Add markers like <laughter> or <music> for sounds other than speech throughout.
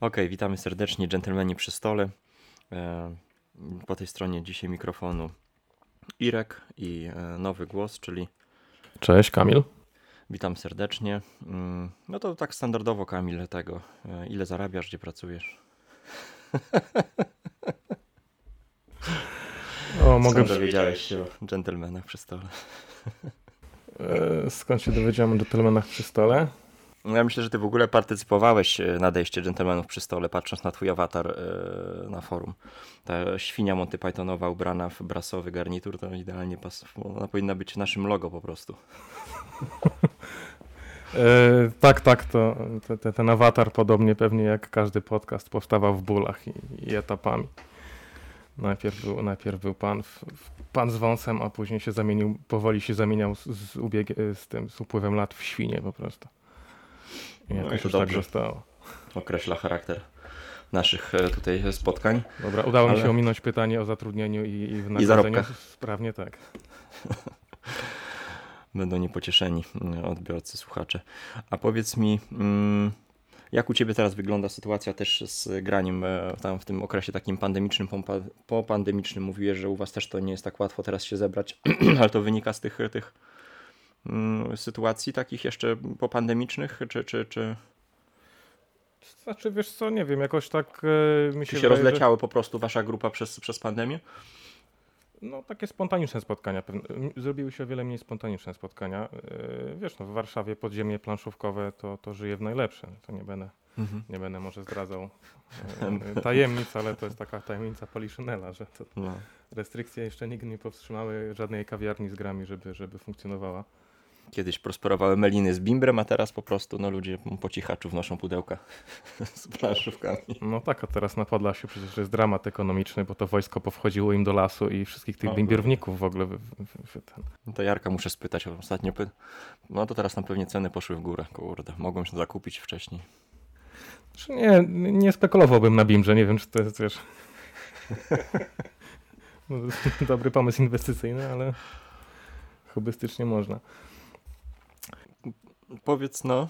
Okej, witamy serdecznie, dżentelmeni przy stole. E, Po tej stronie dzisiaj mikrofonu Irek i e, nowy głos, czyli Cześć, Kamil. witam serdecznie. Mm, No to tak standardowo, Kamil, tego. e, Ile zarabiasz, gdzie pracujesz? O, mogę. Skąd dowiedziałeś się o dżentelmenach przy stole? Skąd się dowiedziałem o dżentelmenach przy stole? Ja myślę, że ty w ogóle partycypowałeś e, na dejście dżentelmenów przy stole, patrząc na twój awatar e, na forum. Ta świnia Monty Pythonowa ubrana w brasowy garnitur, to idealnie pas. Ona powinna być naszym logo po prostu. <laughs> E, tak, tak, to te, te, ten awatar podobnie pewnie jak każdy podcast powstawał w bólach i, i etapami. Najpierw był, najpierw był pan, w, pan z wąsem, a później się zamienił, powoli się zamieniał z, z, ubieg, z tym, z upływem lat w świnie po prostu. I No i to tak dobrze. zostało. Określa charakter naszych e, tutaj spotkań. Dobra, udało mi Ale- się ominąć pytanie o zatrudnieniu i, i wynagrodzeniu. zarobkach. Sprawnie tak. <laughs> Będą niepocieszeni mm, odbiorcy, słuchacze. A powiedz mi, mm, jak u Ciebie teraz wygląda sytuacja też z graniem e, tam w tym okresie takim pandemicznym, popandemicznym? Mówiłeś, że u Was też to nie jest tak łatwo teraz się zebrać, <clears throat> ale to wynika z tych, tych sytuacji takich jeszcze popandemicznych, czy, czy, czy, Znaczy, wiesz co, nie wiem, jakoś tak e, mi się, czy się wydaje, że- rozleciały po prostu Wasza grupa przez, przez pandemię? No, takie spontaniczne spotkania. Zrobiły się o wiele mniej spontaniczne spotkania. Yy, Wiesz, no, w Warszawie podziemie planszówkowe to, to żyje w najlepsze. To nie będę, nie będę może zdradzał yy, <laughs> tajemnic, ale to jest taka tajemnica Poliszynela, że to No. restrykcje jeszcze nigdy nie powstrzymały żadnej kawiarni z grami, żeby, żeby funkcjonowała. Kiedyś prosperowały meliny z bimbrem, a teraz po prostu no, ludzie po cichaczu wnoszą pudełka <laughs> z planszówkami. No tak, a teraz na Podlasiu przecież jest dramat ekonomiczny, bo to wojsko powchodziło im do lasu i wszystkich tych O, bimbierowników w ogóle wy, wy, wy, ten, No to Jarka muszę spytać, o ostatnio py... No to teraz tam pewnie ceny poszły w górę, kurde. Mogłem się zakupić wcześniej. Czy nie, nie spekulowałbym na BIM-że, nie wiem, czy to jest, wiesz... <laughs> <laughs> Dobry pomysł inwestycyjny, ale hobbystycznie można. Powiedz no,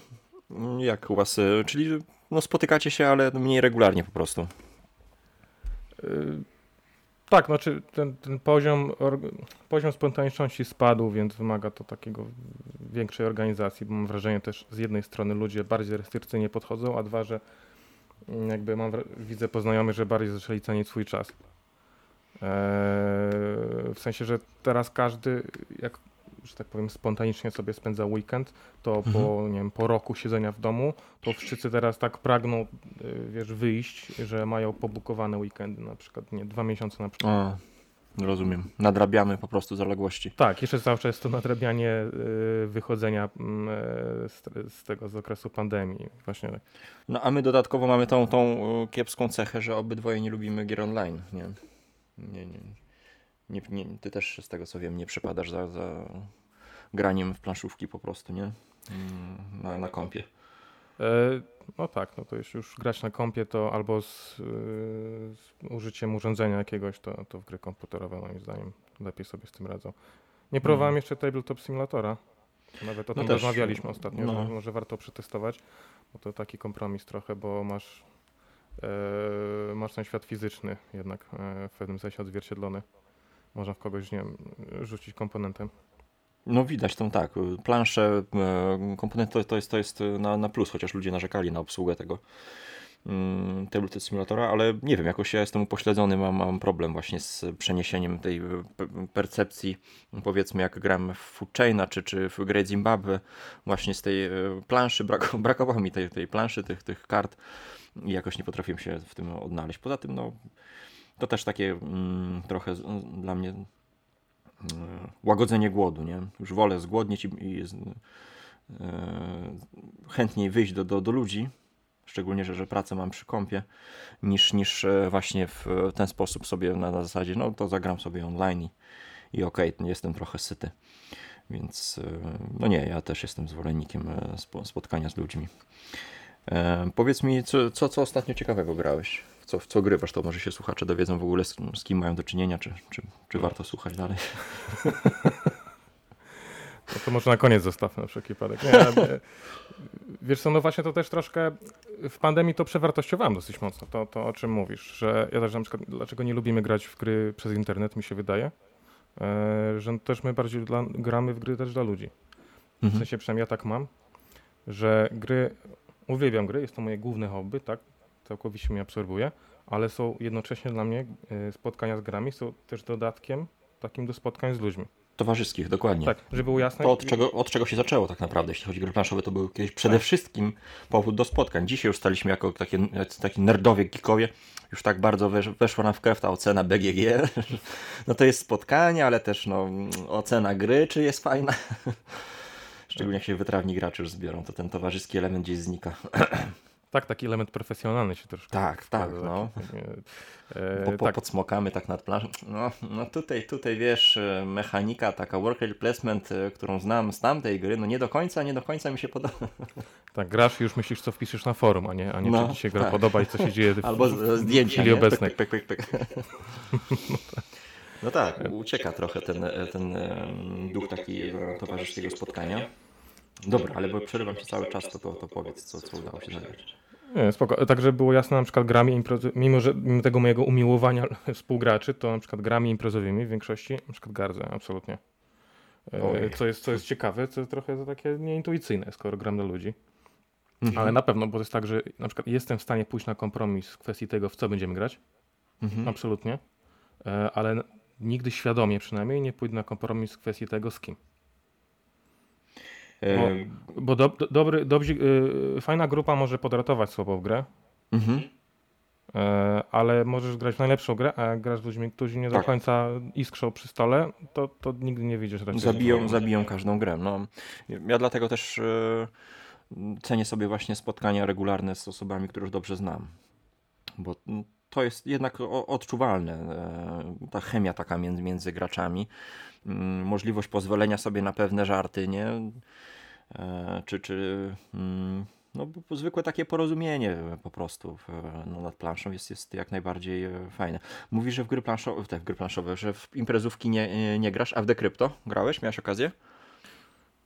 jak u was, y, czyli no spotykacie się, ale mniej regularnie po prostu. Yy, Tak, znaczy ten, ten poziom, poziom spontaniczności spadł, więc wymaga to takiego większej organizacji, bo mam wrażenie też z jednej strony ludzie bardziej restrykcyjnie podchodzą, a dwa, że mm, jakby mam, widzę po znajomych, że bardziej zaczęli cenić swój czas. Eee, w sensie, że teraz każdy, jak że tak powiem, spontanicznie sobie spędza weekend, to po, nie wiem, po roku siedzenia w domu, to wszyscy teraz tak pragną, y, wiesz, wyjść, że mają pobukowane weekendy, na przykład, nie, dwa miesiące na przykład. O, rozumiem. Nadrabiamy po prostu zaległości. Tak, jeszcze cały czas jest to nadrabianie y, wychodzenia mm, e, z, z tego, z okresu pandemii. Właśnie tak. No a my dodatkowo mamy tą, tą y, kiepską cechę, że obydwoje nie lubimy gier online. Nie, nie, nie. Nie, nie ty też z tego co wiem nie przepadasz za, za graniem w planszówki po prostu, nie? Mm, Na, na kompie. E, no tak, no to już, już grać na kompie to albo z, y, z użyciem urządzenia jakiegoś, to, to w gry komputerowe moim zdaniem lepiej sobie z tym radzą. Nie próbowałem jeszcze Tabletop Simulatora. Nawet o No tym też, rozmawialiśmy ostatnio, no. że może warto przetestować, bo to taki kompromis trochę, bo masz, e, masz ten świat fizyczny jednak e, w pewnym sensie odzwierciedlony. Można w kogoś, nie wiem, rzucić komponentem. No widać tą tak, plansze, y, komponent to, jest, to jest na, na plus, chociaż ludzie narzekali na obsługę tego mm, tablet simulatora, ale nie wiem, jakoś ja jestem upośledzony, mam, mam problem właśnie z przeniesieniem tej pe- percepcji, powiedzmy jak gram w Food czy, czy w grę Zimbabwe, właśnie z tej y, planszy, brak, <laughs> brakowało mi tej, tej planszy, tych, tych kart i jakoś nie potrafiłem się w tym odnaleźć. Poza tym, no, to też takie mm, trochę z, dla mnie e, łagodzenie głodu, nie? Już wolę zgłodnieć i, i e, chętniej wyjść do, do, do ludzi, szczególnie, że, że pracę mam przy kąpie, niż, niż e, właśnie w ten sposób sobie na, na zasadzie, no to zagram sobie online i, i okej, jestem trochę syty. Więc e, no nie, ja też jestem zwolennikiem spo, spotkania z ludźmi. E, powiedz mi, co, co, co ostatnio ciekawego grałeś? W co, w co grywasz? To może się słuchacze dowiedzą w ogóle, z, z kim mają do czynienia, czy, czy, czy warto słuchać dalej? <laughs> No to może na koniec zostawmy na wszelki wypadek. Nie, ale, wiesz co, no właśnie to też troszkę w pandemii to przewartościowałem dosyć mocno, to, to o czym mówisz, że ja też na przykład, dlaczego nie lubimy grać w gry przez internet, mi się wydaje, e, że też my bardziej dla, gramy w gry też dla ludzi. W Mhm. sensie przynajmniej ja tak mam, że gry, uwielbiam gry, jest to moje główne hobby, tak, całkowicie mnie absorbuje, ale są jednocześnie dla mnie e, spotkania z grami są też dodatkiem takim do spotkań z ludźmi. Towarzyskich, dokładnie. Tak, żeby było jasne. To od czego, od czego się zaczęło tak naprawdę, jeśli chodzi o gry planszowe, to był kiedyś przede Tak. wszystkim powód do spotkań. Dzisiaj już staliśmy jako takie, taki nerdowie, geekowie, już tak bardzo wesz, weszła nam w krew ta ocena BGG. <laughs> No to jest spotkanie, ale też no, ocena gry, czy jest fajna. <laughs> Szczególnie jak się wytrawni gracze już zbiorą, to ten towarzyski element gdzieś znika. <clears throat> Tak, taki element profesjonalny się troszkę Tak, tak, no. taki, e, Po, po, tak, Podsmokamy tak nad planszą. No, no tutaj, tutaj wiesz, e, mechanika, taka worker placement, e, którą znam z tamtej gry, no nie do końca, nie do końca mi się podoba. tak, grasz i już myślisz, co wpiszesz na forum, a nie, a nie No, czy ci się gra tak. podoba i co się dzieje w, Albo zdjęcia. chwili nie? obecnej. Pyk, pyk, pyk, pyk, pyk. <laughs> No tak, ucieka trochę ten, ten duch takiego towarzyskiego spotkania. Dobra, ale bo przerywam ci cały czas, to, to, to powiedz, co, co udało się zagrać. Nie, spoko. Tak, żeby było jasne, na przykład grami imprezo- mimo że mimo tego mojego umiłowania <laughs> współgraczy, to na przykład grami imprezowymi w większości na przykład gardzę, absolutnie. E, Ojej. Co jest, co jest ciekawe, co jest trochę takie nieintuicyjne, skoro gram dla ludzi. Mhm. Ale na pewno, bo to jest tak, że na przykład jestem w stanie pójść na kompromis w kwestii tego, w co będziemy grać, Mhm. absolutnie, E, ale nigdy świadomie przynajmniej nie pójdę na kompromis w kwestii tego, z kim. E, Bo do, do, dobry, dobrzy, y, fajna grupa może podratować słabo w grę, mhm. E, ale możesz grać w najlepszą grę, a jak grasz z ludźmi, którzy nie do Tak. końca iskrzą przy stole, to, to nigdy nie wyjdziesz raczej. Zabiją, zabiją każdą grę. No, ja dlatego też e, cenię sobie właśnie spotkania regularne z osobami, które już dobrze znam. Bo mm, to jest jednak odczuwalne, e, ta chemia taka między, między graczami. Mm, Możliwość pozwolenia sobie na pewne żarty, nie? E, Czy, czy mm, no, zwykłe takie porozumienie po prostu no, nad planszą jest, jest jak najbardziej e, fajne. Mówisz, że w gry planszowe, te w gry planszowe, że w imprezówki nie, nie, grasz, a w Decrypto grałeś? Miałeś okazję?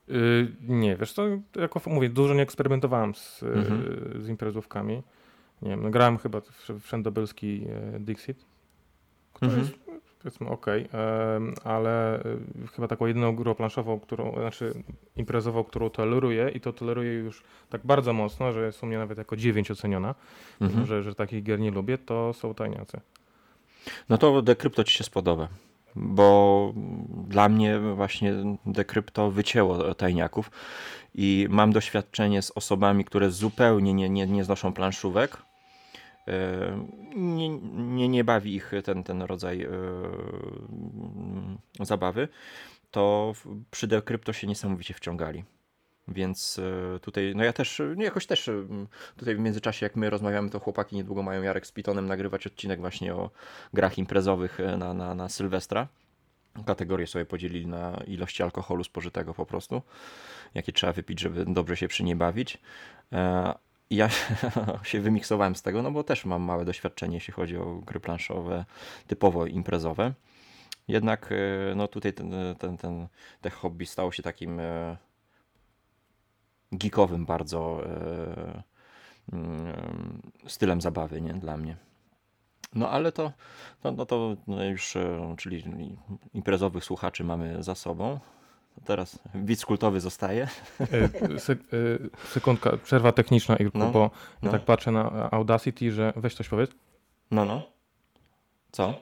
Y, nie, wiesz co, jako mówię, dużo nie eksperymentowałem z, Mhm. z imprezówkami. Nie wiem, no, grałem chyba w wszędobylski e, Dixit, który Mhm. jest powiedzmy em, ale y, chyba taką jedyną grą planszową, którą, znaczy imprezową, którą toleruję i to toleruję już tak bardzo mocno, że jest u mnie nawet jako 9 oceniona, Mhm. że, że takich gier nie lubię, to są tajniacy. No to Decrypto ci się spodoba. Bo dla mnie właśnie Decrypto wycięło tajniaków i mam doświadczenie z osobami, które zupełnie nie, nie, nie znoszą planszówek. Nie, nie, nie bawi ich ten, ten rodzaj e, zabawy, to przy Decrypto się niesamowicie wciągali. Więc e, tutaj, no ja też, no jakoś też tutaj w międzyczasie, jak my rozmawiamy, to chłopaki niedługo mają Jarek z Pitonem nagrywać odcinek właśnie o grach imprezowych e, na, na, na Sylwestra. Kategorie sobie podzielili na ilości alkoholu spożytego po prostu, jakie trzeba wypić, żeby dobrze się przy niej bawić. I Ja <laughs> się wymiksowałem z tego, no bo też mam małe doświadczenie, jeśli chodzi o gry planszowe typowo imprezowe. Jednak e, no tutaj ten, ten, ten, te hobby stało się takim e, geekowym bardzo e, mm, stylem zabawy, nie? Dla mnie. No ale to, no, no to no już, czyli imprezowych słuchaczy mamy za sobą. Teraz widz kultowy zostaje. E, e, sekundka, przerwa techniczna, Irku, No, bo no. tak patrzę na Audacity, że weź coś powiedz. No, no. Co?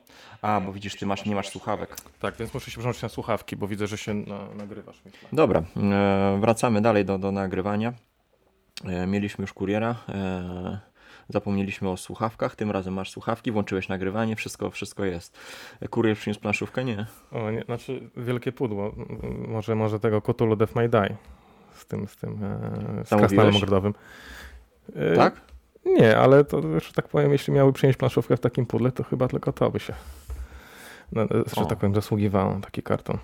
A, bo widzisz, ty masz, nie masz słuchawek. Tak, więc muszę się przełączyć na słuchawki, bo widzę, że się na, nagrywasz. Dobra, e, wracamy dalej do, do nagrywania. E, mieliśmy już kuriera. E, zapomnieliśmy o słuchawkach. Tym razem masz słuchawki, włączyłeś nagrywanie, wszystko, wszystko jest. E, Kurier przyniósł planszówkę? Nie. O, nie, znaczy wielkie pudło. Może, może tego Cthulhu Death May Die. Z tym, z tym, e, z krasnalem ogrodowym. E, Tak? Nie, ale to, że tak powiem, jeśli miały przynieść planszówkę w takim pudle, to chyba tylko to by się, no, że O. tak powiem, zasługiwało taki karton.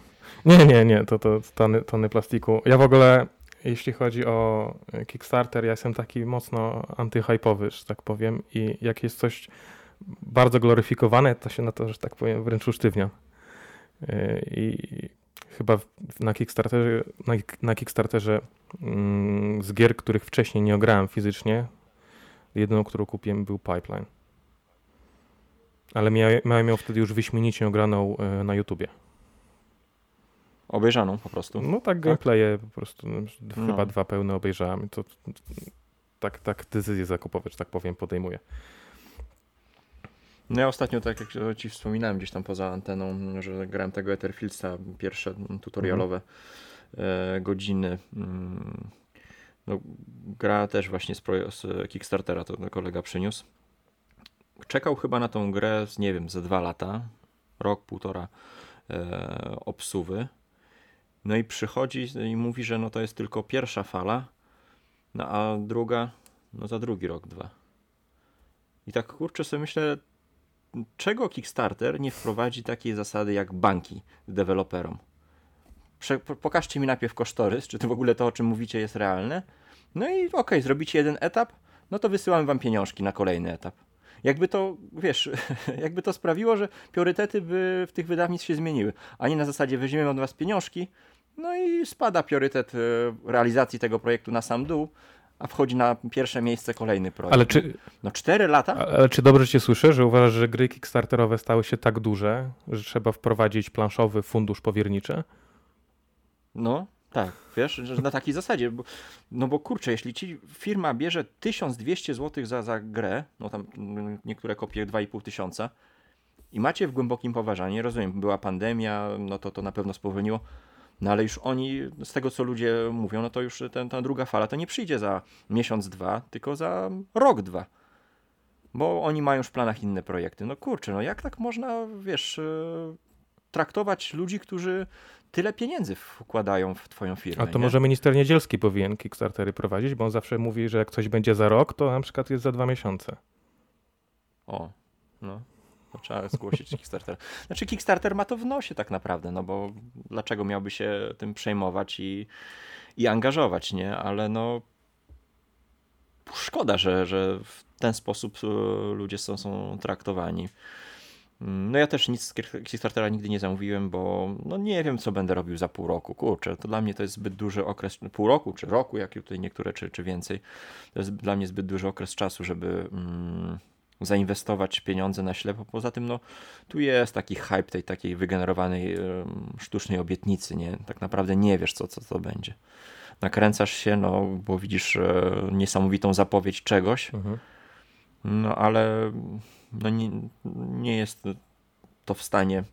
Nie, nie, nie, to, to tony, tony plastiku. Ja w ogóle, jeśli chodzi o Kickstarter, ja jestem taki mocno antyhypowy, że tak powiem, i jak jest coś bardzo gloryfikowane, to się na to, że tak powiem, wręcz usztywniam. Yy, I chyba na Kickstarterze, na, na Kickstarterze mm, z gier, których wcześniej nie ograłem fizycznie, jedyną, którą kupiłem był Pipeline. Ale miałem, ją wtedy już wyśmienicie ograną e, na YouTubie. Obejrzaną po prostu. No tak, gameplaye po prostu. No, no. Chyba dwa pełne obejrzałem. To, tak, tak decyzje zakupowe, że tak powiem, podejmuję. No ja ostatnio, tak jak ci wspominałem gdzieś tam poza anteną, że grałem tego Etherfieldsa, pierwsze tutorialowe mhm. godziny. Mm, no, gra też właśnie z, z Kickstartera, to kolega przyniósł. Czekał chyba na tą grę, z, nie wiem, ze dwa lata, rok, półtora e, obsuwy. No i przychodzi i mówi, że no to jest tylko pierwsza fala, no a druga, no za drugi rok, dwa. I tak kurczę sobie myślę, czego Kickstarter nie wprowadzi takiej zasady jak banki deweloperom? Prze pokażcie mi najpierw kosztorys, czy to w ogóle to, o czym mówicie, jest realne. No i okej, okay, zrobicie jeden etap, no to wysyłam wam pieniążki na kolejny etap. Jakby to, wiesz, <laughs> jakby to sprawiło, że priorytety by w tych wydawnictw się zmieniły, a nie na zasadzie weźmiemy od was pieniążki, no i spada priorytet e, realizacji tego projektu na sam dół, a wchodzi na pierwsze miejsce kolejny projekt. Ale czy, no cztery lata? Ale czy dobrze cię słyszę, że uważasz, że gry Kickstarterowe stały się tak duże, że trzeba wprowadzić planszowy fundusz powierniczy? No, tak, wiesz, na takiej zasadzie. Bo, no bo kurczę, jeśli ci firma bierze 1200 zł za, za grę, no tam niektóre kopie 2,5 tysiąca i macie w głębokim poważaniu, rozumiem, była pandemia, no to to na pewno spowolniło, no ale już oni, z tego co ludzie mówią, no to już ten, ta druga fala to nie przyjdzie za miesiąc, dwa, tylko za rok, dwa. Bo oni mają już w planach inne projekty. No kurczę, no jak tak można, wiesz, e, traktować ludzi, którzy tyle pieniędzy wkładają w twoją firmę. A to nie? może minister Niedzielski powinien Kickstartery prowadzić, bo on zawsze mówi, że jak coś będzie za rok, to na przykład jest za dwa miesiące. O, no. Trzeba zgłosić Kickstarter. Znaczy Kickstarter ma to w nosie tak naprawdę, no bo dlaczego miałby się tym przejmować i, i angażować, nie? Ale no szkoda, że, że w ten sposób e, ludzie są, są traktowani. Mm, no ja też nic z Kickstartera nigdy nie zamówiłem, bo no nie wiem, co będę robił za pół roku. Kurczę, to dla mnie to jest zbyt duży okres, pół roku czy roku, jak tutaj niektóre, czy, czy więcej. To jest dla mnie zbyt duży okres czasu, żeby... Mm, zainwestować pieniądze na ślepo. Poza tym, no, tu jest taki hype tej takiej wygenerowanej sztucznej obietnicy, nie? Tak naprawdę nie wiesz, co, co to będzie. Nakręcasz się, no, bo widzisz e, niesamowitą zapowiedź czegoś, mhm. no, ale no, nie, nie jest to w stanie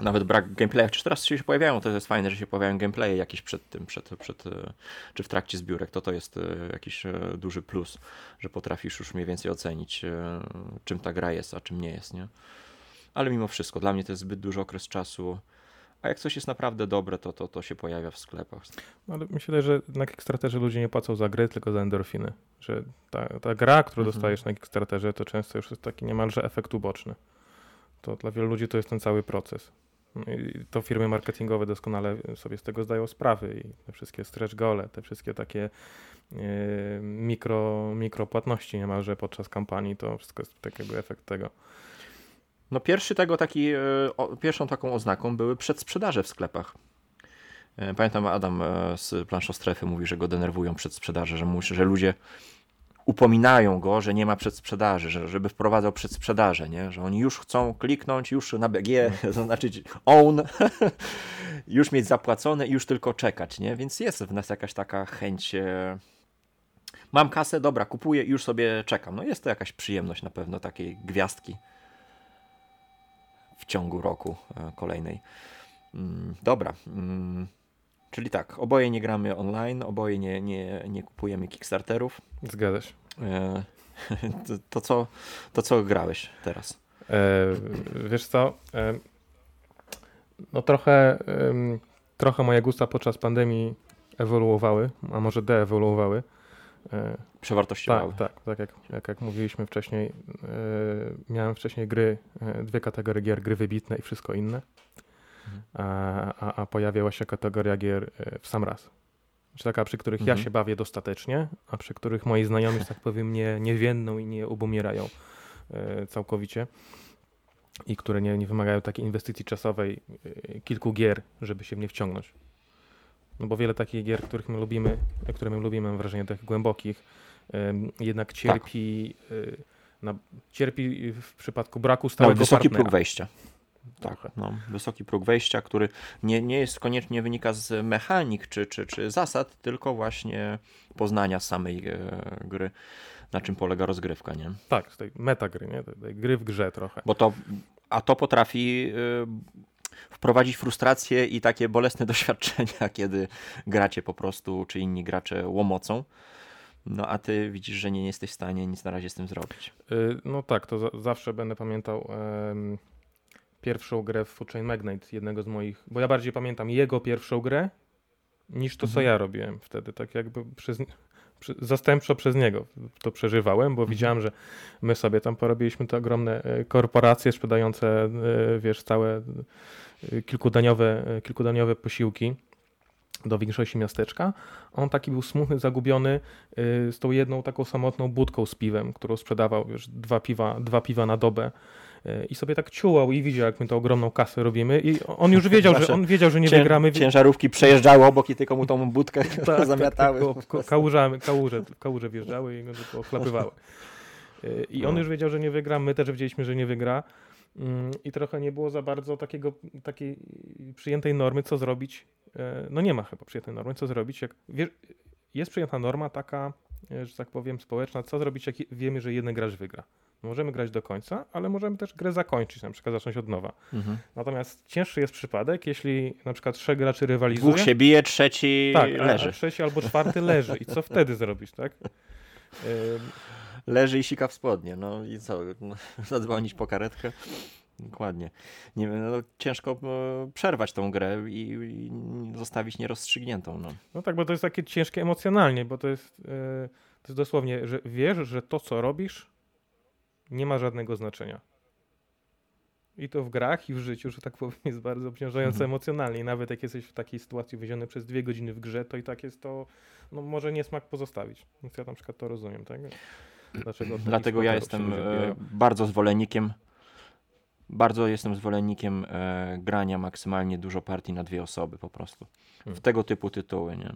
nawet brak gameplaya, czy teraz się pojawiają, to jest fajne, że się pojawiają gameplaye jakieś przed tym, przed, przed, e, czy w trakcie zbiórek, to to jest e, jakiś e, duży plus, że potrafisz już mniej więcej ocenić, czym ta gra jest, a czym nie jest, nie? Ale mimo wszystko, dla mnie to jest zbyt duży okres czasu, a jak coś jest naprawdę dobre, to, to, to się pojawia w sklepach. No, ale myślę, że na Kickstarterze ludzie nie płacą za gry, tylko za endorfiny. Że ta, ta gra, którą mhm. dostajesz na Kickstarterze, to często już jest taki niemalże efekt uboczny. To dla wielu ludzi to jest ten cały proces. To firmy marketingowe doskonale sobie z tego zdają sprawy i te wszystkie stretch gole, te wszystkie takie yy, mikro, mikropłatności niemalże podczas kampanii, to wszystko jest takiego efekt tego. No pierwszy tego taki, o, pierwszą taką oznaką były przedsprzedaże w sklepach. Yy, pamiętam Adam z planszo strefy mówi, że go denerwują przedsprzedaże, że, musi, że ludzie upominają go, że nie ma przedsprzedaży, że, żeby wprowadzał przedsprzedaże, nie? że oni już chcą kliknąć, już na BG zaznaczyć <laughs> own, <laughs> już mieć zapłacone i już tylko czekać, nie? więc jest w nas jakaś taka chęć e... mam kasę, dobra, kupuję i już sobie czekam. No jest to jakaś przyjemność na pewno takiej gwiazdki w ciągu roku e, kolejnej. Mm, dobra. Czyli tak, oboje nie gramy online, oboje nie, nie, nie kupujemy Kickstarterów. Zgadza się. E, <laughs> to, to, co, to co grałeś teraz? E, wiesz co? E, no trochę, trochę moje gusta podczas pandemii ewoluowały, a może deewoluowały. E, Przewartościowały. Tak, tak, tak jak, jak, jak mówiliśmy wcześniej, e, miałem wcześniej gry, e, dwie kategorie gier, gry wybitne i wszystko inne a, a, pojawiała się kategoria gier e, w sam raz. Czy taka, przy których mhm. ja się bawię dostatecznie, a przy których moi znajomi, że tak powiem, nie, nie więdną i nie obumierają e, całkowicie. i które nie, nie wymagają takiej inwestycji czasowej kilku gier, żeby się w nie wciągnąć. No bo wiele takich gier, których my lubimy, które my lubimy, mam wrażenie, takich głębokich, jednak cierpi, tak. na, cierpi w przypadku braku stałego no, wysoki partnera. próg wejścia. Tak, no, wysoki próg wejścia, który nie, nie jest koniecznie wynika z mechanik czy, czy, czy zasad, tylko właśnie poznania samej e, gry, na czym polega rozgrywka, nie? Tak, z tej metagry, nie? Tej gry w grze trochę. Bo to, a to potrafi y, wprowadzić frustrację i takie bolesne <laughs> doświadczenia, kiedy gracie po prostu, czy inni gracze łomocą. No a ty widzisz, że nie jesteś w stanie nic na razie z tym zrobić. Y, no tak, to za zawsze będę pamiętał pierwszą grę w Food Chain Magnate, jednego z moich, bo ja bardziej pamiętam jego pierwszą grę niż to, mhm. co ja robiłem wtedy, tak jakby przez, zastępczo przez niego to przeżywałem, bo mhm. widziałem, że my sobie tam porobiliśmy te ogromne e, korporacje sprzedające, e, wiesz, całe e, kilkudaniowe, kilkudaniowe posiłki do większości miasteczka. On taki był smutny, zagubiony z tą jedną taką samotną budką z piwem, którą sprzedawał, wiesz, dwa piwa, dwa piwa na dobę i sobie tak ciułał i widział, jak my tą ogromną kasę robimy i on już wiedział, że on wiedział, że nie Cię, wygramy. Ciężarówki przejeżdżały obok i tylko mu tą budkę <laughs> tak, tak zamiatały. Tak, tak, kałużami, kałuże, kałuże wjeżdżały i go tylko ochlapywały. I on no. już wiedział, że nie wygra, my też wiedzieliśmy, że nie wygra. Mm, I trochę nie było za bardzo takiego, takiej przyjętej normy, co zrobić. E, no nie ma chyba przyjętej normy, co zrobić. Jak, wiesz, jest przyjęta norma taka, e, że tak powiem, społeczna, co zrobić, jak wiemy, że jeden gracz wygra. Możemy grać do końca, ale możemy też grę zakończyć, na przykład zacząć od nowa. Mhm. Natomiast cięższy jest przypadek, jeśli na przykład trzech graczy rywalizuje. Dwóch się bije, trzeci tak, leży. A trzeci albo czwarty leży. I co <laughs> wtedy zrobić, tak? Leży i sika w spodnie. No i co? <laughs> Zadzwonić po karetkę? Dokładnie. Nie wiem, no, ciężko e, przerwać tą grę i, i, zostawić nierozstrzygniętą. No. no tak, bo to jest takie ciężkie emocjonalnie, bo to jest, yy, to jest dosłownie, że wiesz, że to, co robisz, nie ma żadnego znaczenia. I to w grach i w życiu, że tak powiem, jest bardzo obciążające mhm. emocjonalnie. I nawet jak jesteś w takiej sytuacji wiedziony przez dwie godziny w grze, to i tak jest to, no może niesmak pozostawić. Więc ja na przykład to rozumiem, tak? Dlaczego Dlatego ja jestem e, bardzo zwolennikiem bardzo jestem zwolennikiem e, grania maksymalnie dużo partii na dwie osoby po prostu. W hmm. tego typu tytuły, nie?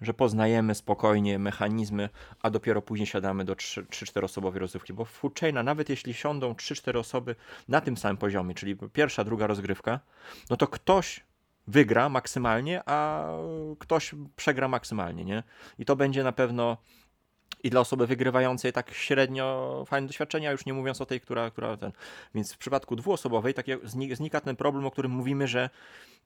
Że poznajemy spokojnie mechanizmy, a dopiero później siadamy do 3-4 osobowej rozgrywki, bo w Foodchaina nawet jeśli siądą 3-4 osoby na tym samym poziomie, czyli pierwsza, druga rozgrywka, no to ktoś wygra maksymalnie, a ktoś przegra maksymalnie, nie? I to będzie na pewno i dla osoby wygrywającej tak średnio fajne doświadczenia, już nie mówiąc o tej, która, która ten. Więc w przypadku dwuosobowej tak znika ten problem, o którym mówimy, że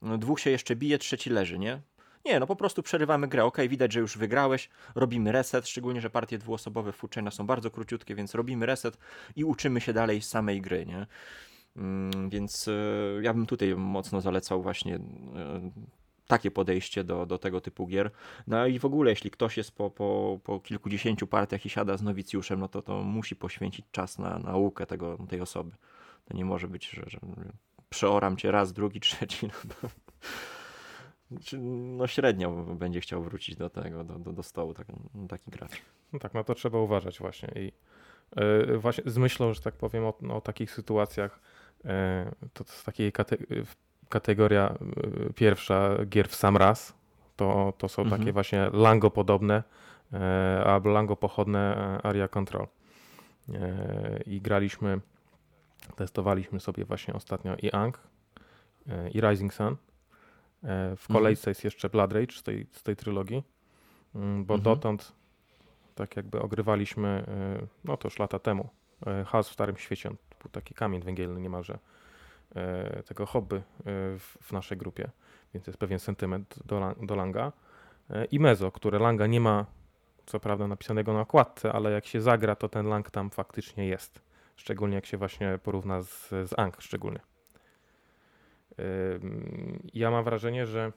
dwóch się jeszcze bije, trzeci leży, nie? Nie, no po prostu przerywamy grę. Ok, widać, że już wygrałeś, robimy reset, szczególnie, że partie dwuosobowe w Fuchena są bardzo króciutkie, więc robimy reset i uczymy się dalej samej gry, nie? Mm, więc y, ja bym tutaj mocno zalecał właśnie y, takie podejście do, do tego typu gier. No i w ogóle, jeśli ktoś jest po, po, po kilkudziesięciu partiach i siada z nowicjuszem, no to, to musi poświęcić czas na naukę tego, tej osoby. To nie może być, że, że przeoram cię raz, drugi, <laughs> trzeci. No no średnio będzie chciał wrócić do tego, do, do, do stołu taki, taki gracz. No tak, no to trzeba uważać właśnie i yy, właśnie z myślą, że tak powiem o, o takich sytuacjach yy, to, to jest takiej kate kategoria yy, pierwsza gier w sam raz, to, to są mhm. takie właśnie Lango podobne albo Lango pochodne Area Control i graliśmy testowaliśmy sobie właśnie ostatnio i Ang i Rising Sun w kolejce mhm. jest jeszcze Blood Rage z tej, z tej trylogii, mm, bo mhm. dotąd tak jakby ogrywaliśmy, e, no to już lata temu, e, Chaos w Starym Świecie. Był taki kamień węgielny niemalże tego hobby w, w naszej grupie, więc jest pewien sentyment do, do Langa. I Mezo, które Langa nie ma co prawda napisanego na okładce, ale jak się zagra, to ten Lang tam faktycznie jest. Szczególnie jak się właśnie porówna z, z Ang szczególnie. Ja mam wrażenie, że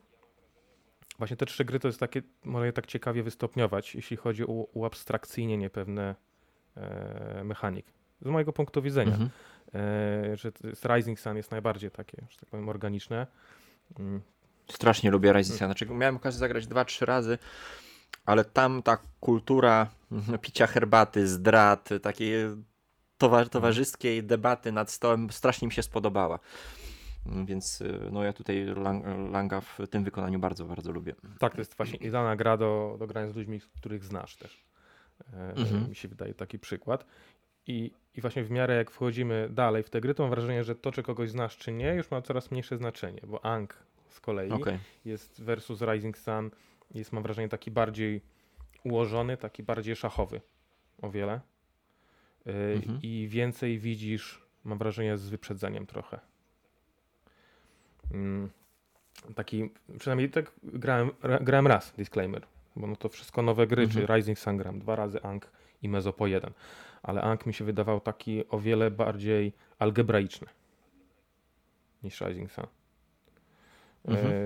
właśnie te trzy gry to jest takie, może je tak ciekawie wystopniować, jeśli chodzi o uabstrakcyjnienie pewne mechanik. Z mojego punktu widzenia, mhm. e, że Rising Sun jest najbardziej takie, że tak powiem, organiczne. Mm. Strasznie lubię Rising Sun. Znaczy, miałem okazję zagrać dwa, trzy razy, ale tam ta kultura <laughs> picia herbaty, zdrad, takie towarzyskiej debaty nad stołem strasznie mi się spodobała. Więc no ja tutaj Langa w tym wykonaniu bardzo, bardzo lubię. Tak, to jest właśnie idealna gra do, do grania z ludźmi, których znasz też. E, mhm. Mi się wydaje taki przykład. I, I właśnie w miarę jak wchodzimy dalej w te gry, to mam wrażenie, że to, czy kogoś znasz, czy nie, już ma coraz mniejsze znaczenie, bo Ang z kolei okay. jest versus Rising Sun, jest mam wrażenie taki bardziej ułożony, taki bardziej szachowy o wiele. Yy, mhm. I więcej widzisz, mam wrażenie, z wyprzedzeniem trochę. Yy, taki, przynajmniej tak grałem, grałem raz, disclaimer, bo no to wszystko nowe gry, mhm. czy Rising Sun gram dwa razy Ang i Mezo po jeden ale Ankh mi się wydawał taki o wiele bardziej algebraiczny niż Rising Sun. Mhm. E...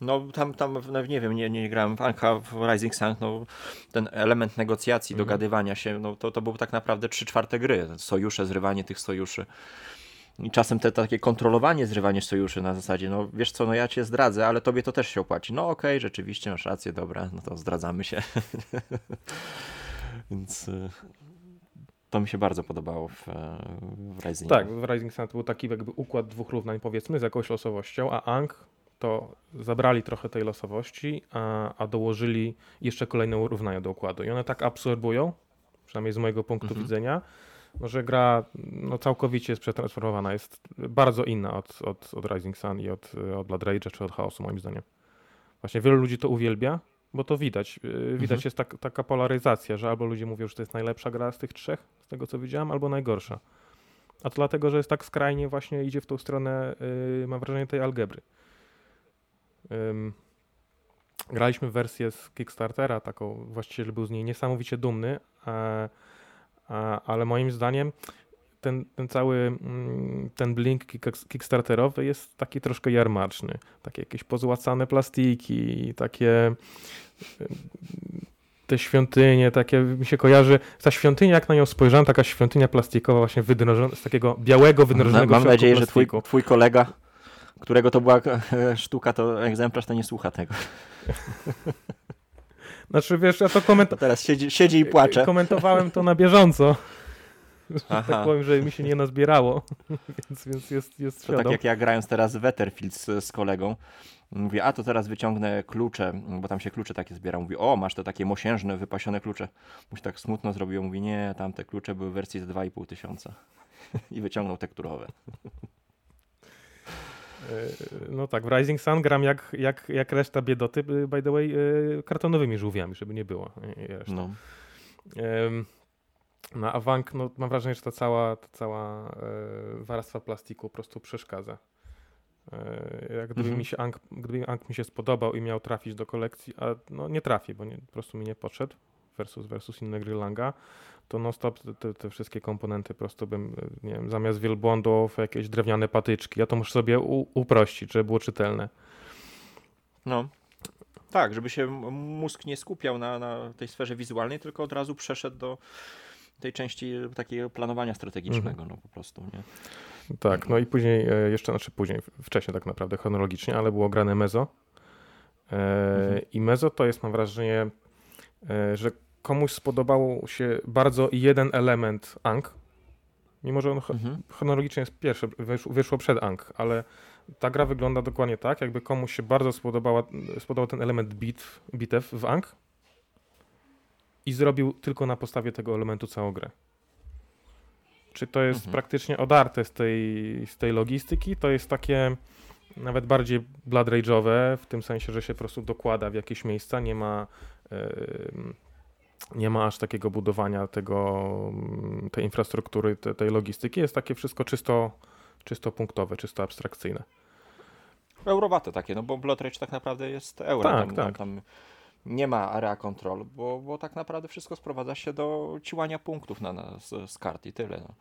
No tam, tam nie wiem, nie, nie grałem w Anka w Rising Sun, no, ten element negocjacji, mhm. dogadywania się, no, to, to był tak naprawdę trzy czwarte gry, sojusze, zrywanie tych sojuszy. I czasem te takie kontrolowanie, zrywanie sojuszy na zasadzie, no wiesz co, no ja cię zdradzę, ale tobie to też się opłaci. No okej, okay, rzeczywiście masz rację, dobra, no to zdradzamy się. <laughs> Więc y, to mi się bardzo podobało w, w Rising. Tak, w Rising Sun był taki jakby układ dwóch równań powiedzmy z jakąś losowością, a Ang to zabrali trochę tej losowości, a, a dołożyli jeszcze kolejne równania do układu. I one tak absorbują, przynajmniej z mojego punktu mhm. widzenia, że gra no, całkowicie jest przetransformowana, jest bardzo inna od, od, od Rising Sun i od, od Blood Rage czy od Chaosu moim zdaniem. Właśnie wielu ludzi to uwielbia, bo to widać. Y, widać mhm. jest tak, taka polaryzacja, że albo ludzie mówią, że to jest najlepsza gra z tych trzech, z tego co widziałem, albo najgorsza. A to dlatego, że jest tak skrajnie właśnie idzie w tą stronę, yy, mam wrażenie, tej algebry. graliśmy wersję z Kickstartera, taką właściciel był z niej niesamowicie dumny, a, ale moim zdaniem ten, ten cały mm, ten blink kickstarterowy jest taki troszkę jarmaczny. Takie jakieś pozłacane plastiki, takie te świątynie, takie mi się kojarzy, ta świątynia, jak na nią spojrzałem, taka świątynia plastikowa właśnie wydrążona, z takiego białego, wydrążonego Mam nadzieję, plastiku. że twój, twój kolega, którego to była sztuka, to egzemplarz, to nie słucha tego. <laughs> Znaczy, wiesz, ja to komentowałem. Teraz siedzi, siedzi i płacze. <laughs> Komentowałem to na bieżąco. Że tak powiem, że mi się nie nazbierało, <laughs> więc, więc jest, jest To tak jak ja grając teraz Wetterfield z, z kolegą, mówię, a to teraz wyciągnę klucze, bo tam się klucze takie zbiera. Mówi, o, masz te takie mosiężne, wypasione klucze. Mu się tak smutno zrobiło. Mówi, nie, tam te klucze były w wersji z 2,5 tysiąca. <laughs> I wyciągnął tekturowe. E, no tak, w Rising Sun gram jak, jak, jak reszta biedoty, by the way, e, kartonowymi żółwiami, żeby nie było. No. No a Wank, no, mam wrażenie, że ta cała, ta cała e, warstwa plastiku po prostu przeszkadza. Jak gdyby, mhm. mi się Ank, gdyby Ank mi się spodobał i miał trafić do kolekcji, a no nie trafi, bo nie, po prostu mi nie podszedł versus, versus inne gry Langa, to non stop te, te, wszystkie komponenty po prostu bym, nie wiem, zamiast wielbłądów jakieś drewniane patyczki, ja to muszę sobie u, uprościć, żeby było czytelne. No. Tak, żeby się mózg nie skupiał na, na tej sferze wizualnej, tylko od razu przeszedł do tej części takiego planowania strategicznego, mhm. no po prostu, nie? Tak, no i później, e, jeszcze, znaczy później, wcześniej tak naprawdę, chronologicznie, ale było grane Mezo. E, mhm. I Mezo to jest, mam wrażenie, e, że komuś spodobało się bardzo jeden element Ang, mimo że on mhm. chronologicznie jest pierwszy, wyszło przed Ang, ale ta gra wygląda dokładnie tak, jakby komuś się bardzo spodobała, spodobał ten element bit, bitew w Ang, i zrobił tylko na podstawie tego elementu całą grę. Czy to jest mhm. praktycznie odarte z tej, z tej logistyki? To jest takie nawet bardziej Blood Rage'owe, w tym sensie, że się po prostu dokłada w jakieś miejsca, nie ma, yy, nie ma aż takiego budowania tego, tej infrastruktury, te, tej logistyki. Jest takie wszystko czysto, czysto punktowe, czysto abstrakcyjne. Eurowate takie, no bo Blood Rage tak naprawdę jest euro. Tak, tam, tak. Tam, nie ma area control, bo, bo tak naprawdę wszystko sprowadza się do ciłania punktów na, na z, kart i tyle. No.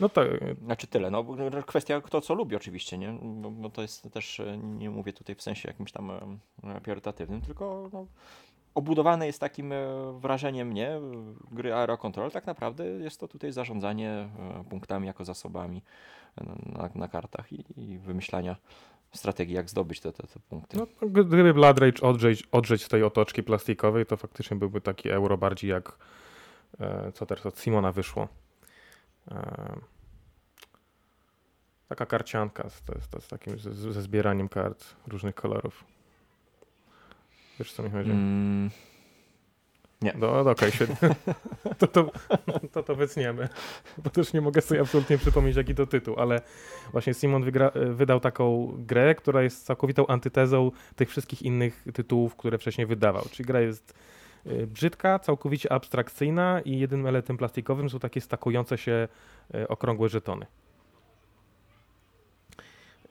no tak. Znaczy tyle, no kwestia kto co lubi oczywiście, nie? Bo, bo, to jest też, nie mówię tutaj w sensie jakimś tam priorytatywnym, tylko no, obudowane jest takim e, wrażeniem, nie? Gry Aero Control, tak naprawdę jest to tutaj zarządzanie e, punktami jako zasobami na, na kartach i, i wymyślania strategii, jak zdobyć te, te, te punkty. No, gdyby Blood Rage odrzeć, odrzeć z tej otoczki plastikowej, to faktycznie byłby taki euro bardziej jak e, co teraz od Simona wyszło. taka karcianka z, z, z takim ze, ze, zbieraniem kart różnych kolorów. Wiesz co mi chodzi? Mm. Nie. No, no okej, okay, świetnie. <laughs> To to, to to wycniemy. Bo też nie mogę sobie absolutnie przypomnieć, jaki to tytuł, ale właśnie Simon wygra, wydał taką grę, która jest całkowitą antytezą tych wszystkich innych tytułów, które wcześniej wydawał. Czyli gra jest y, brzydka, całkowicie abstrakcyjna i jedynym elementem plastikowym są takie stakujące się y, okrągłe żetony.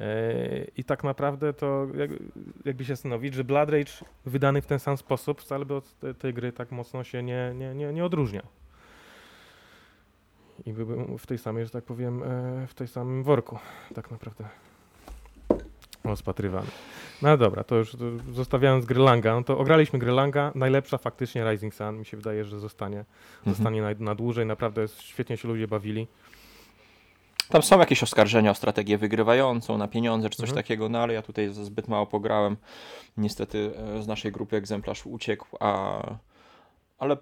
E, I tak naprawdę to jakby się stanowić, że Blood Rage wydany w ten sam sposób wcale by od tej gry tak mocno się nie, nie, nie, nie odróżnia. I byłbym w tej samej, że tak powiem, e, w tej samym worku tak naprawdę rozpatrywany. No dobra, to już zostawiając Grylanga, no to ograliśmy Grylanga, najlepsza faktycznie Rising Sun, mi się wydaje, że zostanie, mhm. zostanie na, na dłużej, naprawdę świetnie się ludzie bawili. Tam są jakieś oskarżenia o strategię wygrywającą, na pieniądze czy coś mhm. takiego, no ale ja tutaj zbyt mało pograłem. Niestety e, z naszej grupy egzemplarz uciekł, a... ale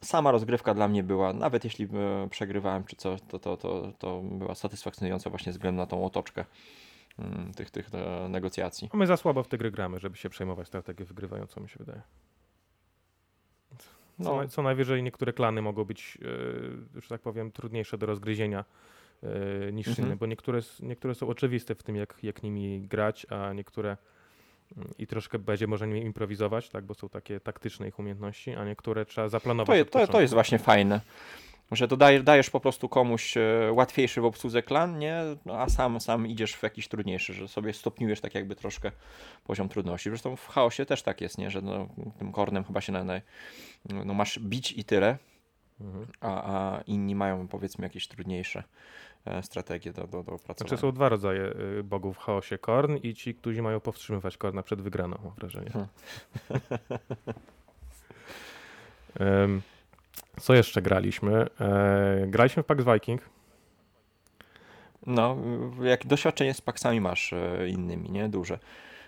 sama rozgrywka dla mnie była, nawet jeśli e, przegrywałem czy coś, to, to, to, to była satysfakcjonująca właśnie ze względu na tą otoczkę mm, tych, tych e, negocjacji. My za słabo w te gry gramy, żeby się przejmować strategię wygrywającą, mi się wydaje. Co, no. co najwyżej niektóre klany mogą być, że tak powiem, trudniejsze do rozgryzienia niż mhm. inne, bo niektóre, niektóre są oczywiste w tym, jak, jak nimi grać, a niektóre mm, i troszkę będzie można nimi improwizować, tak, bo są takie taktyczne ich umiejętności, a niektóre trzeba zaplanować. To, to, to jest właśnie fajne, że to dajesz, po prostu komuś e, łatwiejszy w obsłudze klan, nie? No, a sam, sam idziesz w jakiś trudniejszy, że sobie stopniujesz tak jakby troszkę poziom trudności. Zresztą w chaosie też tak jest, nie? że no, tym kornem chyba się na, na, no, masz bić i tyle, mhm. a, a inni mają powiedzmy jakieś trudniejsze E, strategię do, do, do opracowania. Znaczy są dwa rodzaje y, bogów w chaosie. Korn i ci, którzy mają powstrzymywać Korna przed wygraną, mam wrażenie. Hmm. <laughs> Co jeszcze graliśmy? E, graliśmy w Pax Viking. No, jak doświadczenie z Paxami masz e, innymi, nie? Duże.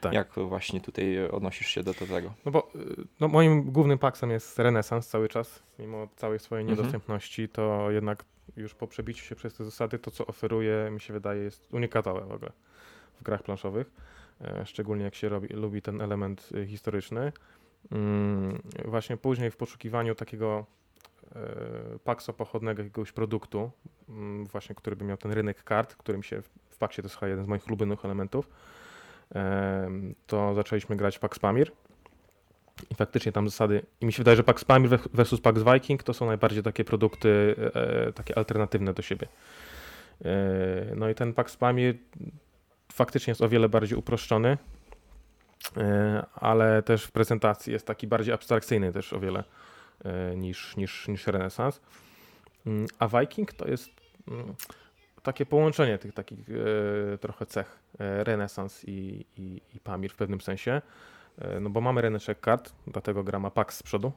Tak. Jak właśnie tutaj odnosisz się do tego? No bo no moim głównym paksem jest renesans cały czas, mimo całej swojej mhm. niedostępności, to jednak już po przebiciu się przez te zasady, to co oferuje, mi się wydaje, jest unikatowe w ogóle w grach planszowych. E, szczególnie jak się robi, lubi ten element e, historyczny. Mm, właśnie później w poszukiwaniu takiego e, pakso pochodnego jakiegoś produktu, mm, właśnie który by miał ten rynek kart, którym się w paksie to jest jeden z moich ulubionych elementów, to zaczęliśmy grać Pax Pamir. I faktycznie tam zasady, i mi się wydaje, że Pax Pamir versus Pax Viking to są najbardziej takie produkty, e, takie alternatywne do siebie. E, no i ten Pax Pamir faktycznie jest o wiele bardziej uproszczony, e, ale też w prezentacji jest taki bardziej abstrakcyjny też o wiele e, niż, niż, niż Renesans. Mm, a Viking to jest mm, takie połączenie tych takich e, trochę cech e, Renesans i, i, i Pamir w pewnym sensie. E, no bo mamy ryneczek kart, dlatego gra ma Pax z przodu.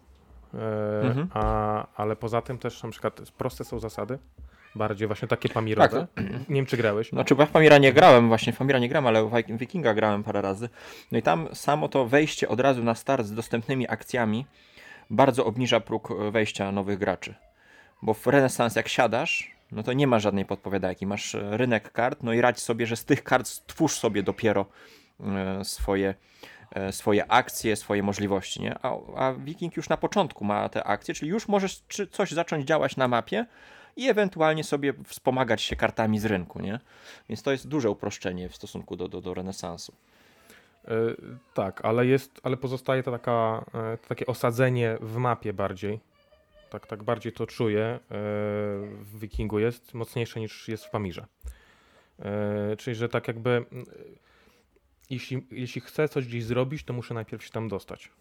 E, mhm. A, ale poza tym też na przykład proste są zasady, bardziej właśnie takie pamirowe. Tak. Nie wiem, czy grałeś. Znaczy, ja w Pamira nie grałem, właśnie w Pamira nie grałem, ale w Wikinga grałem parę razy. No i tam samo to wejście od razu na start z dostępnymi akcjami bardzo obniża próg wejścia nowych graczy. Bo w Renesans jak siadasz, no to nie ma żadnej podpowiadajki. Masz rynek kart, no i radź sobie, że z tych kart stwórz sobie dopiero e, swoje E, swoje akcje, swoje możliwości, nie? A, a już na początku ma te akcje, czyli już możesz coś zacząć działać na mapie i ewentualnie sobie wspomagać się kartami z rynku, nie? Więc to jest duże uproszczenie w stosunku do, do, do renesansu. Yy, tak, ale jest, ale pozostaje to taka, yy, takie osadzenie w mapie bardziej. Tak, tak bardziej to czuję. Yy, w Wikingu jest mocniejsze niż jest w Pamirze. Czyli, że tak jakby jeśli, jeśli chcę coś gdzieś zrobić, to muszę najpierw się tam dostać.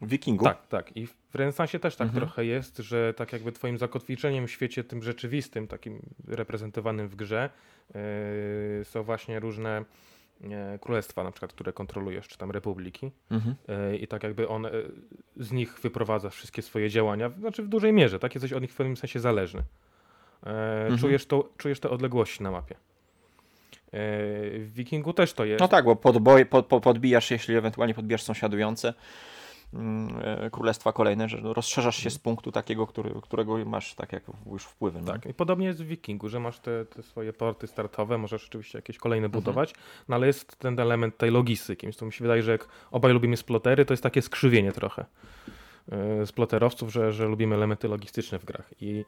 W Wikingu? Tak, tak. I w renesansie też tak mhm. trochę jest, że tak jakby twoim zakotwiczeniem w świecie tym rzeczywistym, takim reprezentowanym w grze, yy, są właśnie różne yy, królestwa, na przykład, które kontrolujesz, czy tam republiki. Mhm. I tak jakby on z nich wyprowadza wszystkie swoje działania, znaczy w dużej mierze, tak? Jesteś od nich w pewnym sensie zależny. Mhm. Czujesz, to, czujesz te odległości na mapie. W Wikingu też to jest. No tak, bo podboj, pod, pod, podbijasz, jeśli ewentualnie podbijasz sąsiadujące, mm, e, królestwa kolejne, że rozszerzasz się z punktu takiego, który, którego masz tak jak już wpływy. Tak, i podobnie jest w Wikingu, że masz te, te swoje porty startowe, możesz oczywiście jakieś kolejne mhm. budować, no ale jest ten element tej logistyki, więc to mi się wydaje, że jak obaj lubimy splotery, to jest takie skrzywienie trochę sploterowców, że, że lubimy elementy logistyczne w grach. I,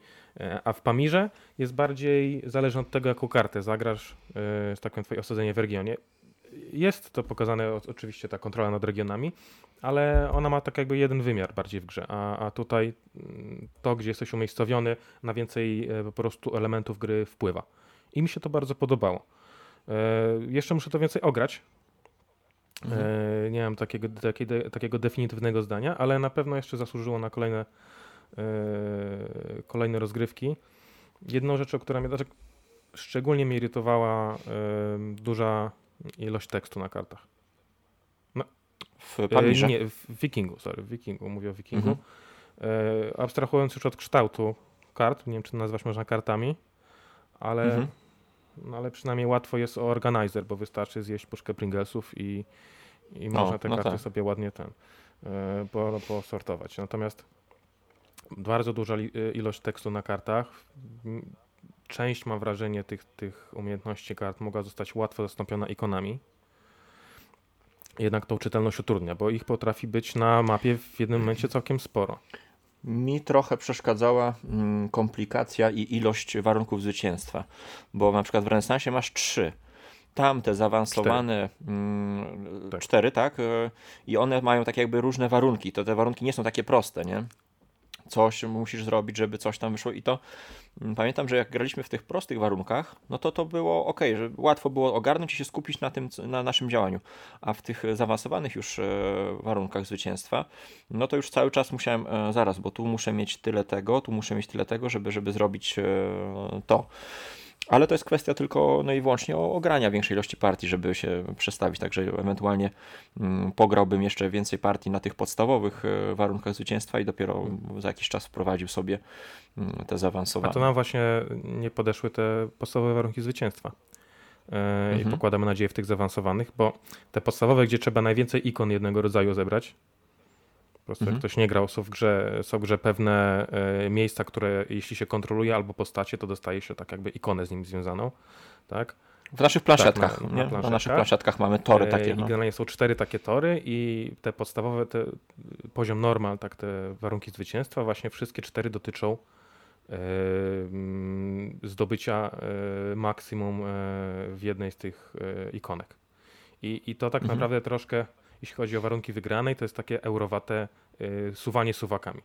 a w Pamirze jest bardziej zależne od tego, jaką kartę zagrasz, z takim twoje osadzenie w regionie jest to pokazane oczywiście ta kontrola nad regionami, ale ona ma tak jakby jeden wymiar bardziej w grze, a, a tutaj mm, to, gdzie jesteś umiejscowiony, na więcej e, po prostu elementów gry wpływa. I mi się to bardzo podobało. E, jeszcze muszę to więcej ograć. E, mhm. E, nie mam takiego, takiego, takiego definitywnego zdania, ale na pewno jeszcze zasłużyło na kolejne, e, kolejne rozgrywki. Jedną rzeczą, która mnie znaczy, szczególnie mnie irytowała, duża ilość tekstu na kartach. No, w Pamirze? Nie, w Wikingu, sorry, w Wikingu, mówię o Wikingu. Mhm. E, abstrahując już od kształtu kart, nie wiem czy nazwać można kartami, ale, mhm. No, ale przynajmniej łatwo jest o organizer, bo wystarczy zjeść puszkę Pringlesów i, i można te no karty tak. sobie ładnie ten po, posortować. Natomiast bardzo duża e, ilość tekstu na kartach część, mam wrażenie, tych, tych umiejętności kart mogła zostać łatwo zastąpiona ikonami. Jednak tą czytelność utrudnia, bo ich potrafi być na mapie w jednym momencie całkiem sporo. Mi trochę przeszkadzała mm, komplikacja i ilość warunków zwycięstwa, bo na przykład w renesansie masz trzy. Tam te zaawansowane cztery. Mm, tak. cztery, tak? E, I one mają tak jakby różne warunki. To te warunki nie są takie proste, nie? Coś musisz zrobić, żeby coś tam wyszło i to mm, pamiętam, że jak graliśmy w tych prostych warunkach, no to to było ok, że łatwo było ogarnąć i się skupić na tym, na naszym działaniu, a w tych zaawansowanych już e, warunkach zwycięstwa, no to już cały czas musiałem e, zaraz, bo tu muszę mieć tyle tego, tu muszę mieć tyle tego, żeby, żeby zrobić e, to. Ale to jest kwestia tylko no i wyłącznie ogrania większej ilości partii, żeby się przestawić. Także ewentualnie mm, pograłbym jeszcze więcej partii na tych podstawowych e, warunkach zwycięstwa i dopiero za jakiś czas wprowadził sobie mm, te zaawansowane. A to nam właśnie nie podeszły te podstawowe warunki zwycięstwa. Yy, mhm. I pokładamy nadzieję w tych zaawansowanych, bo te podstawowe, gdzie trzeba najwięcej ikon jednego rodzaju zebrać, prostu mhm. jak ktoś nie grał, są w grze, są w grze pewne e, miejsca, które jeśli się kontroluje albo postacie, to dostaje się tak jakby ikonę z nim związaną, tak? W naszych planszetkach, tak, na, na, na, naszych planszetkach mamy tory e, takie. No. I generalnie są cztery takie tory i te podstawowe, te, poziom normal, tak, te warunki zwycięstwa, właśnie wszystkie cztery dotyczą e, mm, zdobycia maksimum w jednej z tych ikonek. I, I to tak mhm. naprawdę troszkę jeśli chodzi o warunki wygranej, to jest takie eurowate y, suwanie suwakami.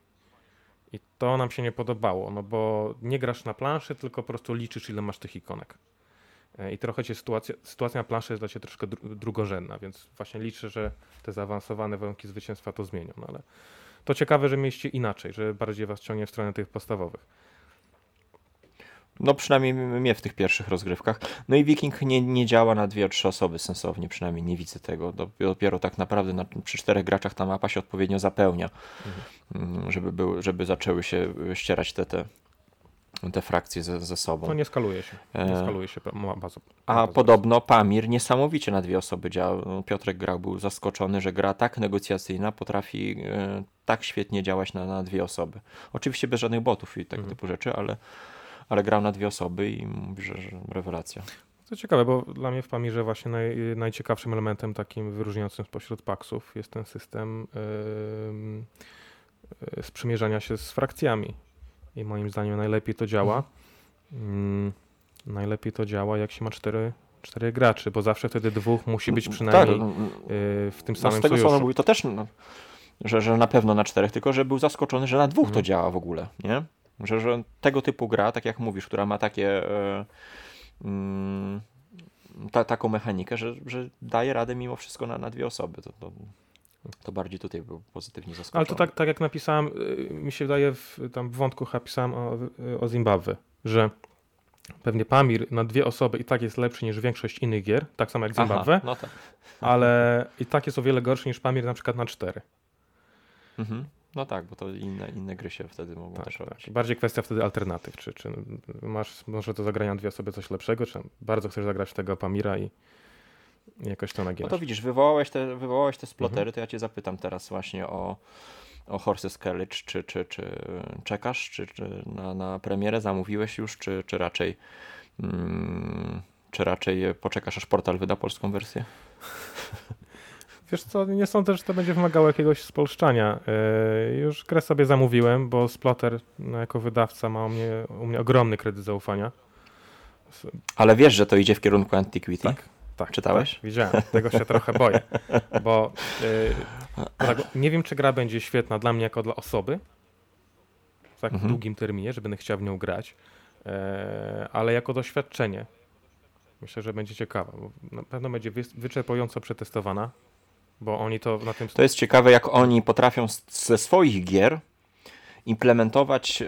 I to nam się nie podobało, no bo nie grasz na planszy, tylko po prostu liczysz, ile masz tych ikonek. Y, I trochę cię sytuacja, sytuacja na planszy jest dla ciebie troszkę drugorzędna, więc właśnie liczę, że te zaawansowane warunki zwycięstwa to zmienią. No ale to ciekawe, że mieliście inaczej, że bardziej was ciągnie w stronę tych podstawowych. No przynajmniej mnie w tych pierwszych rozgrywkach. No i Viking nie, nie działa na dwie, trzy osoby sensownie, przynajmniej nie widzę tego. Dopiero tak naprawdę na, przy czterech graczach ta mapa się odpowiednio zapełnia, mhm. żeby, był, żeby zaczęły się ścierać te, te, te frakcje ze, ze sobą. To nie skaluje się. Nie e, skaluje się bardzo. A podobno Pamir niesamowicie na dwie osoby działa. No, Piotrek grał, był zaskoczony, że gra tak negocjacyjna potrafi e, tak świetnie działać na, na dwie osoby. Oczywiście bez żadnych botów i tego mhm. typu rzeczy, ale ale grał na dwie osoby i mówi, że, że rewelacja. To ciekawe, bo dla mnie w Pamirze właśnie naj, najciekawszym elementem takim wyróżniającym spośród paksów jest ten system yy, sprzymierzania się z frakcjami. I moim zdaniem najlepiej to działa. Yy, najlepiej to działa, jak się ma cztery, cztery graczy, bo zawsze wtedy dwóch musi być tak, przynajmniej tak, yy, w tym no samym z tego, sojuszu. co mówi, to też, no, że, że na pewno na czterech, tylko że był zaskoczony, że na dwóch to mhm. działa w ogóle, nie? Że, że tego typu gra, tak jak mówisz, która ma takie e, mm, ta, taką mechanikę, że, że daje radę mimo wszystko na, na dwie osoby. To, to, to bardziej tutaj był pozytywnie zaskoczony. Ale to tak, tak jak napisałem, y, mi się wydaje, w, tam w wątku napisałem o, o Zimbabwe, że pewnie Pamir na dwie osoby i tak jest lepszy niż większość innych gier, tak samo jak Zimbabwe, no tak. ale i tak jest o wiele gorszy niż Pamir na przykład na cztery. Mhm. No tak, bo to inne, inne gry się wtedy mogą tak, też robić. Tak. Bardziej kwestia wtedy alternatyw, czy, czy masz może do zagrania dwie osoby coś lepszego, czy bardzo chcesz zagrać w tego Pamira i jakoś to naginać. No to widzisz, wywołałeś te, wywołałeś te splotery, mhm. to ja cię zapytam teraz właśnie o, o Horses College, czy, czy, czy czekasz, czy, czy na, na premierę zamówiłeś już, czy, czy raczej mm, czy raczej poczekasz aż portal wyda polską wersję? <laughs> Wiesz co, nie sądzę, że to będzie wymagało jakiegoś spolszczania. Yy, już grę sobie zamówiłem, bo Splotter no, jako wydawca ma u mnie, u mnie ogromny kredyt zaufania. Ale wiesz, że to idzie w kierunku Antiquity? Tak, tak. Czytałeś? Tak, widziałem. Tego się trochę boję, bo yy, nie wiem, czy gra będzie świetna dla mnie jako dla osoby w tak mhm. długim terminie, że będę chciał w nią grać, yy, ale jako doświadczenie. Myślę, że będzie ciekawa, bo na pewno będzie wyczerpująco przetestowana, bo oni to na tym... To jest ciekawe, jak oni potrafią ze swoich gier implementować e,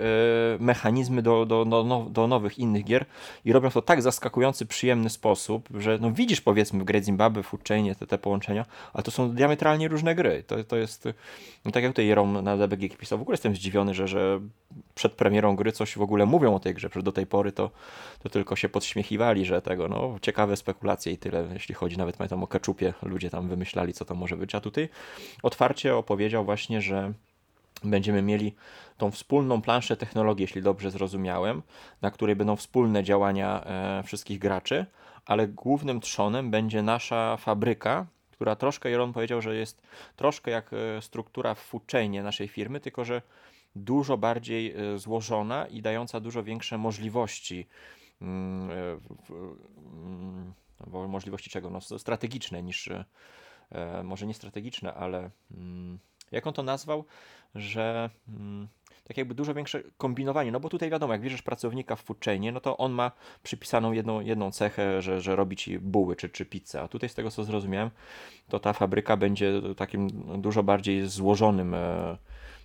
mechanizmy do, do, do, do nowych, innych gier i robią to tak zaskakujący, przyjemny sposób, że no widzisz powiedzmy w grę Zimbabwe, w Uczenie te, te połączenia, ale to są diametralnie różne gry. To, to jest, no tak jak tutaj Jerom na DBG pisał, w ogóle jestem zdziwiony, że, że przed premierą gry coś w ogóle mówią o tej grze, przecież do tej pory to, to tylko się podśmiechiwali, że tego, no ciekawe spekulacje i tyle, jeśli chodzi nawet pamiętam o keczupie, ludzie tam wymyślali, co to może być, a tutaj otwarcie opowiedział właśnie, że będziemy mieli tą wspólną planszę technologii, jeśli dobrze zrozumiałem, na której będą wspólne działania e, wszystkich graczy, ale głównym trzonem będzie nasza fabryka, która troszkę, Jeron powiedział, że jest troszkę jak e, struktura w foodchainie naszej firmy, tylko że dużo bardziej e, złożona i dająca dużo większe możliwości. Mm, mm, możliwości czego? No, strategiczne niż, może nie strategiczne, ale mm, jak on to nazwał, że mm, tak jakby dużo większe kombinowanie, no bo tutaj wiadomo, jak bierzesz pracownika w foodchainie, no to on ma przypisaną jedną, jedną cechę, że, że robi ci buły czy, czy pizzę, a tutaj z tego co zrozumiałem, to ta fabryka będzie takim dużo bardziej złożonym e,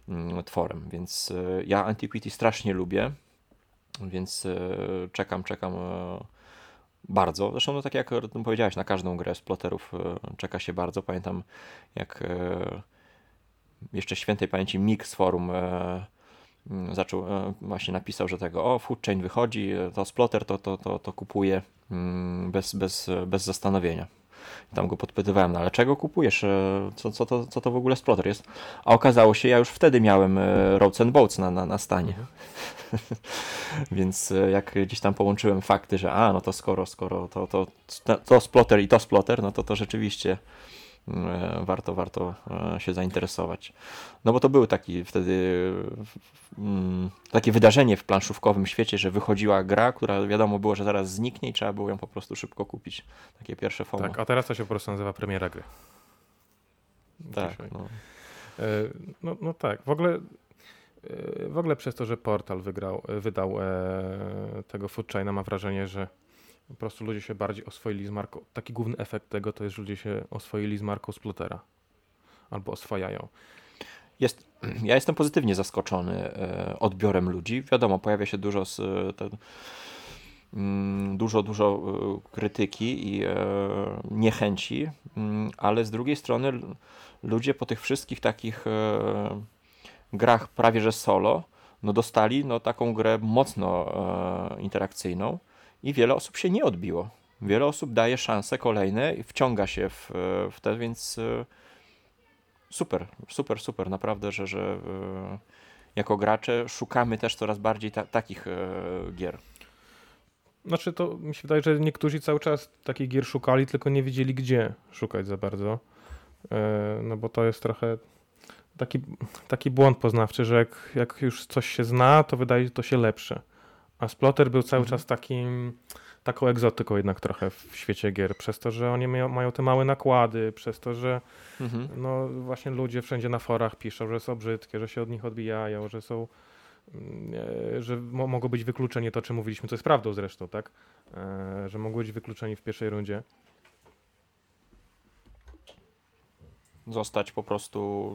mm, tworem, więc e, ja Antiquity strasznie lubię, więc e, czekam, czekam e, bardzo. Zresztą, no tak jak powiedziałeś, na każdą grę z ploterów e, czeka się bardzo. Pamiętam, jak e, jeszcze świętej pamięci Mix Forum e, mm, zaczął, e, właśnie napisał, że tego, o, Food Chain wychodzi, e, to Splotter to, to, to, to kupuje mm, bez, bez, bez zastanowienia. Tam go podpytywałem, no ale czego kupujesz? Co, co, to, co to w ogóle Splotter jest? A okazało się, ja już wtedy miałem Roads and Boats na, na, na stanie. <laughs> Więc jak gdzieś tam połączyłem fakty, że a, no to skoro, skoro to, to, to, to Splotter i to Splotter, no to to rzeczywiście E, warto, warto e, się zainteresować. No bo to był taki wtedy mm, takie wydarzenie w planszówkowym świecie, że wychodziła gra, która wiadomo było, że zaraz zniknie i trzeba było ją po prostu szybko kupić. Takie pierwsze FOMO. Tak, a teraz to się po prostu nazywa premiera gry. Tak. No. E, no, no tak, w ogóle w ogóle przez to, że Portal wygrał, wydał tego Food Chaina, mam wrażenie, że po prostu ludzie się bardziej oswoili z marką. Taki główny efekt tego to jest, że ludzie się oswoili z marką Splutera. Albo oswajają. Jest, ja jestem pozytywnie zaskoczony e, odbiorem ludzi. Wiadomo, pojawia się dużo z, te, mm, dużo, dużo e, krytyki i e, niechęci, mm, ale z drugiej strony ludzie po tych wszystkich takich grach prawie że solo, no dostali no, taką grę mocno interakcyjną i wiele osób się nie odbiło. Wiele osób daje szanse kolejne i wciąga się w, w te, więc e, super, super, super. Naprawdę, że, że e, jako gracze szukamy też coraz bardziej ta, takich e, gier. Znaczy to mi się wydaje, że niektórzy cały czas takich gier szukali, tylko nie wiedzieli gdzie szukać za bardzo. No bo to jest trochę taki, taki błąd poznawczy, że jak, jak już coś się zna, to wydaje się to się lepsze. A Splotter był cały mhm. czas takim, taką egzotyką jednak trochę w świecie gier, przez to, że oni mają, mają te małe nakłady, przez to, że mhm. no właśnie ludzie wszędzie na forach piszą, że są brzydkie, że się od nich odbijają, że są mm, e, że mogą być wykluczeni, to o czym mówiliśmy, co jest prawdą zresztą, tak? E, że mogą być wykluczeni w pierwszej rundzie. Zostać po prostu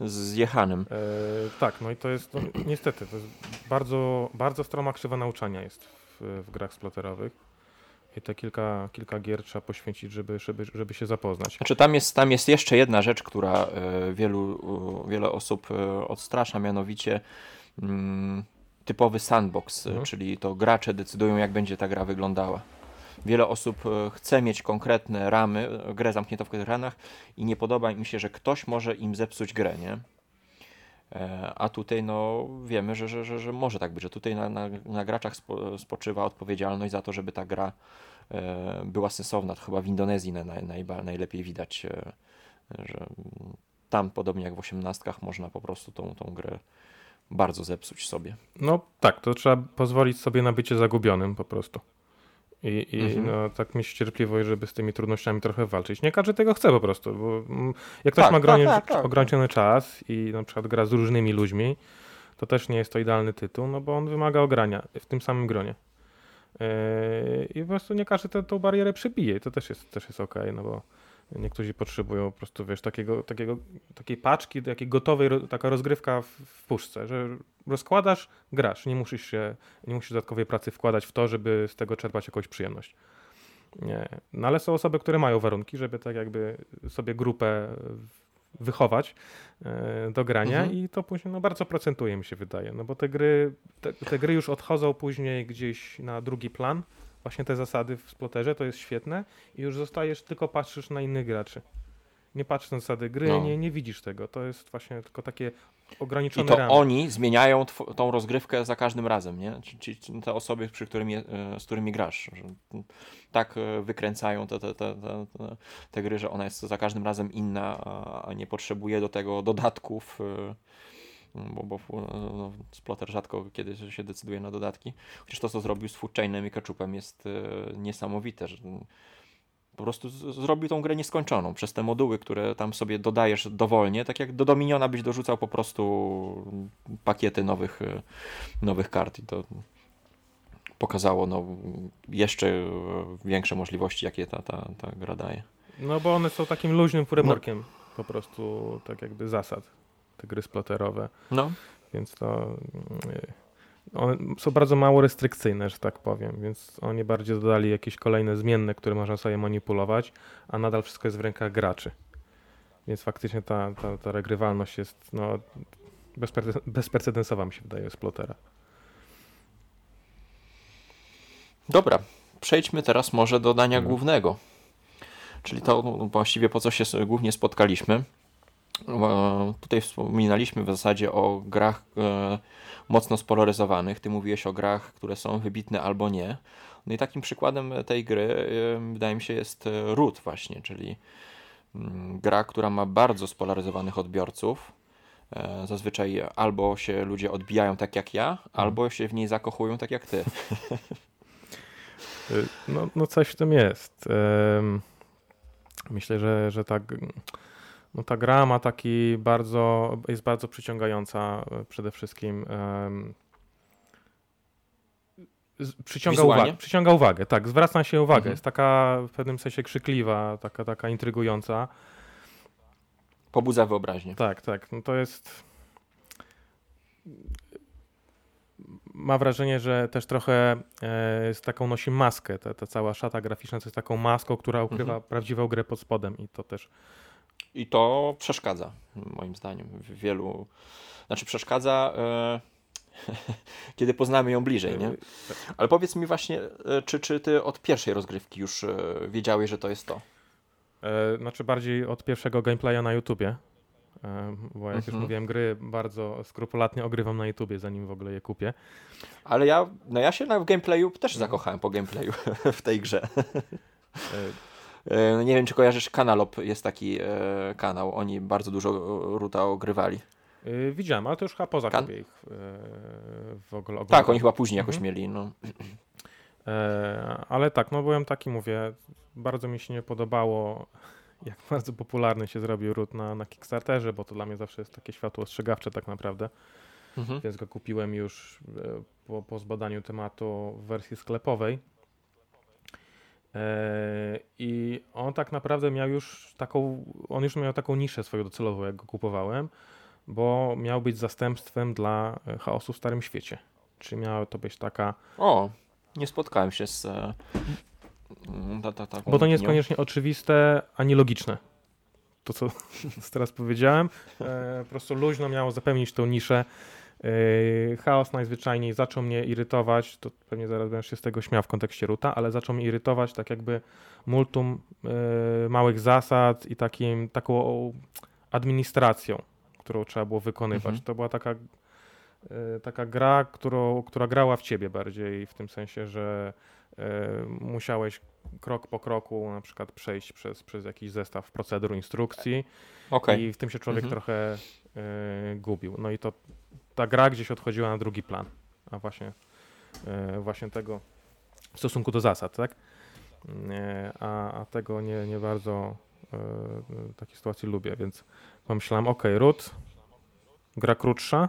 zjechanym. E, tak, no i to jest, no, niestety, to jest bardzo, bardzo stroma krzywa nauczania jest w, w grach sploterowych. I te kilka, kilka gier trzeba poświęcić, żeby, żeby, żeby się zapoznać. Znaczy tam jest, tam jest jeszcze jedna rzecz, która e, wielu, wiele osób e, odstrasza, mianowicie mm, typowy sandbox, mhm. czyli to gracze decydują, jak będzie ta gra wyglądała. Wiele osób chce mieć konkretne ramy, grę zamkniętą w konkretnych ranach i nie podoba im się, że ktoś może im zepsuć grę, nie? A tutaj no, wiemy, że, że, że, że może tak być, że tutaj na, na, na graczach spo, spoczywa odpowiedzialność za to, żeby ta gra e, była sensowna. To chyba w Indonezji na, na, najlepiej widać, e, że tam podobnie jak w osiemnastkach można po prostu tą, tą grę bardzo zepsuć sobie. No tak, to trzeba pozwolić sobie na bycie zagubionym po prostu. I, i mhm. no, tak mieć cierpliwość, żeby z tymi trudnościami trochę walczyć. Nie każdy tego chce po prostu, bo mm, jak ktoś tak, ma tak, tak, tak, ograniczony czas i na przykład gra z różnymi ludźmi, to też nie jest to idealny tytuł, no bo on wymaga ogrania w tym samym gronie. Yy, I po prostu nie każdy tę barierę przebije to też jest, też jest ok, no bo Niektórzy potrzebują po prostu, wiesz, takiego, takiego, takiej paczki, takiej gotowej, taka rozgrywka w, w puszce, że rozkładasz, grasz, nie musisz się, nie musisz dodatkowej pracy wkładać w to, żeby z tego czerpać jakąś przyjemność. Nie. No ale są osoby, które mają warunki, żeby tak jakby sobie grupę wychować e, do grania mhm. i to później no, bardzo procentuje mi się wydaje, no bo te gry, te, te gry już odchodzą później gdzieś na drugi plan, właśnie te zasady w sploterze, to jest świetne i już zostajesz, tylko patrzysz na innych graczy. Nie patrzysz na zasady gry, no. nie, nie widzisz tego. To jest właśnie tylko takie ograniczone I to ramy. oni zmieniają tą rozgrywkę za każdym razem, nie? Ci, ci, te osoby, przy którymi, e, z którymi grasz. tak e, wykręcają te, te, te, te, te gry, że ona jest za każdym razem inna, a nie potrzebuje do tego dodatków e, bo, bo no, Splotter rzadko kiedy się decyduje na dodatki. Chociaż to, co zrobił z Foodchainem i Ketchupem jest e, niesamowite, że po prostu zrobił tą grę nieskończoną przez te moduły, które tam sobie dodajesz dowolnie, tak jak do Dominiona byś dorzucał po prostu pakiety nowych, e, nowych kart i to pokazało no, jeszcze większe możliwości, jakie ta, ta, ta gra daje. No bo one są takim luźnym frameworkiem no. po prostu tak jakby zasad te gry sploterowe. No. Więc to y, one są bardzo mało restrykcyjne, że tak powiem, więc oni bardziej dodali jakieś kolejne zmienne, które można sobie manipulować, a nadal wszystko jest w rękach graczy. Więc faktycznie ta, ta, ta regrywalność jest no, bezprecedensowa, mi się wydaje, z plotera. Dobra, przejdźmy teraz może do dania hmm. głównego. Czyli to właściwie po co się głównie spotkaliśmy. Tutaj wspominaliśmy w zasadzie o grach e, mocno spolaryzowanych. Ty mówiłeś o grach, które są wybitne albo nie. No i takim przykładem tej gry e, wydaje mi się jest e, Root właśnie, czyli mm, gra, która ma bardzo spolaryzowanych odbiorców. Zazwyczaj albo się ludzie odbijają tak jak ja, mhm. albo się w niej zakochują tak jak ty. <laughs> No, no coś w tym jest. Myślę, że, że tak no ta gra ma taki bardzo, jest bardzo przyciągająca e, przede wszystkim. Um, przyciąga, uwagę, przyciąga uwagę, tak, zwraca się uwagę. Mhm. Jest taka w pewnym sensie krzykliwa, taka, taka intrygująca. Pobudza wyobraźnię. Tak, tak. No to jest. Ma wrażenie, że też trochę e, jest taką nosi maskę. Ta, ta cała szata graficzna to jest taką maską, która ukrywa mhm. prawdziwą grę pod spodem i to też i to przeszkadza, moim zdaniem, w wielu. Znaczy, przeszkadza, e... <laughs> kiedy poznamy ją bliżej, nie? Ale powiedz mi właśnie, e, czy, czy ty od pierwszej rozgrywki już e... wiedziałeś, że to jest to? Znaczy, bardziej od pierwszego gameplaya na YouTubie. Bo jak mhm. już mówiłem, gry bardzo skrupulatnie ogrywam na YouTubie, zanim w ogóle je kupię. Ale ja, no ja się na gameplayu też mhm. zakochałem po gameplayu <laughs> w tej grze. E, E, no nie wiem, czy kojarzysz Kanalop, jest taki e, kanał. Oni bardzo dużo ruta ogrywali. Widziałem, ale to już chyba poza kan- ich w ogóle. Tak, oni chyba później jakoś mhm. mieli. No. E, ale tak, no byłem taki, mówię, bardzo mi się nie podobało, jak <laughs> bardzo popularny się zrobił ród na, na Kickstarterze, bo to dla mnie zawsze jest takie światło ostrzegawcze tak naprawdę. Mhm. Więc go kupiłem już po, po zbadaniu tematu w wersji sklepowej. E, I on tak naprawdę miał już taką, on już miał taką niszę swoją docelową, jak go kupowałem, bo miał być zastępstwem dla chaosu w Starym Świecie. Czy miała to być taka. O, nie spotkałem się z. E, ta, ta, ta, bo to nie jest koniecznie oczywiste ani logiczne. To, co <laughs> teraz powiedziałem, e, po prostu luźno miało zapełnić tą niszę chaos najzwyczajniej zaczął mnie irytować, to pewnie zaraz będę się z tego śmiał w kontekście ruta, ale zaczął mnie irytować tak jakby multum yy, małych zasad i takim, taką administracją, którą trzeba było wykonywać. Mhm. To była taka, yy, taka gra, którą, która grała w ciebie bardziej, w tym sensie, że musiałeś krok po kroku na przykład przejść przez, przez jakiś zestaw procedur, instrukcji okay. i w tym się człowiek mhm. trochę gubił. No i to ta gra gdzieś odchodziła na drugi plan, a właśnie, e, właśnie tego w stosunku do zasad, tak? E, a, a tego nie, nie bardzo e, takiej sytuacji lubię, więc pomyślałem, ok, root, gra krótsza,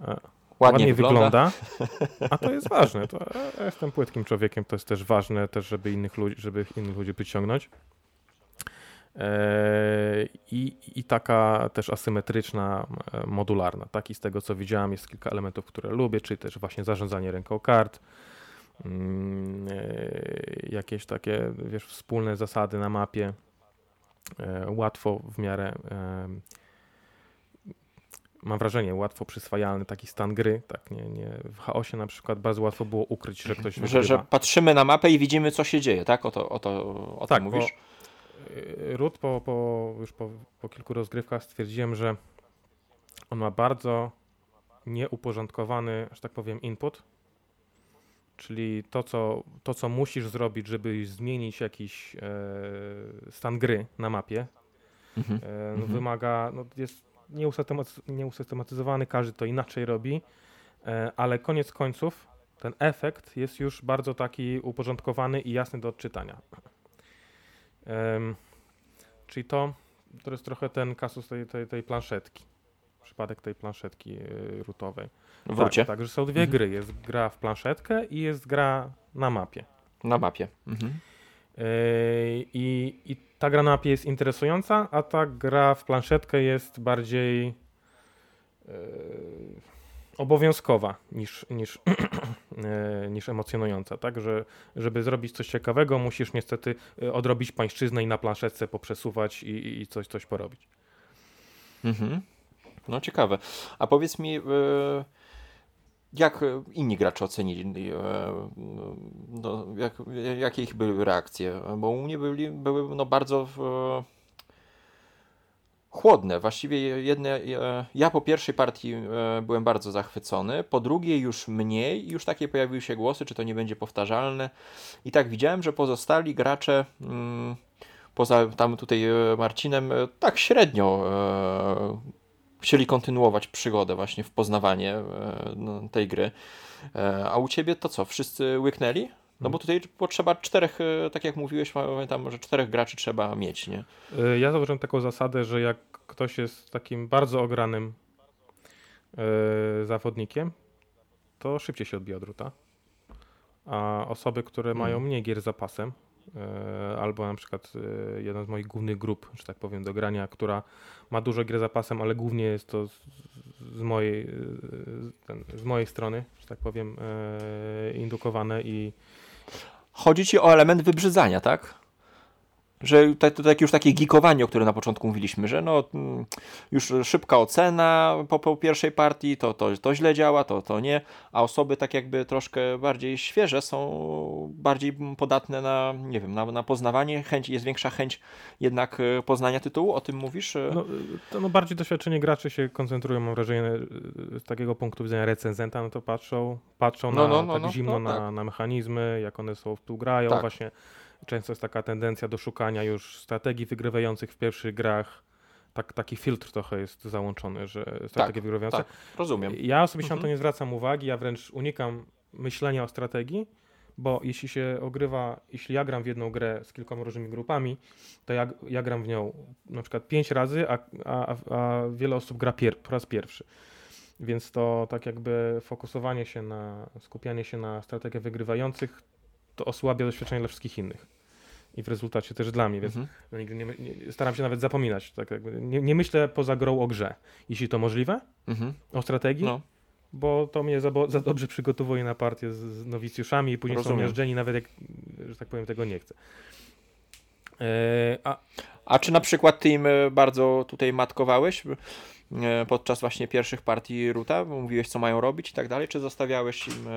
ładnie, ładnie wygląda. wygląda. <laughs> a to jest ważne. To, ja jestem płytkim człowiekiem, to jest też ważne, też żeby innych ludzi, żeby innych ludzi przyciągnąć. E, I, I, taka też asymetryczna, e, modularna. Taki z tego co widziałem jest kilka elementów, które lubię, czyli też właśnie zarządzanie ręką kart, mm, e, jakieś takie wiesz, wspólne zasady na mapie, łatwo w miarę mam wrażenie, łatwo przyswajalny taki stan gry. Tak, nie, nie, w chaosie na przykład bardzo łatwo było ukryć, że ktoś że, że patrzymy na mapę i widzimy, co się dzieje, tak? O to, o to, o tak, mówisz? Bo Ród po, po, już po, po kilku rozgrywkach stwierdziłem, że on ma bardzo nieuporządkowany, że tak powiem, input, czyli to, co, to, co musisz zrobić, żeby zmienić jakiś e, stan gry na mapie, mhm. e, no, mhm. wymaga, no, jest nieusystematyzowany, każdy to inaczej robi, e, ale koniec końców ten efekt jest już bardzo taki uporządkowany i jasny do odczytania. Czyli to, to jest trochę ten kasus tej, tej, tej planszetki. Przypadek tej planszetki yy, rutowej. W tak, tak, są dwie mhm. gry. Jest gra w planszetkę i jest gra na mapie. Na mapie. Mhm. Yy, i, I ta gra na mapie jest interesująca, a ta gra w planszetkę jest bardziej yy, obowiązkowa niż, niż, <clears throat> e, niż emocjonująca, tak? Że, żeby zrobić coś ciekawego, musisz niestety e, odrobić pańszczyznę i na planszetce poprzesuwać i, i coś, coś porobić. Mhm. No ciekawe. A powiedz mi, e, jak inni gracze ocenili, no, jak, jakie ich były reakcje? Bo u mnie byli, były no bardzo chłodne. Właściwie jedne, e, ja po pierwszej partii e, byłem bardzo zachwycony, po drugiej już mniej, już takie pojawiły się głosy, czy to nie będzie powtarzalne. I tak widziałem, że pozostali gracze, mm, poza tam tutaj e, Marcinem, tak średnio chcieli kontynuować przygodę właśnie w poznawanie no, tej gry. A u ciebie to co? Wszyscy łyknęli? No bo tutaj potrzeba czterech, e, tak jak mówiłeś, pamiętam, że czterech graczy trzeba mieć, nie? E, ja zauważyłem taką zasadę, że jak ktoś jest takim bardzo ogranym yy, zawodnikiem, to szybciej się odbija druta. A osoby, które hmm. mają mniej gier zapasem, yy, albo na przykład yy, jedna z moich głównych grup, że tak powiem, do grania, która ma dużo gier zapasem, ale głównie jest to z, z mojej, ten, z mojej strony, że tak powiem, indukowane i Chodzi ci o element wybrzydzania, tak? Że to, to, już takie geekowanie, o którym na początku mówiliśmy, że no mm, już szybka ocena po, po, pierwszej partii, to, to, to źle działa, to, to nie, a osoby tak jakby troszkę bardziej świeże są bardziej podatne na, nie wiem, na, na poznawanie, chęć, jest większa chęć jednak e, poznania tytułu, o tym mówisz? E? No, to, no bardziej doświadczenie graczy się koncentrują, mam wrażenie, z takiego punktu widzenia recenzenta, no to patrzą, patrzą no, na, no, no, tak no, zimno no, na, tak. na mechanizmy, jak one są w tu grają, tak. właśnie często jest taka tendencja do szukania już strategii wygrywających w pierwszych grach. Tak, taki filtr trochę jest załączony, że strategie tak, wygrywające. Tak, rozumiem. Ja osobiście mhm. na to nie zwracam uwagi, ja wręcz unikam myślenia o strategii, bo jeśli się ogrywa, jeśli ja gram w jedną grę z kilkoma różnymi grupami, to ja, ja gram w nią na przykład pięć razy, a, a, a wiele osób gra pier po raz pierwszy. Więc to tak jakby fokusowanie się na, skupianie się na strategiach wygrywających to osłabia doświadczenie dla wszystkich innych. I w rezultacie też dla mnie, więc mhm. no nigdy nie, nie, staram się nawet zapominać. Tak nie, nie, myślę poza grą o grze, jeśli to możliwe, mhm. o strategii, no. bo to mnie za, za, dobrze przygotowuje na partię z, z nowicjuszami i później Rozumiem. są miażdżeni, nawet jak, że tak powiem, tego nie chcę. E, a... a czy na przykład ty im e, bardzo tutaj matkowałeś? e, podczas właśnie pierwszych partii Ruta? Mówiłeś, co mają robić i tak dalej, czy zostawiałeś im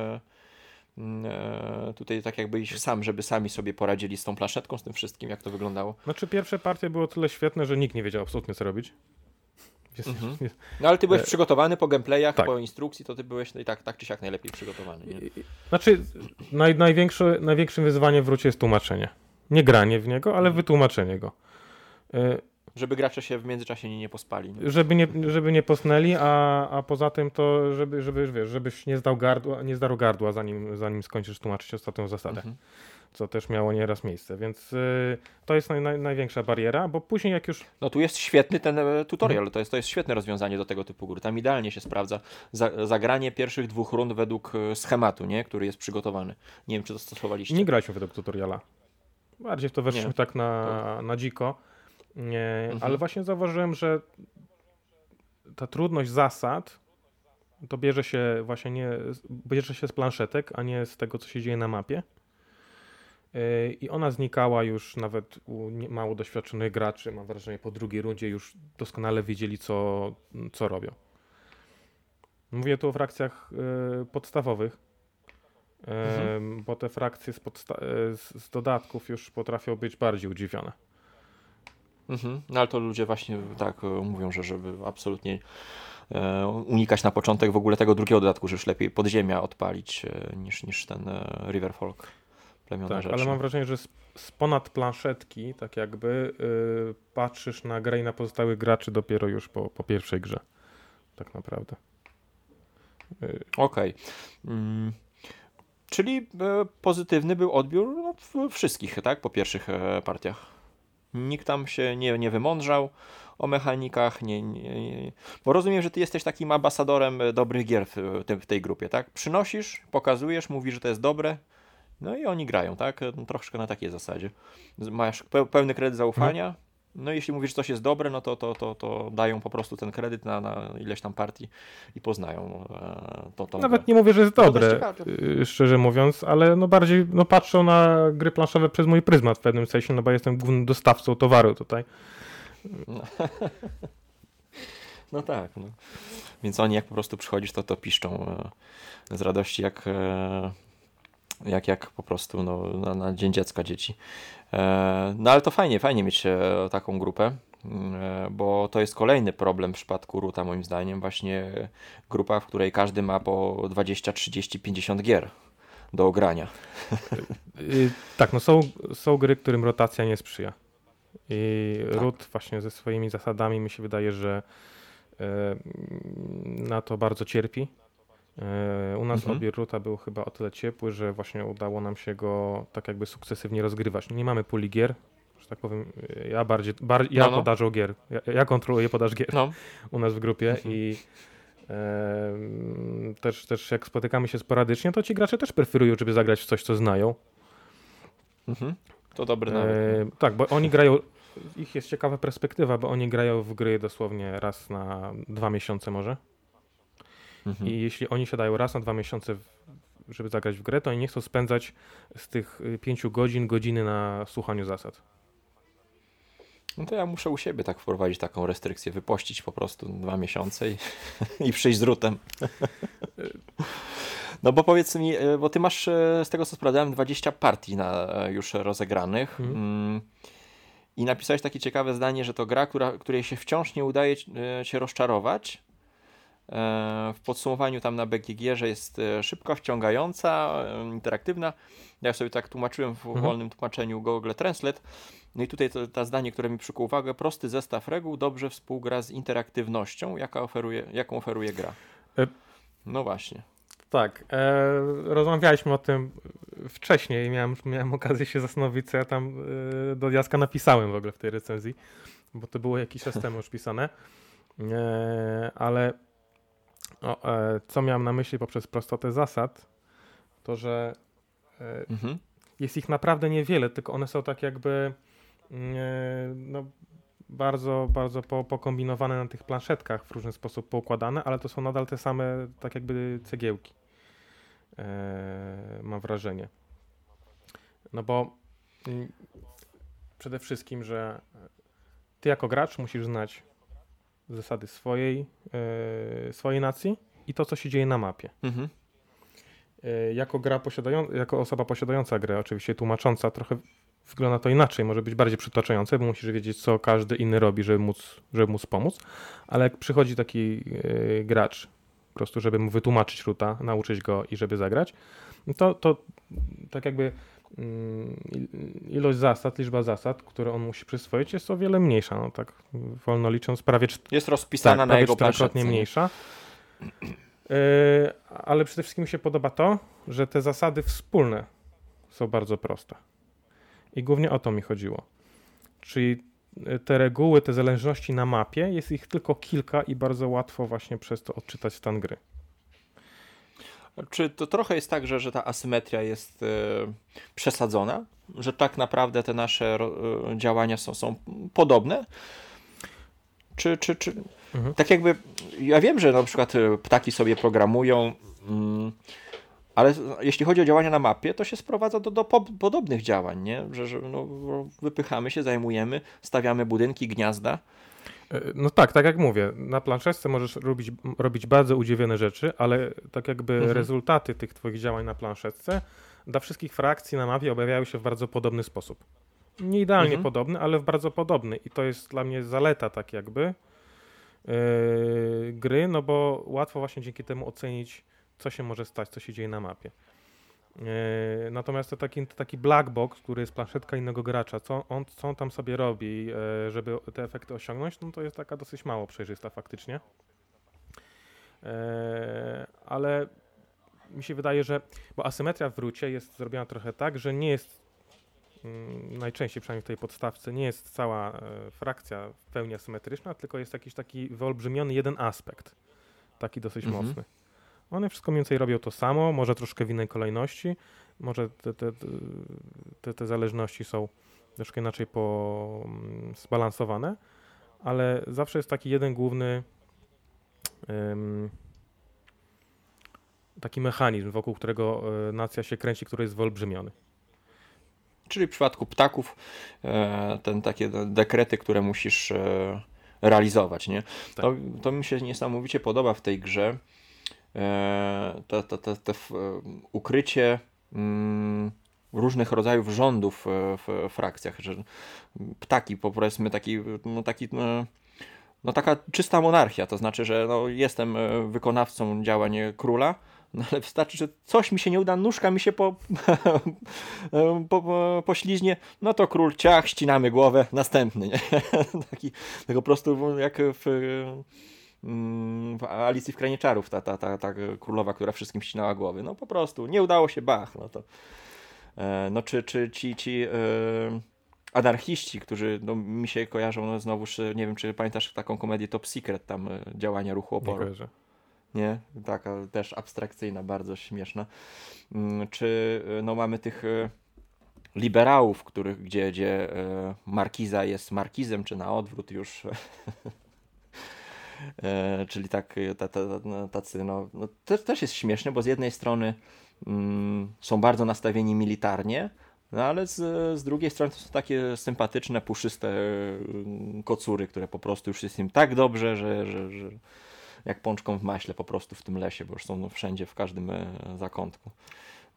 tutaj tak jakby iść sam, żeby sami sobie poradzili z tą planszetką, z tym wszystkim, jak to wyglądało? Znaczy pierwsze partie było tyle świetne, że nikt nie wiedział absolutnie co robić. Jest, mhm. jest... No ale ty byłeś e... przygotowany po gameplayach, tak. po instrukcji, to ty byłeś no i tak, tak czy siak najlepiej przygotowany. Nie? Znaczy naj, największe, największym wyzwaniem w Rucie jest tłumaczenie. Nie granie w niego, ale mhm. wytłumaczenie go. Żeby gracze się w międzyczasie nie, nie pospali. Nie? Żeby, nie, żeby nie posnęli, a, a poza tym to, żeby, żeby wiesz, żebyś nie zdał gardła, nie zdarł gardła, zanim, zanim skończysz tłumaczyć ostatnią zasadę. Mhm. Co też miało nieraz miejsce, więc y, to jest naj, naj, największa bariera, bo później jak już... No tu jest świetny ten e, tutorial, mhm. to, jest, to jest świetne rozwiązanie do tego typu gór. Tam idealnie się sprawdza za, zagranie pierwszych dwóch rund według e, schematu, nie? który jest przygotowany. Nie wiem, czy to stosowaliście. Nie graliśmy według tutoriala. Bardziej w to weszliśmy tak na, na dziko. Nie, mhm. Ale właśnie zauważyłem, że ta trudność zasad to bierze się właśnie nie, bierze się z planszetek, a nie z tego, co się dzieje na mapie. Yy, I ona znikała już nawet u mało doświadczonych graczy. Mam wrażenie, po drugiej rundzie już doskonale wiedzieli, co, co robią. Mówię tu o frakcjach yy, podstawowych, yy, mhm. bo te frakcje z, z, dodatków już potrafią być bardziej udziwione. Mhm. No ale to ludzie właśnie tak e, mówią, że żeby absolutnie e, unikać na początek w ogóle tego drugiego dodatku, że już lepiej podziemia odpalić e, niż, niż ten Riverfolk. Tak, rzeczy. ale mam wrażenie, że z, z ponad planszetki, tak jakby yy, patrzysz na grę i na pozostałych graczy dopiero już po, po pierwszej grze. Tak naprawdę. Yy. Okej. Okay. Mm. Czyli pozytywny był odbiór no, wszystkich, tak? Po pierwszych partiach. Nikt tam się nie, nie wymądrzał o mechanikach, nie, nie, nie, bo rozumiem, że ty jesteś takim ambasadorem dobrych gier w, w tej grupie, tak? Przynosisz, pokazujesz, mówisz, że to jest dobre, no i oni grają, tak? Troszkę na takiej zasadzie. Masz pełny kredyt zaufania, mhm. No jeśli mówisz, że coś jest dobre, no to, to, to, to dają po prostu ten kredyt na, na ileś tam partii i poznają e, to. to Nawet nie mówię, że jest dobre, y, szczerze mówiąc, ale no bardziej no patrzą na gry planszowe przez mój pryzmat w pewnym sensie, no bo jestem głównym dostawcą towaru tutaj. No, no tak. No. Więc oni jak po prostu przychodzisz, to to piszczą e, z radości, jak e, jak, jak po prostu no, na, na Dzień Dziecka dzieci. E, no ale to fajnie, fajnie mieć e, taką grupę, e, bo to jest kolejny problem w przypadku Ruta moim zdaniem, właśnie grupa, w której każdy ma po 20, 30, 50 gier do ogrania. <laughs> Tak, no są, są gry, którym rotacja nie sprzyja. I tak. Root właśnie ze swoimi zasadami mi się wydaje, że na to bardzo cierpi. E, u nas mhm. odbiór ruta był chyba o tyle ciepły, że właśnie udało nam się go tak jakby sukcesywnie rozgrywać. Nie mamy puli gier, że tak powiem, ja bardziej, bar, ja no, no. gier, ja, ja, kontroluję podaż gier no. u nas w grupie mhm. i e, też, też jak spotykamy się sporadycznie, to ci gracze też preferują, żeby zagrać w coś, co znają. Mhm. To dobry nawet. E, no. tak, bo oni grają, ich jest ciekawa perspektywa, bo oni grają w gry dosłownie raz na dwa miesiące może. Mhm. I jeśli oni siadają raz na dwa miesiące, żeby zagrać w grę, to oni nie chcą spędzać z tych y, pięciu godzin godziny na słuchaniu zasad. No to ja muszę u siebie tak wprowadzić taką restrykcję, wypościć po prostu dwa miesiące i, <laughs> i przyjść z rutem. <laughs> No bo powiedz mi, y, bo ty masz y, z tego co sprawdzałem 20 partii na, już rozegranych mhm. mm. i napisałeś takie ciekawe zdanie, że to gra, która, której się wciąż nie udaje się rozczarować, w podsumowaniu tam na BGG, że jest e, szybko wciągająca, e, interaktywna. Ja sobie tak tłumaczyłem w mhm. wolnym tłumaczeniu Google Translate. No i tutaj to, to zdanie, które mi przykuło uwagę, prosty zestaw reguł dobrze współgra z interaktywnością, jaka oferuje, jaką oferuje gra. E... No właśnie. Tak, e, rozmawialiśmy o tym wcześniej, miałem, miałem okazję się zastanowić, co ja tam e, do Jaska napisałem w ogóle w tej recenzji, bo to było jakiś czas temu już pisane, e, ale o, e, co miałem na myśli poprzez prostotę zasad, to że e, mhm. jest ich naprawdę niewiele, tylko one są tak jakby mm, e, no, bardzo, bardzo po, pokombinowane na tych planszetkach, w różny sposób poukładane, ale to są nadal te same tak jakby cegiełki. E, mam wrażenie. No bo mm, przede wszystkim, że ty jako gracz musisz znać zasady swojej, e, swojej nacji i to, co się dzieje na mapie. Mhm. E, jako, gra posiadają, jako osoba posiadająca grę, oczywiście tłumacząca, trochę wygląda to inaczej, może być bardziej przytaczające, bo musisz wiedzieć, co każdy inny robi, żeby móc, żeby móc pomóc, ale jak przychodzi taki e, gracz, po prostu, żeby mu wytłumaczyć ruta, nauczyć go i żeby zagrać, to, to tak jakby ilość zasad, liczba zasad, które on musi przyswoić jest o wiele mniejsza, no tak wolno licząc prawie... Jest rozpisana tak, na jego czterokrotnie mniejsza. Yy, ale przede wszystkim mi się podoba to, że te zasady wspólne są bardzo proste. I głównie o to mi chodziło. Czyli e, te reguły, te zależności na mapie, jest ich tylko kilka i bardzo łatwo właśnie przez to odczytać stan gry. Czy to trochę jest tak, że, że ta asymetria jest e, przesadzona? Że tak naprawdę te nasze e, działania są, są podobne? Czy, czy, czy mhm. tak jakby, ja wiem, że na przykład e, ptaki sobie programują, mm, ale jeśli chodzi o działania na mapie, to się sprowadza do, do po, podobnych działań, nie? Że, że no, wypychamy się, zajmujemy, stawiamy budynki, gniazda. E, no tak, tak jak mówię, na planszeczce możesz robić, robić bardzo udziwione rzeczy, ale tak jakby mhm. rezultaty tych twoich działań na planszeczce dla wszystkich frakcji na mapie objawiają się w bardzo podobny sposób. Nie idealnie mhm. podobny, ale w bardzo podobny i to jest dla mnie zaleta tak jakby yy, gry, no bo łatwo właśnie dzięki temu ocenić, co się może stać, co się dzieje na mapie. E, natomiast to taki, to taki black box, który jest planszetka innego gracza, co on, co on tam sobie robi, e, żeby te efekty osiągnąć, no to jest taka dosyć mało przejrzysta faktycznie. E, ale mi się wydaje, że, bo asymetria w rucie jest zrobiona trochę tak, że nie jest mm, najczęściej przynajmniej w tej podstawce nie jest cała frakcja w pełni asymetryczna, tylko jest jakiś taki wyolbrzymiony jeden aspekt, taki dosyć mhm. mocny. One wszystko mniej więcej robią to samo, może troszkę w innej kolejności, może te, te, te, te zależności są troszkę inaczej po, mm, zbalansowane, ale zawsze jest taki jeden główny um, taki mechanizm, wokół którego e, nacja się kręci, który jest wyolbrzymiony. Czyli w przypadku ptaków e, ten takie dekrety, które musisz e, realizować, nie? Tak. To, to mi się niesamowicie podoba w tej grze, E, to, to, to, to ukrycie mm, różnych rodzajów rządów w frakcjach, że ptaki, powiedzmy taki, no taki no, no taka czysta monarchia, to znaczy, że no, jestem e, wykonawcą działań króla, no ale wystarczy, że coś mi się nie uda, nóżka mi się po, <laughs> po, po, pośliźnie, no to król ciach, ścinamy głowę, następny, nie? <laughs> Taki, tak po prostu jak w w Alicji w Krainie Czarów, ta, ta, ta, ta królowa, która wszystkim ścinała głowy. No po prostu, nie udało się, bach. No to, e, no czy, czy ci, ci e, anarchiści, którzy no, mi się kojarzą, no znowuż, nie wiem, czy pamiętasz taką komedię Top Secret, tam e, działania ruchu oporu. Nie Nie? Taka też abstrakcyjna, bardzo śmieszna. Mm, czy no mamy tych liberałów, których, gdzie, gdzie markiza jest markizem, czy na odwrót już <laughs> E, czyli tak, no, tacy, no, no też, też jest śmieszne, bo z jednej strony mm, są bardzo nastawieni militarnie, no ale z, z drugiej strony to są takie sympatyczne, puszyste mm, kocury, które po prostu już jest im tak dobrze, że, że, że jak pączką w maśle po prostu w tym lesie, bo już są wszędzie, w każdym e, zakątku.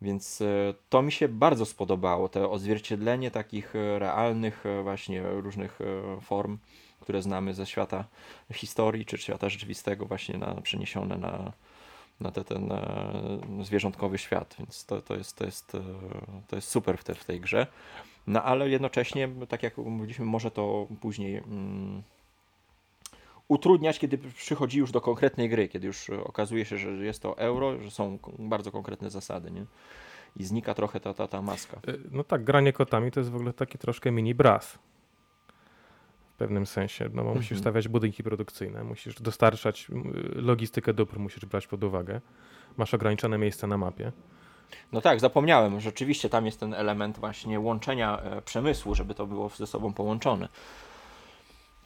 Więc e, to mi się bardzo spodobało, to odzwierciedlenie takich realnych właśnie różnych form które znamy ze świata historii czy świata rzeczywistego, właśnie na, przeniesione na, na te, ten e, zwierzątkowy świat. Więc to, to, jest, to, jest, e, to jest super w, te, w tej grze. No ale jednocześnie, tak jak mówiliśmy, może to później. Mm, utrudniać, kiedy przychodzi już do konkretnej gry, kiedy już okazuje się, że jest to euro, że są bardzo konkretne zasady, nie? I znika trochę ta, ta, ta maska. E, no tak, granie kotami to jest w ogóle taki troszkę mini bras w pewnym sensie, no bo mhm. musisz stawiać budynki produkcyjne, musisz dostarczać logistykę dóbr, musisz brać pod uwagę. Masz ograniczone miejsce na mapie. No tak, zapomniałem. Rzeczywiście tam jest ten element właśnie łączenia e, przemysłu, żeby to było ze sobą połączone.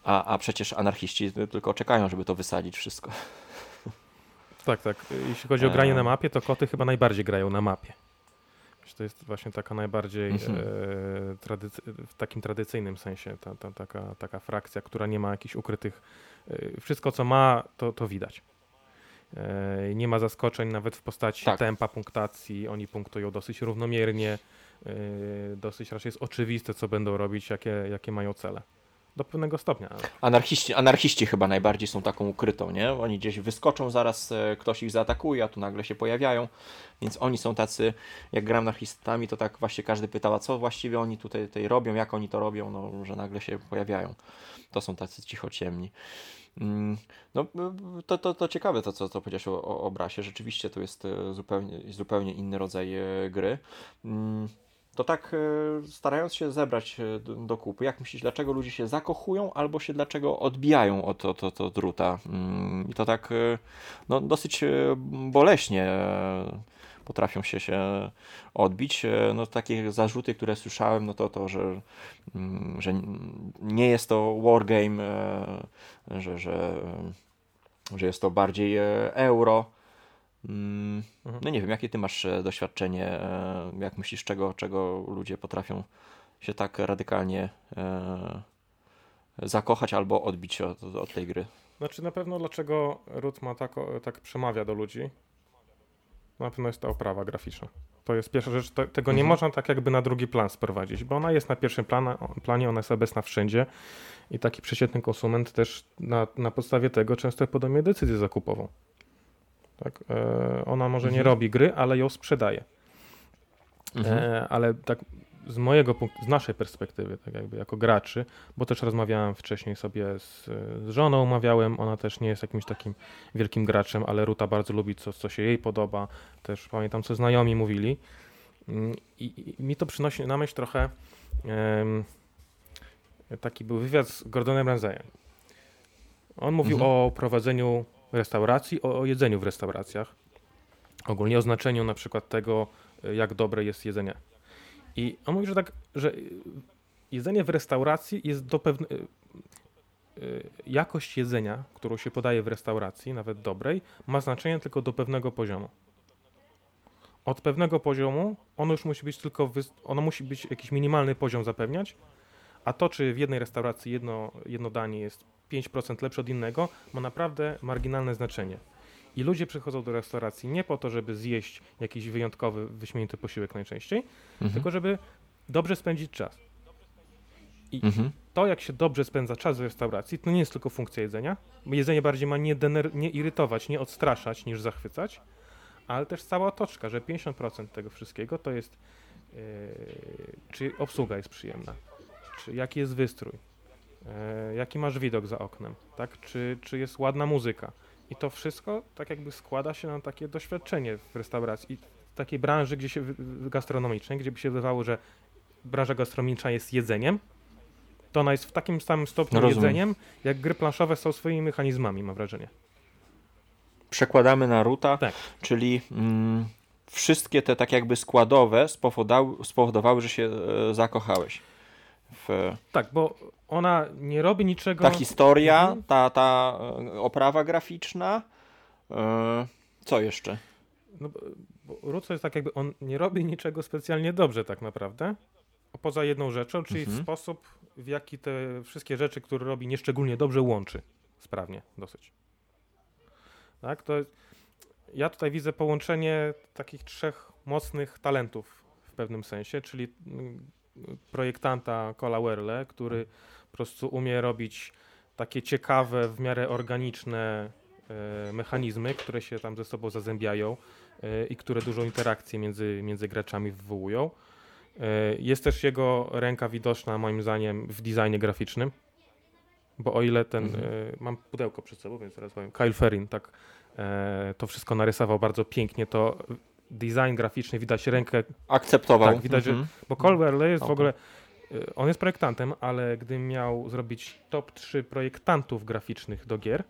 A, a przecież anarchiści tylko czekają, żeby to wysadzić wszystko. Tak, tak. Jeśli chodzi o granie na mapie, to koty chyba najbardziej grają na mapie. To jest właśnie taka najbardziej mhm. e, w takim tradycyjnym sensie ta, ta, taka, taka frakcja, która nie ma jakichś ukrytych wszystko co ma, to, to widać. Nie ma zaskoczeń nawet w postaci tak. tempa punktacji. Oni punktują dosyć równomiernie. Dosyć raczej jest oczywiste, co będą robić, jakie, jakie mają cele do pewnego stopnia. Anarchiści, anarchiści chyba najbardziej są taką ukrytą, nie? Oni gdzieś wyskoczą, zaraz e, ktoś ich zaatakuje, a tu nagle się pojawiają, więc oni są tacy, jak gram anarchistami, to tak właśnie każdy pytał, co właściwie oni tutaj, tutaj robią, jak oni to robią, no, że nagle się pojawiają. To są tacy cichociemni. Mm, no, to, to, to ciekawe to, co, co powiedziałeś o, o obrazie. Rzeczywiście to jest e, zupełnie, zupełnie inny rodzaj e, gry. To tak e, starając się zebrać e, do, kupy, jak myślisz, dlaczego ludzie się zakochują albo się dlaczego odbijają od, od, od, od druta? Mm, I to tak e, no, dosyć boleśnie potrafią się, się odbić. No, takie zarzuty, które słyszałem, no to to, że, mm, że nie jest to wargame, że, że, że jest to bardziej euro. No nie wiem, jakie ty masz e, doświadczenie, e, jak myślisz, czego, czego ludzie potrafią się tak radykalnie e, zakochać albo odbić od, od tej gry? Znaczy na pewno dlaczego Root ma tak, tak przemawia do ludzi, na pewno jest ta oprawa graficzna. To jest pierwsza rzecz, to, tego nie mhm. można tak jakby na drugi plan sprowadzić, bo ona jest na pierwszym plana, planie, ona jest obecna wszędzie i taki przeciętny konsument też na, na podstawie tego często podejmuje decyzję zakupową. Tak? E, ona może mhm. nie robi gry, ale ją sprzedaje. Mhm. E, ale tak z mojego punktu, z naszej perspektywy, tak jakby jako graczy, bo też rozmawiałem wcześniej sobie z, z żoną, omawiałem, ona też nie jest jakimś takim wielkim graczem, ale Ruta bardzo lubi, co, co się jej podoba. Też pamiętam, co znajomi mówili. Mm, I, i mi to przynosi na myśl trochę um, taki był wywiad z Gordonem Ramsayem. On mówił mhm. o prowadzeniu restauracji, o, o jedzeniu w restauracjach. Ogólnie o znaczeniu na przykład tego, e, jak dobre jest jedzenie. I on mówi, że tak, że jedzenie w restauracji jest do pewnej. E, jakość jedzenia, którą się podaje w restauracji, nawet dobrej, ma znaczenie tylko do pewnego poziomu. Od pewnego poziomu ono już musi być tylko, ono musi być jakiś minimalny poziom zapewniać, a to, czy w jednej restauracji jedno, jedno danie jest 5% lepsze od innego, ma naprawdę marginalne znaczenie. I ludzie przychodzą do restauracji nie po to, żeby zjeść jakiś wyjątkowy, wyśmienity posiłek najczęściej, mhm. tylko żeby dobrze spędzić czas. I mhm. to, jak się dobrze spędza czas w restauracji, to nie jest tylko funkcja jedzenia. Jedzenie bardziej ma nie, dener- nie irytować, nie odstraszać, niż zachwycać, ale też cała otoczka, że 50% tego wszystkiego to jest, yy, czy obsługa jest przyjemna, czy jaki jest wystrój, jaki masz widok za oknem, tak? Czy, czy jest ładna muzyka. I to wszystko tak jakby składa się na takie doświadczenie w restauracji. I w takiej branży gdzie się, gastronomicznej, gdzie by się wydawało, że branża gastronomiczna jest jedzeniem, to ona jest w takim samym stopniu no jedzeniem, jak gry planszowe są swoimi mechanizmami, mam wrażenie. Przekładamy na ruta, tak. czyli mm, wszystkie te tak jakby składowe spowodowały, spowodowały że się e, zakochałeś. W... Tak, bo ona nie robi niczego. Ta historia, mhm. ta, ta e, oprawa graficzna. E, co jeszcze? No, bo Ruco jest tak jakby, on nie robi niczego specjalnie dobrze tak naprawdę, poza jedną rzeczą, czyli mhm. sposób, w jaki te wszystkie rzeczy, które robi nieszczególnie dobrze łączy sprawnie dosyć. Tak, to jest, ja tutaj widzę połączenie takich trzech mocnych talentów w pewnym sensie, czyli mm, projektanta Cola Werle, który po prostu umie robić takie ciekawe, w miarę organiczne e, mechanizmy, które się tam ze sobą zazębiają e, i które dużą interakcję między, między graczami wywołują. E, jest też jego ręka widoczna moim zdaniem w designie graficznym, bo o ile ten, mhm. mam pudełko przed sobą, więc zaraz powiem, Kyle Ferrin tak to wszystko narysował bardzo pięknie, to design graficzny, widać rękę. Akceptował. Tak, widać, mhm. że, bo Colwell jest okay. w ogóle, on jest projektantem, ale gdybym miał zrobić top 3 projektantów graficznych do gier,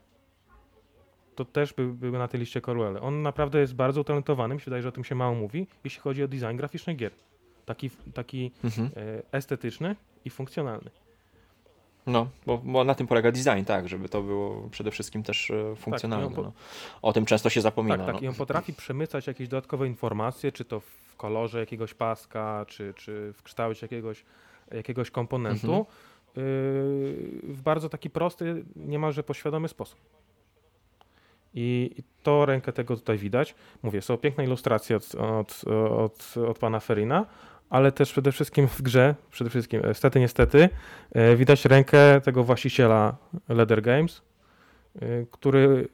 to też by, były na tej liście Colwell. On naprawdę jest bardzo utalentowany, mi się wydaje, że o tym się mało mówi, jeśli chodzi o design graficzny gier. Taki, taki mhm. e, estetyczny i funkcjonalny. No, bo, bo, na tym polega design, tak, żeby to było przede wszystkim też e, funkcjonalne. Tak, po... no. O tym często się zapomina. Tak, tak. No. I on potrafi przemycać jakieś dodatkowe informacje, czy to w kolorze jakiegoś paska, czy, czy w kształcie jakiegoś, jakiegoś komponentu, mhm. w bardzo taki prosty, niemalże poświadomy sposób. I, to rękę tego tutaj widać. Mówię, są piękne ilustracje od, od, od, od pana Ferina, ale też przede wszystkim w grze, przede wszystkim, niestety, niestety, e, widać rękę tego właściciela Leather Games, e, który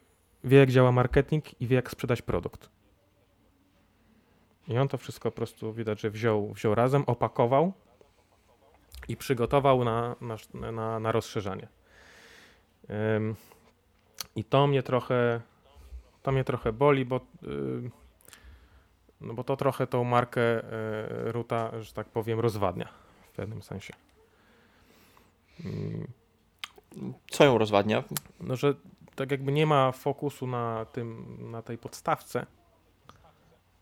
wie, jak działa marketing i wie, jak sprzedać produkt. I on to wszystko po prostu widać, że wziął, wziął razem, opakował i przygotował na, na, na, na rozszerzanie. I to mnie trochę, to mnie trochę boli, bo, no bo to trochę tą markę e, Ruta, że tak powiem, rozwadnia w pewnym sensie. Co ją rozwadnia? No, że tak jakby nie ma fokusu na tym, na tej podstawce,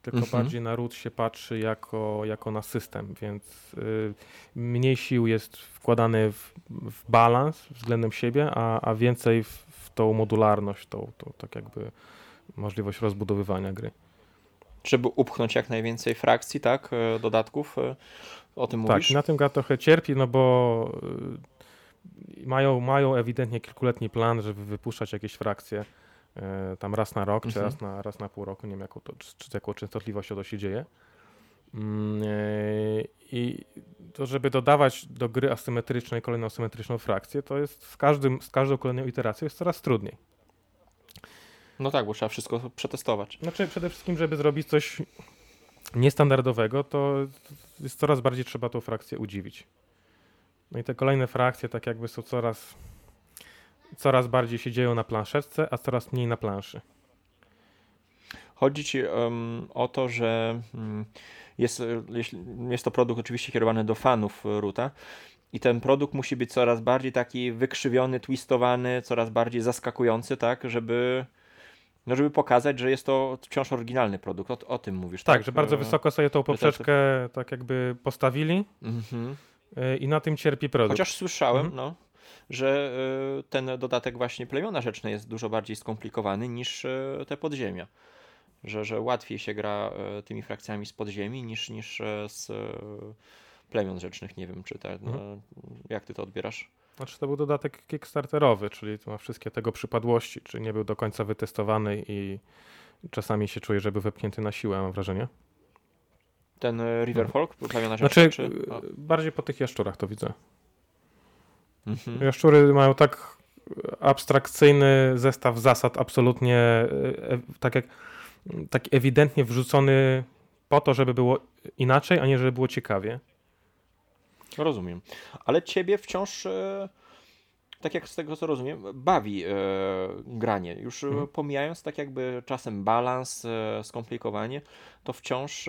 tylko mhm. bardziej na root się patrzy jako, jako na system, więc y, mniej sił jest wkładane w, w balans względem siebie, a, a więcej w, w tą modularność, tą, tą tak jakby możliwość rozbudowywania gry. Żeby upchnąć jak najwięcej frakcji, tak, e, dodatków, e, o tym tak, mówisz? Tak, na tym gra trochę cierpi, no bo y, mają, mają ewidentnie kilkuletni plan, żeby wypuszczać jakieś frakcje tam raz na rok, mhm. czy raz na, raz na pół roku, nie wiem jaką, to, czy, czy jaką częstotliwością to się dzieje. Mm, e, I to, żeby dodawać do gry asymetrycznej kolejną asymetryczną frakcję, to jest z, każdym, z każdą kolejną iteracją jest coraz trudniej. No tak, bo trzeba wszystko przetestować. Znaczy przede wszystkim, żeby zrobić coś niestandardowego, to jest coraz bardziej trzeba tą frakcję udziwić. No i te kolejne frakcje tak jakby są coraz coraz bardziej się dzieją na planszetce, a coraz mniej na planszy. Chodzi ci um, o to, że um, jest, jest to produkt oczywiście kierowany do fanów Ruta i ten produkt musi być coraz bardziej taki wykrzywiony, twistowany, coraz bardziej zaskakujący, tak, żeby no żeby pokazać, że jest to wciąż oryginalny produkt. O, o tym mówisz, tak? Tak, że bardzo wysoko sobie tą poprzeczkę tak jakby postawili mhm. I na tym cierpi produkt. Chociaż słyszałem, mhm. no, że e, ten dodatek właśnie plemiona rzeczne jest dużo bardziej skomplikowany niż e, te podziemia. Że, że łatwiej się gra e, tymi frakcjami z podziemi niż, niż z plemion rzecznych. Nie wiem, czy te, no, mhm. jak ty to odbierasz? Znaczy to był dodatek kickstarterowy, czyli to ma wszystkie tego przypadłości, czy nie był do końca wytestowany i czasami się czuje, że był wepchnięty na siłę, mam wrażenie. Ten Riverfolk, mhm. plemiona rzeczne? Znaczy, czy... bardziej po tych jaszczurach to widzę. Mhm. Jaszczury mają tak abstrakcyjny zestaw zasad, absolutnie e, e, tak jak tak ewidentnie wrzucony po to, żeby było inaczej, a nie żeby było ciekawie. Rozumiem. Ale ciebie wciąż, e, tak jak z tego co rozumiem, bawi granie. Już mhm. pomijając tak jakby czasem balans, skomplikowanie, to wciąż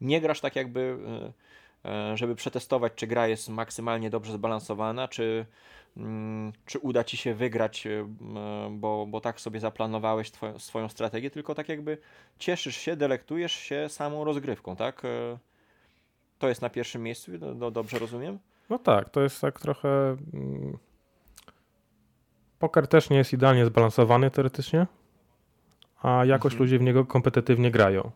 nie grasz tak jakby żeby przetestować, czy gra jest maksymalnie dobrze zbalansowana, czy, mm, czy uda ci się wygrać, e, bo, bo tak sobie zaplanowałeś twoją, swoją strategię, tylko tak jakby cieszysz się, delektujesz się samą rozgrywką, tak? E, to jest na pierwszym miejscu, no, dobrze rozumiem? No tak, to jest tak trochę. Mm, poker też nie jest idealnie zbalansowany teoretycznie, a jakoś mhm. ludzie w niego kompetytywnie grają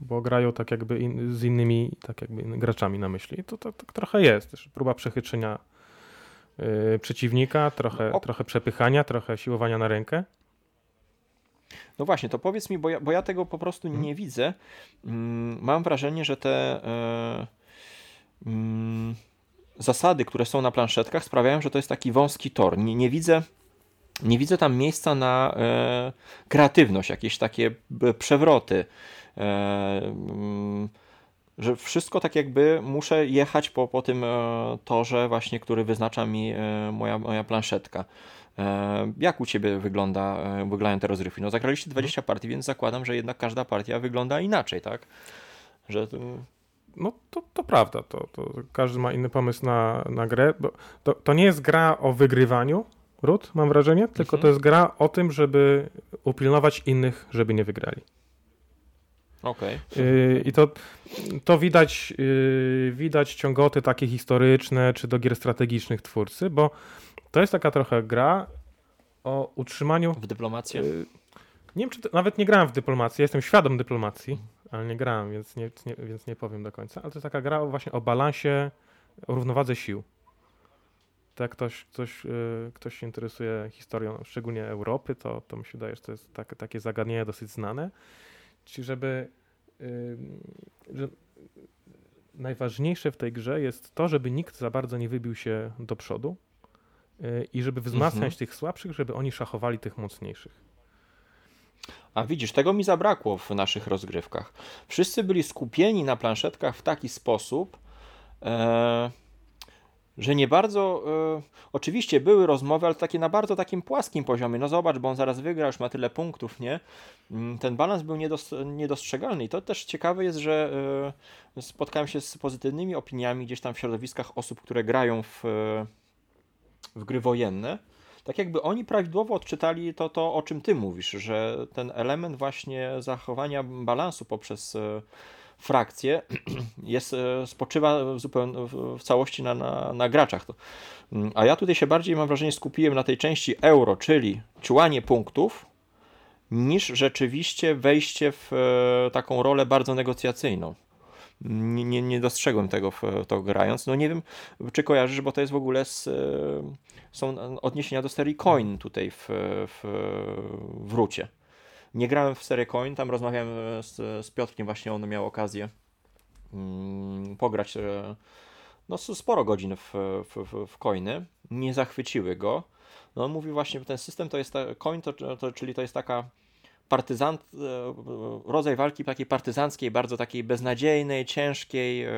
bo grają tak jakby in, z innymi tak jakby graczami na myśli. To, to, to trochę jest też próba przechytrzenia yy, przeciwnika, trochę, no, trochę przepychania, trochę siłowania na rękę. No właśnie, to powiedz mi, bo ja, bo ja tego po prostu hmm. nie widzę. Mm, mam wrażenie, że te yy, yy, zasady, które są na planszetkach sprawiają, że to jest taki wąski tor. Nie, nie widzę nie widzę tam miejsca na e, kreatywność, jakieś takie przewroty. E, mm, że wszystko tak jakby muszę jechać po, po tym e, torze właśnie, który wyznacza mi e, moja, moja planszetka. Jak u Ciebie wygląda, wyglądają te rozrywki? No zagraliście 20 partii, więc zakładam, że jednak każda partia wygląda inaczej, tak? Że... No to, to prawda, to, to każdy ma inny pomysł na, na grę. Bo to, to nie jest gra o wygrywaniu, Ród, mam wrażenie, tylko mhm. to jest gra o tym, żeby upilnować innych, żeby nie wygrali. Okay. I to, to widać, yy, widać ciągoty takie historyczne, czy do gier strategicznych twórcy, bo to jest taka trochę gra o utrzymaniu... W dyplomację? Yy, nie wiem, czy to, nawet nie grałem w dyplomację, jestem świadom dyplomacji, ale nie grałem, więc nie, nie, więc nie powiem do końca, ale to jest taka gra właśnie o balansie, o równowadze sił. tak ktoś, ktoś, yy, ktoś się interesuje historią, szczególnie Europy, to, to mi się wydaje, że to jest tak, takie zagadnienie dosyć znane. Czyli żeby że najważniejsze w tej grze jest to, żeby nikt za bardzo nie wybił się do przodu yy, i żeby wzmacniać mhm. tych słabszych, żeby oni szachowali tych mocniejszych. A widzisz, tego mi zabrakło w naszych rozgrywkach. Wszyscy byli skupieni na planszetkach w taki sposób, e, że nie bardzo. E, oczywiście były rozmowy, ale takie na bardzo takim płaskim poziomie. No zobacz, bo on zaraz wygra, już ma tyle punktów, nie? Mm, ten balans był niedos niedostrzegalny. I to też ciekawe jest, że e, spotkałem się z pozytywnymi opiniami gdzieś tam w środowiskach osób, które grają w, w gry wojenne tak jakby oni prawidłowo odczytali to, to, o czym ty mówisz, że ten element właśnie zachowania balansu poprzez e, frakcje <clears throat> jest, e, spoczywa zupełnie w całości na, na, na graczach. Mm, a ja tutaj się bardziej, mam wrażenie, skupiłem na tej części euro, czyli ciłanie punktów, niż rzeczywiście wejście w e, taką rolę bardzo negocjacyjną nie, nie, nie dostrzegłem tego w to grając. No nie wiem, czy kojarzysz, bo to jest w ogóle z, e, są odniesienia do serii Coin tutaj w, w, w Rucie. Nie grałem w serię Coin, tam rozmawiałem z, z Piotrkiem, właśnie on miał okazję mm, pograć e, no, sporo godzin w, w, w coiny. Nie zachwyciły go. No on mówi właśnie, że ten system to jest, ta, coin to, to, czyli to jest taka partyzant, e, rodzaj walki takiej partyzanckiej, bardzo takiej beznadziejnej, ciężkiej, e,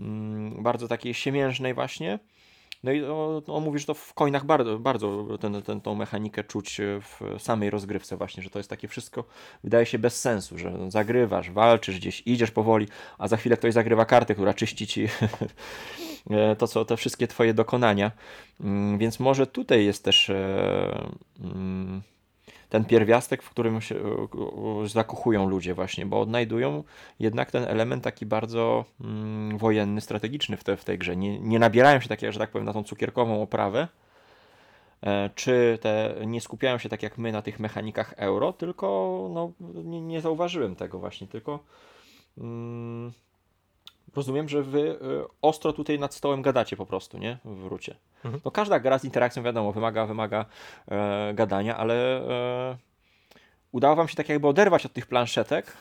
mm, bardzo takiej siemiężnej właśnie. No i on mówi, że to w coinach bardzo, bardzo ten, ten, tą mechanikę czuć w samej rozgrywce właśnie, że to jest takie wszystko, wydaje się bez sensu, że zagrywasz, walczysz gdzieś, idziesz powoli, a za chwilę ktoś zagrywa kartę, która czyści ci <laughs> e, to, co te wszystkie twoje dokonania. Mm, więc może tutaj jest też mm, ten pierwiastek, w którym się zakochują ludzie właśnie, bo odnajdują jednak ten element taki bardzo mm, wojenny, strategiczny w, te, w tej grze. Nie, nie nabierają się takie, że tak powiem, na tą cukierkową oprawę, e, czy te, nie skupiają się tak jak my na tych mechanikach euro, tylko no, nie, nie zauważyłem tego właśnie, tylko mm, rozumiem, że wy y, ostro tutaj nad stołem gadacie po prostu, nie? W wrócie. Mhm. No każda gra z interakcją, wiadomo, wymaga, wymaga e, gadania, ale e, udało wam się tak jakby oderwać od tych planszetek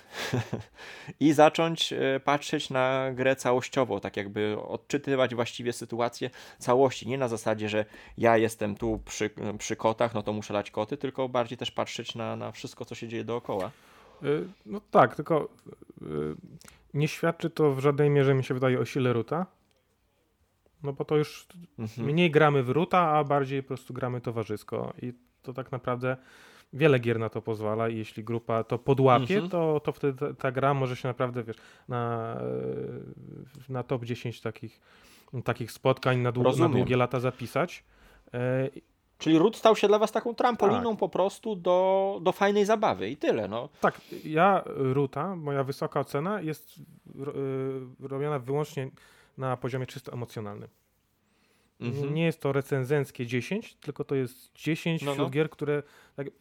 <laughs> i zacząć e, patrzeć na grę całościowo, tak jakby odczytywać właściwie sytuację całości, nie na zasadzie, że ja jestem tu przy, przy kotach, no to muszę lać koty, tylko bardziej też patrzeć na, na wszystko, co się dzieje dookoła. Y, no tak, tylko y, nie świadczy to w żadnej mierze, mi się wydaje, o sile ruta. No bo to już mhm. mniej gramy w ruta, a bardziej po prostu gramy towarzysko. I to tak naprawdę wiele gier na to pozwala i jeśli grupa to podłapie, mhm. to, to wtedy ta, ta, gra może się naprawdę, wiesz, na, na top 10 takich, takich spotkań na, dłu na długie lata zapisać. Czyli ród stał się dla was taką trampoliną tak. po prostu do, do fajnej zabawy i tyle. No. Tak, ja Ruta, moja wysoka ocena jest yy, robiona wyłącznie na poziomie czysto emocjonalnym. Mhm. Nie jest to recenzenckie 10, tylko to jest 10 no, no. gier, które tak, yy,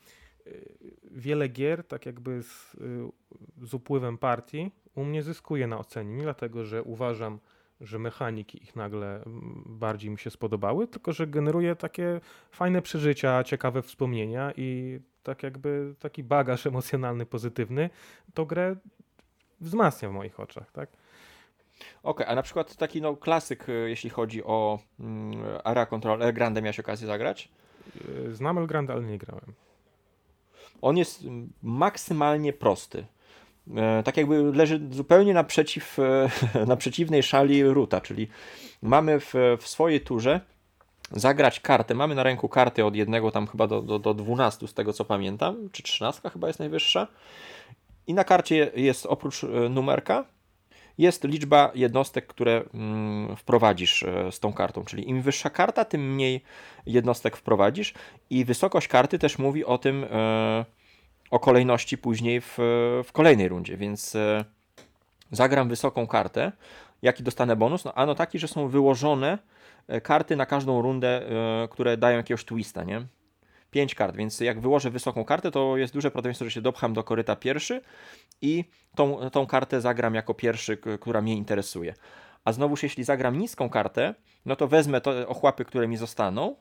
wiele gier, tak jakby z, yy, z upływem partii, u mnie zyskuje na ocenie. Nie dlatego, że uważam, że mechaniki ich nagle mm, bardziej mi się spodobały, tylko że generuje takie fajne przeżycia, ciekawe wspomnienia i tak jakby taki bagaż <laughs> emocjonalny, pozytywny, to grę wzmacnia w moich oczach, tak? Okej, okay, a na przykład taki no, klasyk, y, jeśli chodzi o mm, Area Control, El Grande miałeś okazję zagrać? Y, znam El Grande, ale nie grałem. On jest mm, maksymalnie prosty. E, tak jakby leży zupełnie naprzeciw, e, <laughs> na przeciwnej szali ruta, czyli mamy w, w swojej turze zagrać kartę. Mamy na ręku karty od jednego tam chyba do, do, do 12 z tego co pamiętam, czy 13 chyba jest najwyższa. I na karcie jest oprócz e, numerka jest liczba jednostek, które mm, wprowadzisz z tą kartą. Czyli im wyższa karta, tym mniej jednostek wprowadzisz i wysokość karty też mówi o tym, o kolejności później w, w kolejnej rundzie, więc e, zagram wysoką kartę. Jaki dostanę bonus? No, ano taki, że są wyłożone e, karty na każdą rundę, e, które dają jakiegoś twista, nie? 5 kart, więc jak wyłożę wysoką kartę, to jest duże prawdopodobieństwo, że się dopcham do koryta pierwszy i tą, tą kartę zagram jako pierwszy, która mnie interesuje. a znowuż jeśli zagram niską kartę, no to wezmę te ochłapy, które mi zostaną,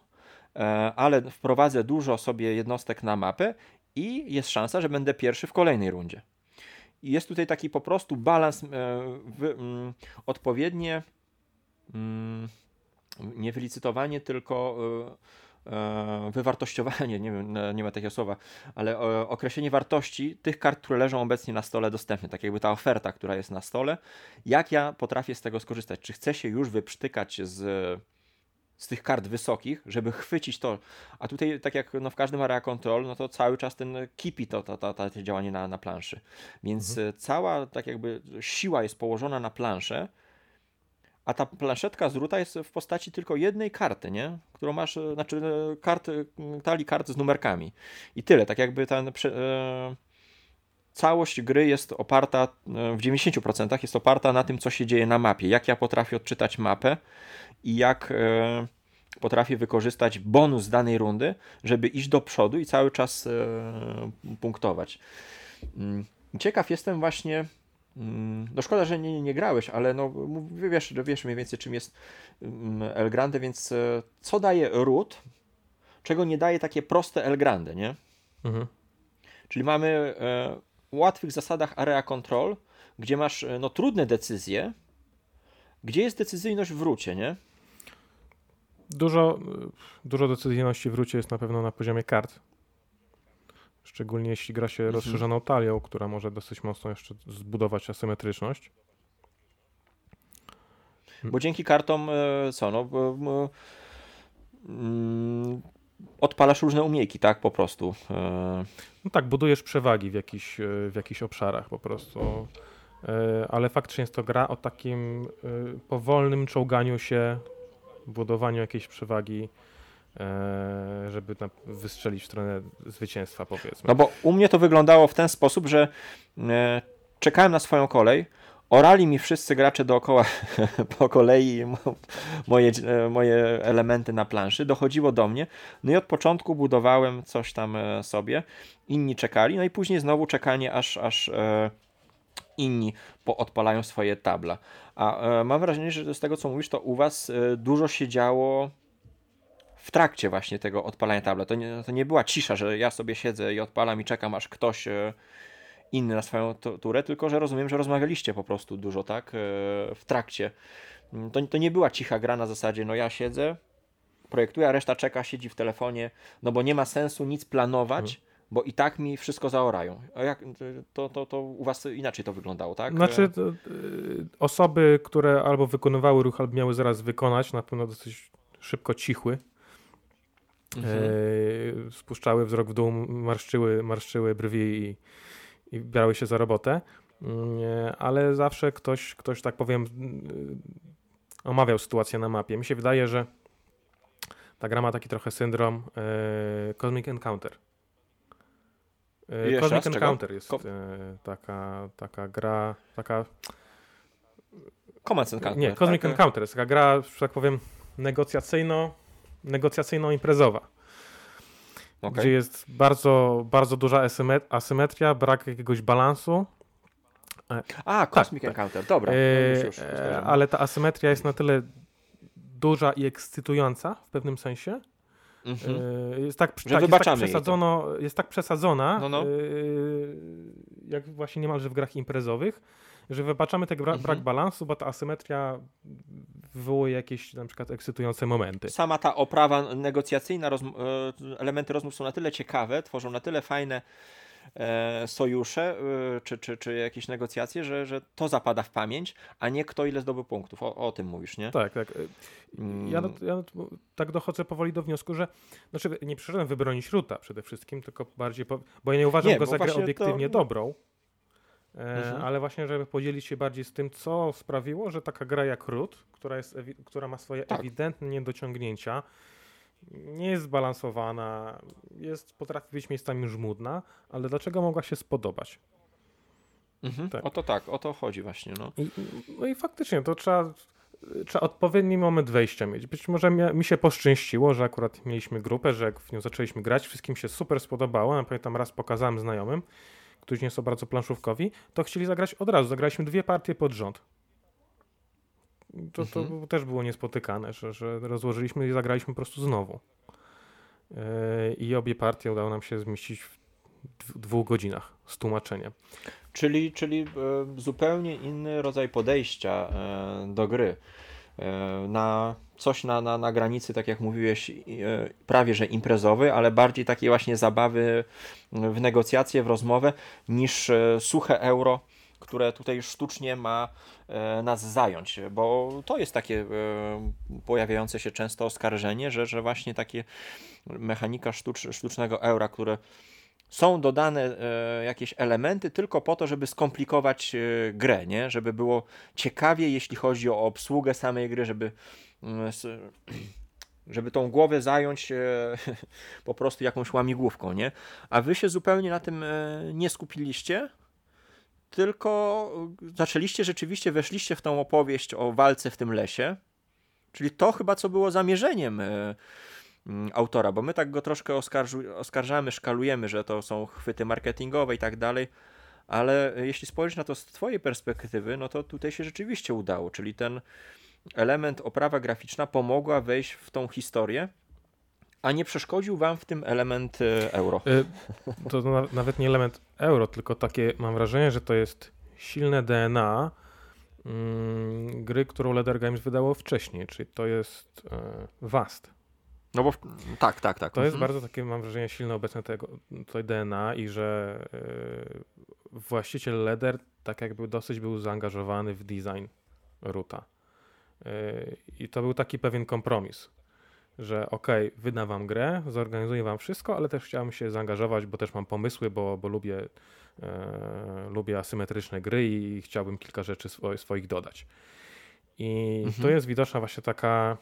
ale wprowadzę dużo sobie jednostek na mapę i jest szansa, że będę pierwszy w kolejnej rundzie. I jest tutaj taki po prostu balans, mm, odpowiednie, mm, nie wylicytowanie, tylko E, wywartościowanie, <laughs> nie wiem, nie ma takiego słowa, ale określenie wartości tych kart, które leżą obecnie na stole dostępne, tak jakby ta oferta, która jest na stole, jak ja potrafię z tego skorzystać, czy chcę się już wyprztykać z, z tych kart wysokich, żeby chwycić to, a tutaj tak jak no, w każdym area control, no to cały czas ten kipi to, to, to, to działanie na, na planszy, więc mhm. cała tak jakby siła jest położona na planszę, a ta planszetka z ruta jest w postaci tylko jednej karty, nie? Którą masz, e, znaczy e, karty, talii kart z numerkami. I tyle, tak jakby ten... E, całość gry jest oparta, w 90% jest oparta na tym, co się dzieje na mapie. Jak ja potrafię odczytać mapę i jak potrafię wykorzystać bonus danej rundy, żeby iść do przodu i cały czas punktować. Mm, ciekaw jestem właśnie Mm, no szkoda, że nie, nie grałeś, ale no, wiesz, wiesz mniej więcej czym jest mm, El Grande, więc e, co daje root, czego nie daje takie proste El Grande, nie? Mhm. Czyli mamy e, łatwych zasadach area control, gdzie masz e, no, trudne decyzje, gdzie jest decyzyjność w rucie, nie? Dużo, dużo decyzyjności w rucie jest na pewno na poziomie kart. Szczególnie jeśli gra się mhm. rozszerzoną talią, która może dosyć mocno jeszcze zbudować asymetryczność. Bo dzięki kartom, e, co no, mm, odpalasz różne umiejki, tak, po prostu. E. No tak, budujesz przewagi w, jakiś, e, w jakichś obszarach po prostu. Ale faktycznie jest to gra o takim powolnym czołganiu się, budowaniu jakiejś przewagi E, żeby wystrzelić w stronę zwycięstwa, powiedzmy. No bo u mnie to wyglądało w ten sposób, że e, czekałem na swoją kolej, orali mi wszyscy gracze dookoła <laughs> po kolei moje, e, moje elementy na planszy, dochodziło do mnie, no i od początku budowałem coś tam sobie, inni czekali, no i później znowu czekanie, aż, aż inni odpalają swoje tabla. A mam wrażenie, że z tego co mówisz, to u was dużo się działo w trakcie właśnie tego odpalania tablet. To nie, to nie była cisza, że ja sobie siedzę i odpalam i czekam, aż ktoś e, inny na swoją turę, tylko że rozumiem, że rozmawialiście po prostu dużo, tak, e, w trakcie. Mm, to, to nie była cicha gra na zasadzie, no ja siedzę, projektuję, a reszta czeka, siedzi w telefonie, no bo nie ma sensu nic planować, mhm. bo i tak mi wszystko zaorają. A jak, to, to, to u was inaczej to wyglądało, tak? Znaczy, to, y, osoby, które albo wykonywały ruch, albo miały zaraz wykonać, na pewno dosyć szybko cichły, Mhm. E, spuszczały wzrok w dół, marszczyły, marszczyły brwi i, i bierały się za robotę. Mm, e, ale zawsze ktoś, ktoś, tak powiem, e, omawiał sytuację na mapie. Mi się wydaje, że ta gra ma taki trochę syndrom e, Cosmic Encounter. E, Cosmic Encounter czego? jest e, taka, taka gra, taka... Command Encounter. Nie, Cosmic tak? Encounter jest taka gra, że tak powiem, negocjacyjno negocjacyjno-imprezowa. Okay. Gdzie jest bardzo, bardzo duża asymetria, brak jakiegoś balansu. E, A, Cosmic tak, Encounter, tak. dobra. E, już, już, e, ale ta asymetria jest na tyle duża i ekscytująca w pewnym sensie. Mhm. Jest tak, tak, jest tak, przesadzono, jest tak przesadzona, no, no. Jak właśnie niemalże w grach imprezowych, że wybaczamy ten brak mhm. balansu, bo ta asymetria wywołuje jakieś na przykład ekscytujące momenty. Sama ta oprawa negocjacyjna, rozm e, elementy rozmów są na tyle ciekawe, tworzą na tyle fajne e, sojusze e, czy, czy, czy jakieś negocjacje, że, że to zapada w pamięć, a nie kto ile zdobył punktów. O, o tym mówisz, nie? Tak, tak. Mm. Ja, ja tak dochodzę powoli do wniosku, że znaczy nie przyszedłem wybronić Ruta przede wszystkim, tylko bardziej, po, bo ja nie uważam nie, go za grę obiektywnie to... dobrą. E, mhm. ale właśnie, żeby podzielić się bardziej z tym, co sprawiło, że taka gra jak Root, która, jest, która ma swoje tak. ewidentne niedociągnięcia, nie jest zbalansowana, jest, potrafi być miejscami żmudna, ale dlaczego mogła się spodobać? Mhm. Tak. O to tak, o to chodzi właśnie. No i, no i faktycznie to trzeba, trzeba odpowiedni moment wejścia mieć. Być może mi, mi się poszczęściło, że akurat mieliśmy grupę, że jak w nią zaczęliśmy grać, wszystkim się super spodobało. Ja pamiętam raz pokazałem znajomym, którzy nie są bardzo planszówkowi, to chcieli zagrać od razu. Zagraliśmy dwie partie pod rząd. to, to mhm. też było niespotykane, że, że rozłożyliśmy i zagraliśmy po prostu znowu. E, I obie partie udało nam się zmieścić w dwóch godzinach z tłumaczeniem. Czyli, czyli e, zupełnie inny rodzaj podejścia do gry. Na coś na, na, na granicy, tak jak mówiłeś, prawie że imprezowy, ale bardziej takiej właśnie zabawy w negocjacje, w rozmowę, niż suche euro które tutaj sztucznie ma e, nas zająć, bo to jest takie e, pojawiające się często oskarżenie, że, że właśnie takie mechanika sztucz, sztucznego eura, które są dodane e, jakieś elementy tylko po to, żeby skomplikować grę, nie? żeby było ciekawie, jeśli chodzi o obsługę samej gry, żeby <clears throat> żeby tą głowę zająć <laughs> po prostu jakąś łamigłówką, nie? A wy się zupełnie na tym nie skupiliście, tylko zaczęliście rzeczywiście, weszliście w tą opowieść o walce w tym lesie, czyli to chyba co było zamierzeniem e, mm, autora, bo my tak go troszkę oskarżamy, szkalujemy, że to są chwyty marketingowe i tak dalej, ale jeśli spojrzeć na to z twojej perspektywy, no to tutaj się rzeczywiście udało, czyli ten element oprawa graficzna pomogła wejść w tą historię, a nie przeszkodził wam w tym element e, euro? E, to nawet nie element euro, tylko takie mam wrażenie, że to jest silne DNA mm, gry, którą Leather Games wydało wcześniej, czyli to jest e, Vast. No bo tak, tak, tak. To mhm. jest bardzo takie, mam wrażenie, silne obecne tego, to DNA i że właściciel Leather tak jakby dosyć był zaangażowany w design Ruta. I to był taki pewien kompromis że ok, wydam wam grę, zorganizuję wam wszystko, ale też chciałem się zaangażować, bo też mam pomysły, bo, bo lubię, e, lubię asymetryczne gry i chciałbym kilka rzeczy swo swoich dodać. I mhm. to jest widoczna właśnie taka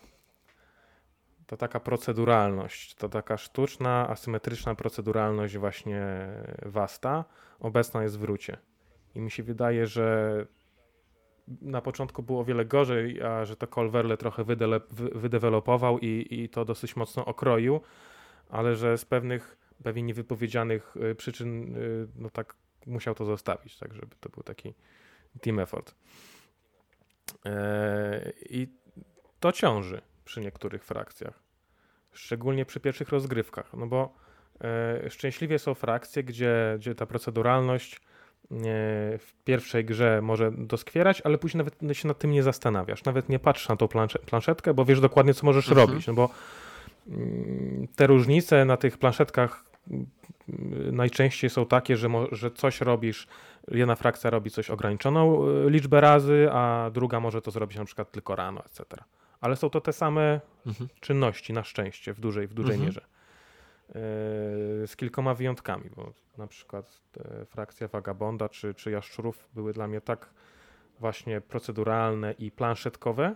to taka proceduralność, to taka sztuczna, asymetryczna proceduralność właśnie Wasta obecna jest w Rucie. I mi się wydaje, że na początku było o wiele gorzej, a że to Colverle trochę wydevelopował i, i to dosyć mocno okroił, ale że z pewnych pewnie niewypowiedzianych y, przyczyn y, no tak musiał to zostawić, tak żeby to był taki team effort. E, I to ciąży przy niektórych frakcjach, szczególnie przy pierwszych rozgrywkach, no bo e, szczęśliwie są frakcje, gdzie, gdzie ta proceduralność w pierwszej grze może doskwierać, ale później nawet się nad tym nie zastanawiasz. Nawet nie patrzysz na tą planszetkę, bo wiesz dokładnie, co możesz mhm. robić. No bo mm, te różnice na tych planszetkach mm, najczęściej są takie, że, że coś robisz, jedna frakcja robi coś ograniczoną y, liczbę razy, a druga może to zrobić na przykład tylko rano, etc. Ale są to te same mhm. czynności, na szczęście, w dużej, w dużej mhm. mierze. E, z kilkoma wyjątkami, bo na przykład frakcja Vagabonda czy, czy Jaszczurów były dla mnie tak właśnie proceduralne i planszetkowe,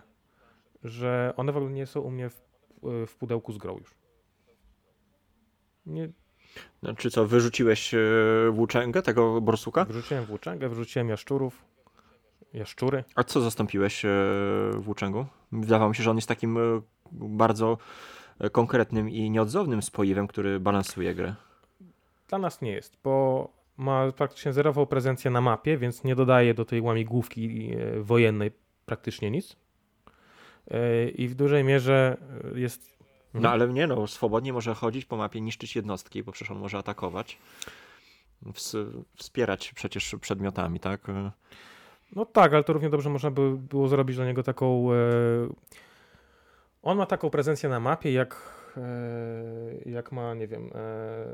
że one w ogóle nie są u mnie w, w pudełku z grą już. Nie. Znaczy co, wyrzuciłeś e, włóczęgę tego borsuka? Wyrzuciłem włóczęgę, wyrzuciłem jaszczurów, jaszczury. A co zastąpiłeś e, włóczęgu? Wydawało mi się, że on jest takim bardzo konkretnym i nieodzownym spoiwem, który balansuje grę. Dla nas nie jest, bo ma praktycznie zerową prezencję na mapie, więc nie dodaje do tej łamigłówki e, wojennej praktycznie nic. E, I w dużej mierze e, jest. No mhm. ale nie no, swobodnie może chodzić po mapie, niszczyć jednostki, bo przecież on może atakować. Wspierać przecież przedmiotami, tak? No tak, ale to równie dobrze można by było zrobić dla niego taką on ma taką prezencję na mapie, jak, e, jak ma, nie wiem, e,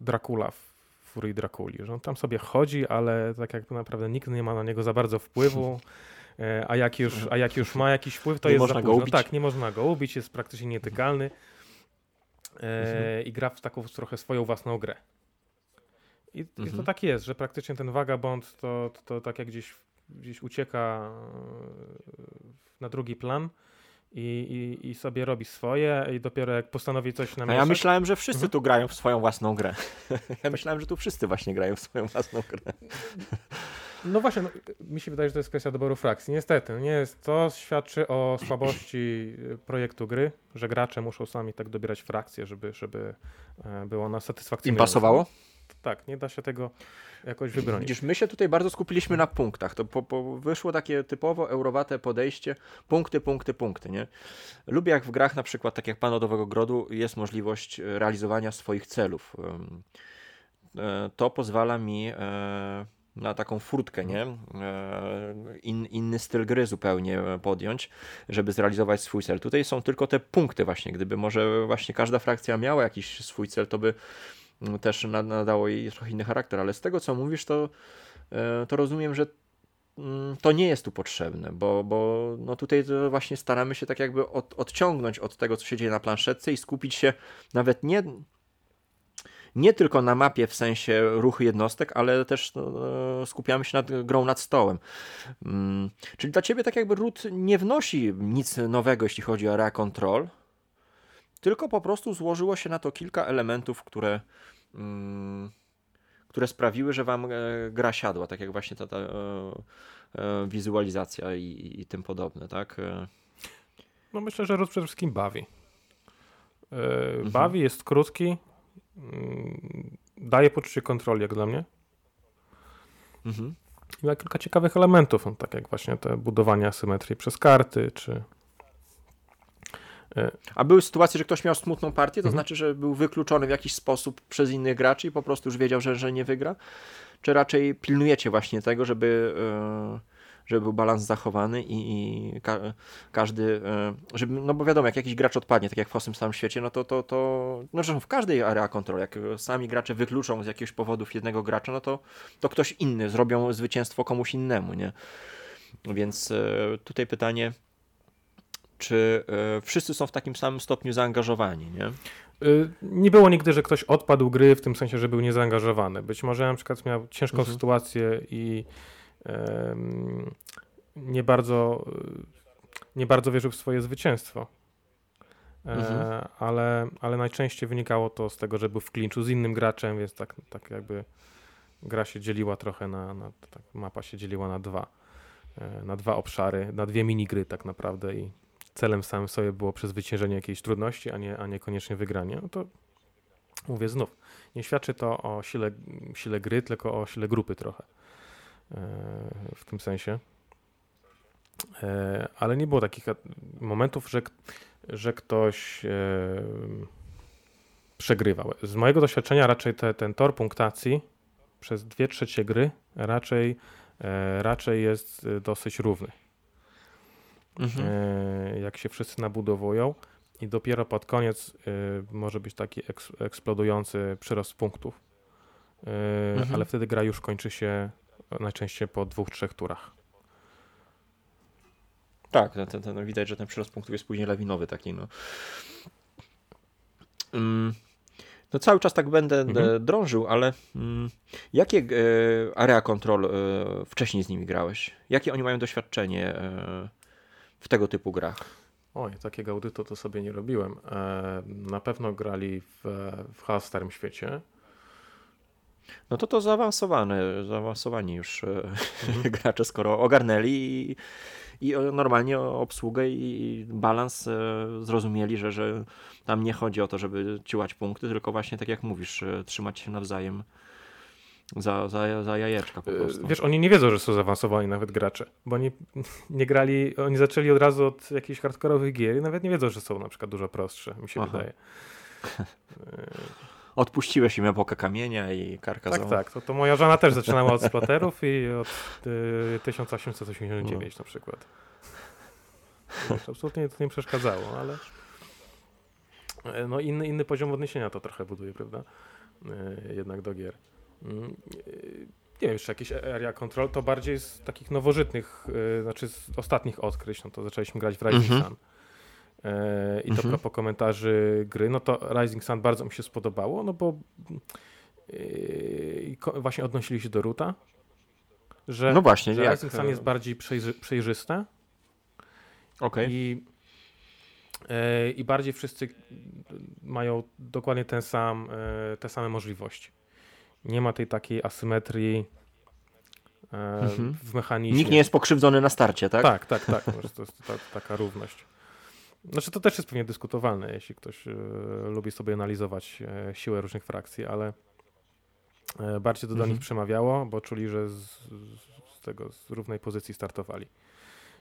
Dracula w Furii Drakuli, że on tam sobie chodzi, ale tak jakby naprawdę nikt nie ma na niego za bardzo wpływu. E, a jak już, a jak już ma jakiś wpływ, to nie jest można za go ubić. Tak, nie można go ubić, jest praktycznie nietykalny mhm. i gra w taką trochę swoją własną grę. I, mhm. to tak jest, że praktycznie ten vagabond to, to, to tak jak gdzieś, gdzieś ucieka na drugi plan i, i, i sobie robi swoje i dopiero jak postanowi coś namieszać... A ja myślałem, że wszyscy mhm. tu grają w swoją własną grę. <laughs> ja myślałem, że tu wszyscy właśnie grają w swoją własną grę. No właśnie, no, mi się wydaje, że to jest kwestia doboru frakcji. Niestety, nie jest to świadczy o słabości y, projektu gry, że gracze muszą sami tak dobierać frakcje, żeby, żeby e, było na satysfakcję. Im pasowało? Tak, nie da się tego jakoś wybronić. Widzisz, my się tutaj bardzo skupiliśmy na punktach. To po, po wyszło takie typowo eurowate podejście, punkty, punkty, punkty, nie? Lubię jak w grach na przykład, tak jak Pan Lodowego Grodu, jest możliwość realizowania swoich celów. E, to pozwala mi e, na taką furtkę, nie? E, In, inny styl gry zupełnie podjąć, żeby zrealizować swój cel. Tutaj są tylko te punkty właśnie, gdyby może właśnie każda frakcja miała jakiś swój cel, to by też nadało jej trochę inny charakter, ale z tego co mówisz, to, to rozumiem, że mm, to nie jest tu potrzebne, bo, bo no tutaj właśnie staramy się tak jakby od, odciągnąć od tego, co się dzieje na planszetce i skupić się nawet nie nie tylko na mapie w sensie ruchu jednostek, ale też no, skupiamy się nad grą nad stołem. Mm, czyli dla ciebie tak jakby root nie wnosi nic nowego, jeśli chodzi o area control, tylko po prostu złożyło się na to kilka elementów, które mm, które sprawiły, że wam e, gra siadła, tak jak właśnie ta, ta e, e, wizualizacja i, i, tym podobne, tak? No myślę, że root przede wszystkim bawi. Mhm. Bawi, jest krótki, Mm, daje poczucie kontroli, jak dla mnie. Mhm. I ma kilka ciekawych elementów, tak jak właśnie te budowanie asymetrii przez karty, czy... E, A były sytuacje, że ktoś miał smutną partię, to mhm. znaczy, że był wykluczony w jakiś sposób przez innych graczy i po prostu już wiedział, że, że nie wygra? Czy raczej pilnujecie właśnie tego, żeby... Yy żeby był balans zachowany i, i ka każdy, e, żeby, no bo wiadomo, jak jakiś gracz odpadnie, tak jak w tym samym świecie, no to, to, to no zresztą w każdej area control, jak sami gracze wykluczą z jakiegoś powodów jednego gracza, no to, to ktoś inny zrobią zwycięstwo komuś innemu, nie? Więc e, tutaj pytanie, czy e, wszyscy są w takim samym stopniu zaangażowani, nie? Nie było nigdy, że ktoś odpadł gry w tym sensie, że był niezaangażowany. Być może na przykład miał ciężką mhm. sytuację i nie bardzo, nie bardzo wierzył w swoje zwycięstwo. E, mhm. ale, ale najczęściej wynikało to z tego, że był w klinczu z innym graczem, więc tak, tak jakby gra się dzieliła trochę na, na tak, mapa się dzieliła na dwa, e, na dwa obszary, na dwie minigry tak naprawdę i celem samym sobie było przezwyciężenie jakiejś trudności, a nie, a nie koniecznie wygranie. No to mówię znów, nie świadczy to o sile, sile gry, tylko o sile grupy trochę. E, w tym sensie. E, ale nie było takich momentów, że, że ktoś e, przegrywał. Z mojego doświadczenia raczej te, ten tor punktacji przez dwie trzecie gry raczej, raczej jest dosyć równy. Mhm. Jak się wszyscy nabudowują i dopiero pod koniec może być taki eksplodujący przyrost punktów. Mhm. Ale wtedy gra już kończy się najczęściej po dwóch, trzech turach. Tak, ten, ten, widać, że ten przyrost punktów jest później lawinowy taki, no. Mm, no cały czas tak będę mhm. drążył, ale mm, jakie e, area control e, wcześniej z nimi grałeś? Jakie oni mają doświadczenie e, w tego typu grach? Oj, takiego audytu to sobie nie robiłem. E, na pewno grali w, w Starym Świecie. No to to zaawansowane, zaawansowani już e, mhm. <laughs> gracze, skoro ogarnęli i, i normalnie obsługę i balans e, zrozumieli, że, że tam nie chodzi o to, żeby ciłać punkty, tylko właśnie tak jak mówisz, trzymać się nawzajem za, za, za jajeczka po prostu. Wiesz, oni nie wiedzą, że są zaawansowani nawet gracze, bo oni <laughs> nie grali, oni zaczęli od razu od jakichś hardkorowych gier i nawet nie wiedzą, że są na przykład dużo prostsze, mi się Aha. wydaje. <laughs> odpuściłeś im epokę kamienia i karkazonu. Tak, tak. To, to moja żona też zaczynała od splaterów i od y, 1889 no. na przykład. Wiesz, absolutnie to nie przeszkadzało, ale e, no inny, inny poziom odniesienia to trochę buduje, prawda? Y, jednak do gier. Mm, y, nie wiem, jeszcze jakieś area control, to bardziej z takich nowożytnych, y, znaczy z ostatnich odkryć, no to zaczęliśmy grać w Rising mhm. Sun. E, I to mhm. propos komentarzy gry, no to Rising Sun bardzo mi się spodobało, no bo właśnie odnosili się do Ruta, że, no właśnie, że Rising Sun jest bardziej przejrzy, przejrzyste. Okay. I, I bardziej wszyscy mają dokładnie ten sam, te same możliwości. Nie ma tej takiej asymetrii mhm. w mechanizmie. Nikt nie jest pokrzywdzony na starcie, tak? Tak, tak, tak. to jest ta, taka równość. Znaczy to też jest pewnie dyskutowalne, jeśli ktoś y, lubi sobie analizować y, siłę różnych frakcji, ale, bardziej to do mhm. nich przemawiało, bo czuli, że z, z tego z równej pozycji startowali.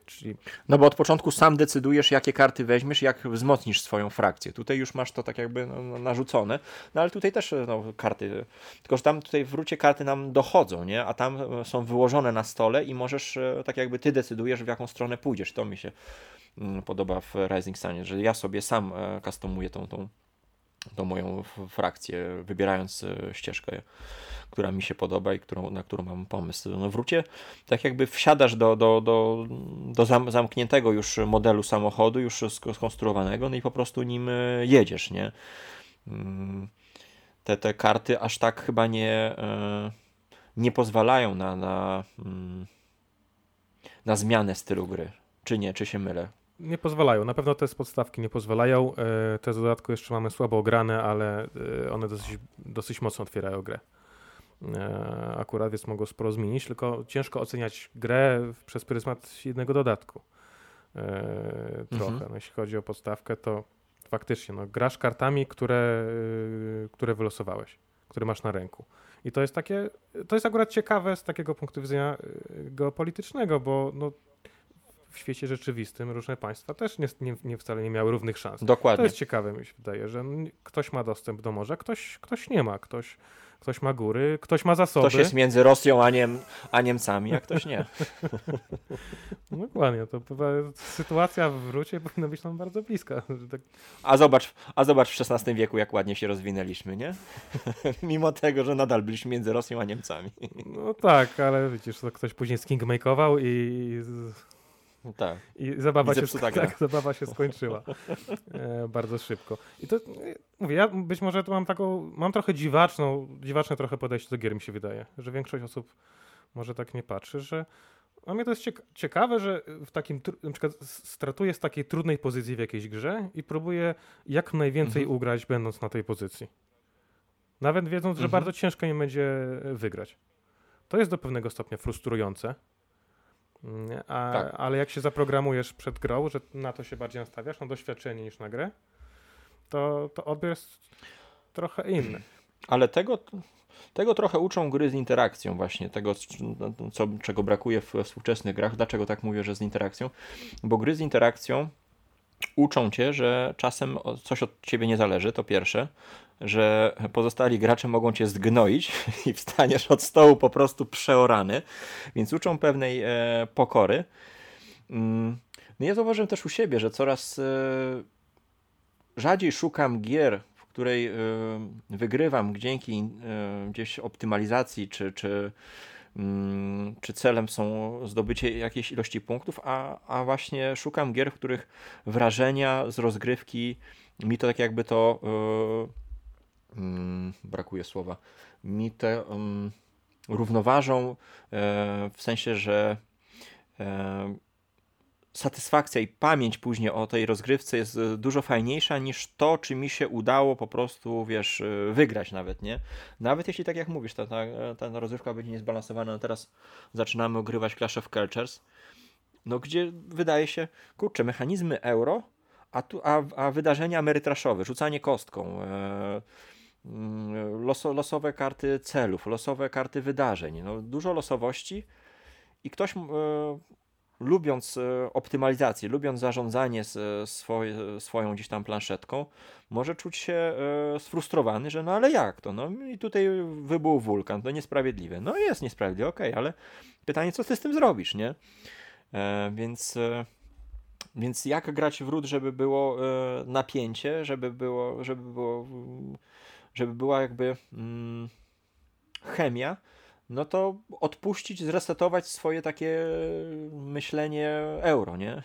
Czyli... No bo od początku sam decydujesz, jakie karty weźmiesz, jak wzmocnisz swoją frakcję. Tutaj już masz to tak jakby no, no, narzucone, no ale tutaj też no, karty, tylko że tam tutaj w wrócie karty nam dochodzą, nie? A tam e, są wyłożone na stole i możesz, e, tak jakby ty decydujesz, w jaką stronę pójdziesz. To mi się mm, podoba w Rising Sunie, że ja sobie sam e, customuję tą, tą, tą moją frakcję, wybierając ścieżkę która mi się podoba i którą, na którą mam pomysł. No wrócie, tak jakby wsiadasz do, do, do, do zam, zamkniętego już modelu samochodu, już skonstruowanego, no i po prostu nim e, jedziesz, nie? Mm, te, te karty aż tak chyba nie, e, nie pozwalają na, na, mm, na zmianę stylu gry. Czy nie, czy się mylę? Nie pozwalają. Na pewno te z podstawki nie pozwalają. E, te z dodatku jeszcze mamy słabo ograne, ale one dosyć, dosyć mocno otwierają grę. E, akurat, więc mogło sporo zmienić, tylko ciężko oceniać grę przez pryzmat jednego dodatku. E, trochę. Mhm. No, jeśli chodzi o podstawkę, to faktycznie no, grasz kartami, które, e, które wylosowałeś, które masz na ręku. I to jest takie, to jest akurat ciekawe z takiego punktu widzenia geopolitycznego, bo no, w świecie rzeczywistym różne państwa też nie, nie, nie, wcale nie miały równych szans. Dokładnie. To jest ciekawe, mi się wydaje, że ktoś ma dostęp do morza, ktoś, ktoś nie ma, ktoś Ktoś ma góry, ktoś ma zasoby. Ktoś jest między Rosją a, Niem, a Niemcami, a ktoś nie. <laughs> Dokładnie, to sytuacja w wrócie powinna być nam bardzo bliska. Tak... A, zobacz, a zobacz w XVI wieku, jak ładnie się rozwinęliśmy, nie? <laughs> Mimo tego, że nadal byliśmy między Rosją a Niemcami. no tak, ale widzisz, to ktoś później skingmake'ował i tak. I zabawa, I się, tak, zabawa się skończyła <laughs> e, bardzo szybko. I to, mówię, ja być może tu mam taką, mam trochę dziwaczną, dziwaczne trochę podejście do gier, mi się wydaje, że większość osób może tak nie patrzy, że a mnie to jest ciekawe, że w takim, na przykład stratuje z takiej trudnej pozycji w jakiejś grze i próbuje jak najwięcej mhm. ugrać, będąc na tej pozycji. Nawet wiedząc, mhm. że bardzo ciężko nie będzie wygrać. To jest do pewnego stopnia frustrujące, a, tak. Ale jak się zaprogramujesz przed grą, że na to się bardziej nastawiasz, na doświadczenie niż na grę, to, to odbiór jest trochę inny. Ale tego, tego trochę uczą gry z interakcją właśnie, tego co, czego brakuje w współczesnych grach. Dlaczego tak mówię, że z interakcją? Bo gry z interakcją uczą cię, że czasem coś od ciebie nie zależy, to pierwsze, że pozostali gracze mogą cię zgnoić <laughs> i wstaniesz od stołu po prostu przeorany, więc uczą pewnej e, pokory. Mm, no ja zauważyłem też u siebie, że coraz e, rzadziej szukam gier, w której e, wygrywam dzięki e, gdzieś optymalizacji czy, czy czy celem są zdobycie jakiejś ilości punktów, a, a właśnie szukam gier, w których wrażenia z rozgrywki mi to tak jakby to yy, yy, brakuje słowa, mi te yy, równoważą e, w sensie, że e, satysfakcja i pamięć później o tej rozgrywce jest e, dużo fajniejsza niż to, czy mi się udało po prostu, wiesz, e, wygrać nawet, nie? Nawet jeśli, tak jak mówisz, ta, ta, ta rozgrywka będzie niezbalansowana, no teraz zaczynamy ogrywać Clash of Cultures, no gdzie wydaje się, kurczę, mechanizmy euro, a, tu, a, a wydarzenia amerytraszowe, rzucanie kostką, e, mm, loso, losowe karty celów, losowe karty wydarzeń, no dużo losowości i ktoś... Lubiąc e, optymalizację, lubiąc zarządzanie swoją gdzieś tam planszetką, może czuć się e, sfrustrowany, że no ale jak to? No i tutaj wybuchł wulkan, to niesprawiedliwe. No jest niesprawiedliwe, okej, okay, ale pytanie, co ty z tym zrobisz, nie? E, więc, więc jak grać w ród, żeby było napięcie, żeby było, żeby było, żeby była jakby mm, chemia, no to odpuścić, zresetować swoje takie myślenie euro, nie?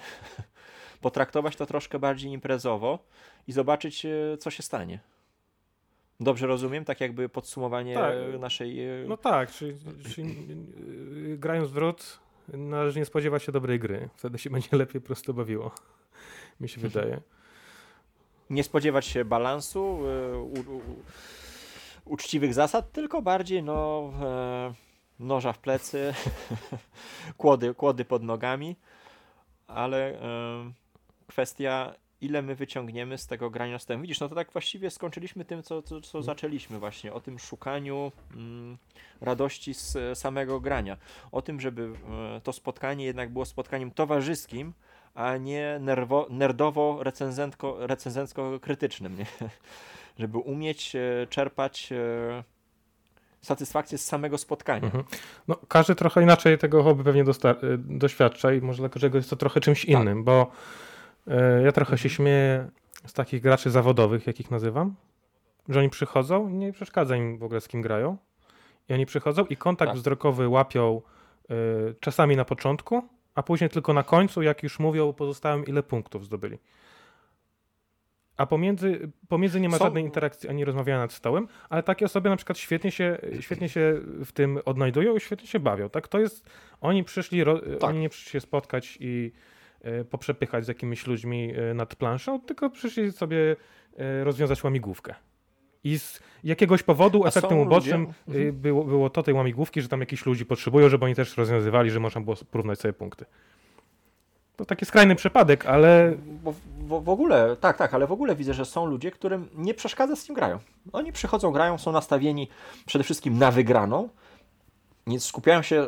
<laughs> Potraktować to troszkę bardziej imprezowo i zobaczyć, e, co się stanie. Dobrze rozumiem? Tak jakby podsumowanie tak. naszej... E, no tak, czyli, czyli e, grając w ród należy nie spodziewać się dobrej gry. Wtedy się <laughs> będzie lepiej po prostu bawiło. Mi się wydaje. Nie spodziewać się balansu, u, u, uczciwych zasad, tylko bardziej no, e, noża w plecy, <laughs> kłody, kłody pod nogami, ale e, kwestia ile my wyciągniemy z tego grania z tym. Widzisz, no to tak właściwie skończyliśmy tym, co, co, co zaczęliśmy właśnie, o tym szukaniu mm, radości z samego grania. O tym, żeby e, to spotkanie jednak było spotkaniem towarzyskim, a nie nerwo, nerdowo recenzencko-krytycznym, nie? <laughs> żeby umieć e, czerpać e, satysfakcję z samego spotkania. Mhm. No, każdy trochę inaczej tego hobby pewnie doświadcza i może dla każdego jest to trochę czymś tak. innym, bo e, ja trochę się mhm. śmieję z takich graczy zawodowych, jakich nazywam, że oni przychodzą i nie przeszkadza im w ogóle z kim grają. I oni przychodzą i kontakt tak. wzrokowy łapią czasami na początku, a później tylko na końcu, jak już mówią pozostałym, ile punktów zdobyli. A pomiędzy, pomiędzy nie ma Są... żadnej interakcji ani rozmawiania nad stołem, ale takie osoby na przykład świetnie się, świetnie się w tym odnajdują i świetnie się bawią. Tak? To jest, oni przyszli, tak. oni nie przyszli się spotkać i e, poprzepychać z jakimiś ludźmi e, nad planszą, tylko przyszli sobie e, rozwiązać łamigłówkę. I z jakiegoś powodu A efektem ubocznym mhm. było, było to tej łamigłówki, że tam jakiś ludzi potrzebują, żeby oni też rozwiązywali, że można było porównać sobie punkty. To taki skrajny przypadek, ale. Bo w, w, ogóle, tak, tak, ale w ogóle widzę, że są ludzie, którym nie przeszkadza z tym grają. Oni przychodzą, grają, są nastawieni przede wszystkim na wygraną, więc skupiają się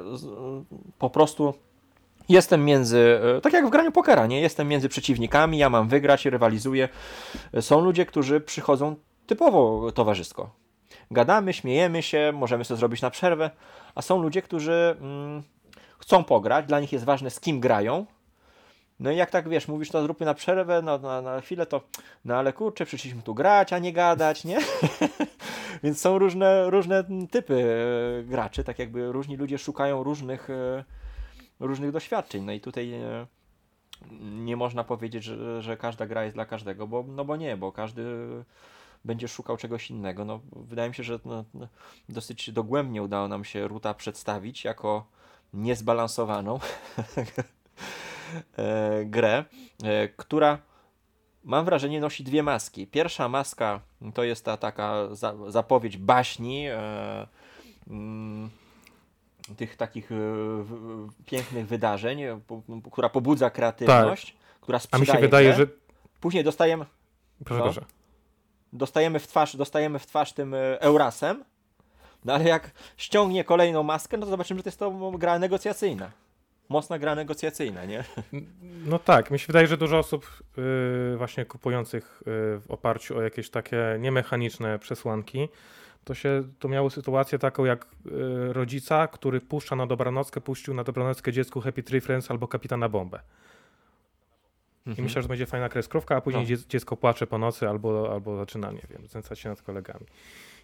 po prostu. Jestem między, e, tak jak w graniu pokera, nie? Jestem między przeciwnikami, ja mam wygrać, rywalizuję. Są ludzie, którzy przychodzą typowo towarzysko. Gadamy, śmiejemy się, możemy sobie zrobić na przerwę, a są ludzie, którzy mm, chcą pograć, dla nich jest ważne z kim grają, no i jak tak wiesz, mówisz, to zróbmy na przerwę, no, na, na chwilę, to no ale kurczę, przyszliśmy tu grać, a nie gadać, nie? <laughs> Więc są różne, różne typy e, graczy, tak jakby różni ludzie szukają różnych, e, różnych doświadczeń. No i tutaj e, nie można powiedzieć, że, że każda gra jest dla każdego, bo, no bo nie, bo każdy będzie szukał czegoś innego. No, wydaje mi się, że no, no dosyć dogłębnie udało nam się Ruta przedstawić jako niezbalansowaną. <laughs> E, grę, e, która mam wrażenie nosi dwie maski. Pierwsza maska to jest ta taka zapowiedź baśni, e, mm, tych takich pięknych wydarzeń, która pobudza kreatywność, tak. która sprzedaje. A mi się wydaje, że później dostajemy proszę, no, proszę. dostajemy w twarz, dostajemy w twarz tym Eurasem. No ale jak ściągnie kolejną maskę, no to zobaczymy, że to jest to gra negocjacyjna mocna gra negocjacyjna, nie? No tak, mi się wydaje, że dużo osób yy, właśnie kupujących yy, w oparciu o jakieś takie niemechaniczne przesłanki, to się to miało sytuację taką jak yy, rodzica, który puszcza na dobranockę, puścił na dobranockę dziecku Happy Tree Friends albo Kapitana Bombę. I mhm. myślę, że będzie fajna kreskówka, a później no. dziecko płacze po nocy albo, albo zaczyna, nie wiem, znęcać się nad kolegami.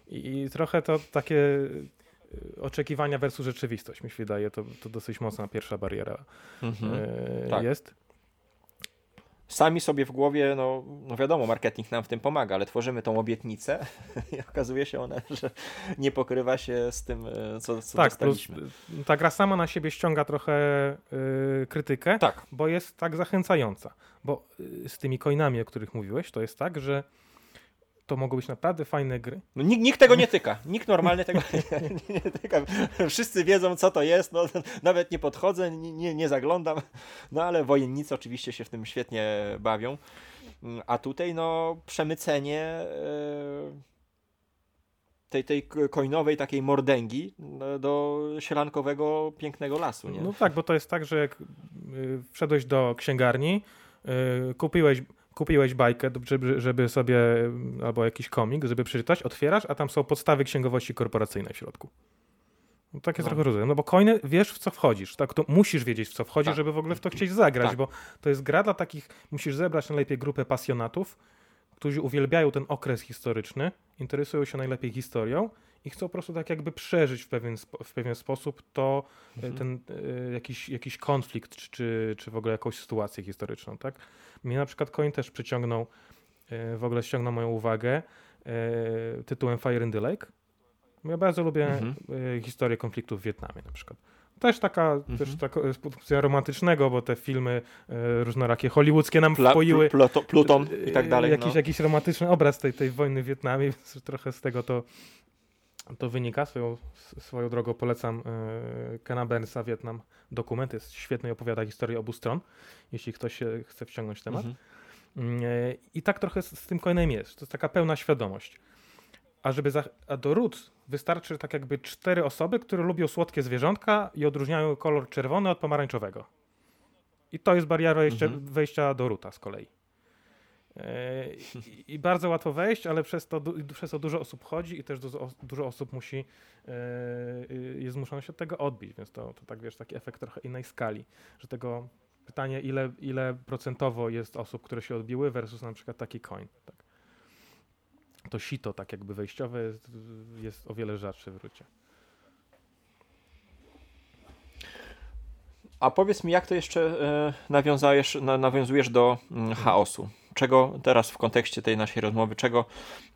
I trochę to takie oczekiwania versus rzeczywistość, mi się wydaje, to, to dosyć mocna pierwsza bariera mhm. e, tak. jest. Sami sobie w głowie, no, no wiadomo, marketing nam w tym pomaga, ale tworzymy tą obietnicę <laughs> i okazuje się ona, że nie pokrywa się z tym, e, co, co tak, dostaliśmy. Plus, ta gra sama na siebie ściąga trochę y, krytykę, tak. bo jest tak zachęcająca. Bo y, z tymi coinami, o których mówiłeś, to jest tak, że to mogą być naprawdę fajne gry. No, nikt, nikt, tego nie tyka. Nikt normalny tego <laughs> <laughs> nie, nie, tyka. Wszyscy wiedzą, co to jest. No, nawet nie podchodzę, nie, nie zaglądam. No ale wojennicy oczywiście się w tym świetnie bawią. A tutaj, no, przemycenie e, tej, tej coinowej takiej mordęgi no, do sielankowego, pięknego lasu. Nie? No tak, bo to jest tak, że jak y, wszedłeś do księgarni, y, kupiłeś kupiłeś bajkę, żeby, żeby sobie, albo jakiś komik, żeby przeczytać, otwierasz, a tam są podstawy księgowości korporacyjnej w środku. No, tak jest no. trochę rozumiem. No bo coiny wiesz w co wchodzisz, tak? To musisz wiedzieć w co wchodzisz, tak. żeby w ogóle w to chcieć zagrać, tak. bo to jest gra dla takich, musisz zebrać najlepiej grupę pasjonatów, którzy uwielbiają ten okres historyczny, interesują się najlepiej historią i chcą po prostu tak jakby przeżyć w pewien, w pewien sposób to, e, mhm. ten y, jakiś, jakiś konflikt, czy, czy, czy w ogóle jakąś sytuację historyczną, tak? Mnie na przykład Coin też przyciągnął, y, w ogóle ściągnął moją uwagę y, tytułem Fire in the Lake. Ja bardzo lubię mhm. historię konfliktów w Wietnamie na przykład. Też taka, mhm. też taka z punktu romantycznego, bo te filmy e, różnorakie hollywoodzkie nam Pla, wpoiły. Pl, Pluton i tak dalej. Jakiś, no. jakiś romantyczny obraz tej, tej wojny w Wietnamie, <laughs> więc trochę z tego to to wynika. Swoją, swoją drogą polecam e, Kena Burnsa, Wietnam. Dokument jest świetny i opowiada historię obu stron, jeśli ktoś chce wciągnąć temat. Mhm. Mm, I tak trochę z, z tym coinem jest. To jest taka pełna świadomość. A, żeby za, a do ród wystarczy tak jakby cztery osoby, które lubią słodkie zwierzątka i odróżniają kolor czerwony od pomarańczowego. I to jest bariera wejścia, mhm. wejścia do ruta z kolei. E, I, bardzo łatwo wejść, ale przez to, przez to dużo osób chodzi i też dużo, dużo osób musi, e, jest zmuszone się od tego odbić, więc to, to tak wiesz, taki efekt trochę innej skali, że tego pytanie, ile, ile procentowo jest osób, które się odbiły versus na przykład taki coin. Tak. To sito tak jakby wejściowe jest, jest o wiele rzadsze w rucie. A powiedz mi, jak to jeszcze e, nawiązujesz, nawiązujesz do mm, chaosu? Czego teraz w kontekście tej naszej rozmowy, czego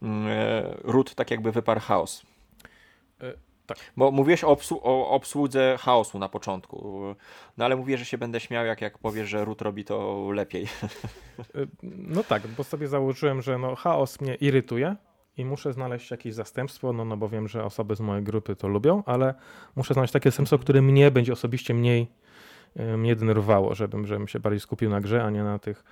mm, e, ród tak jakby wyparł chaos? E, tak. Bo mówiłeś o, obsłu o, obsłudze chaosu na początku, no ale mówię, że się będę śmiał, jak, jak powiesz, że ród robi to lepiej. <laughs> No tak, bo sobie założyłem, że no, chaos mnie irytuje, i muszę znaleźć jakieś zastępstwo, no, no bo wiem, że osoby z mojej grupy to lubią, ale muszę znaleźć takie zastępstwo, które mnie będzie osobiście mniej mnie denerwowało, żebym, żebym się bardziej skupił na grze, a nie na tych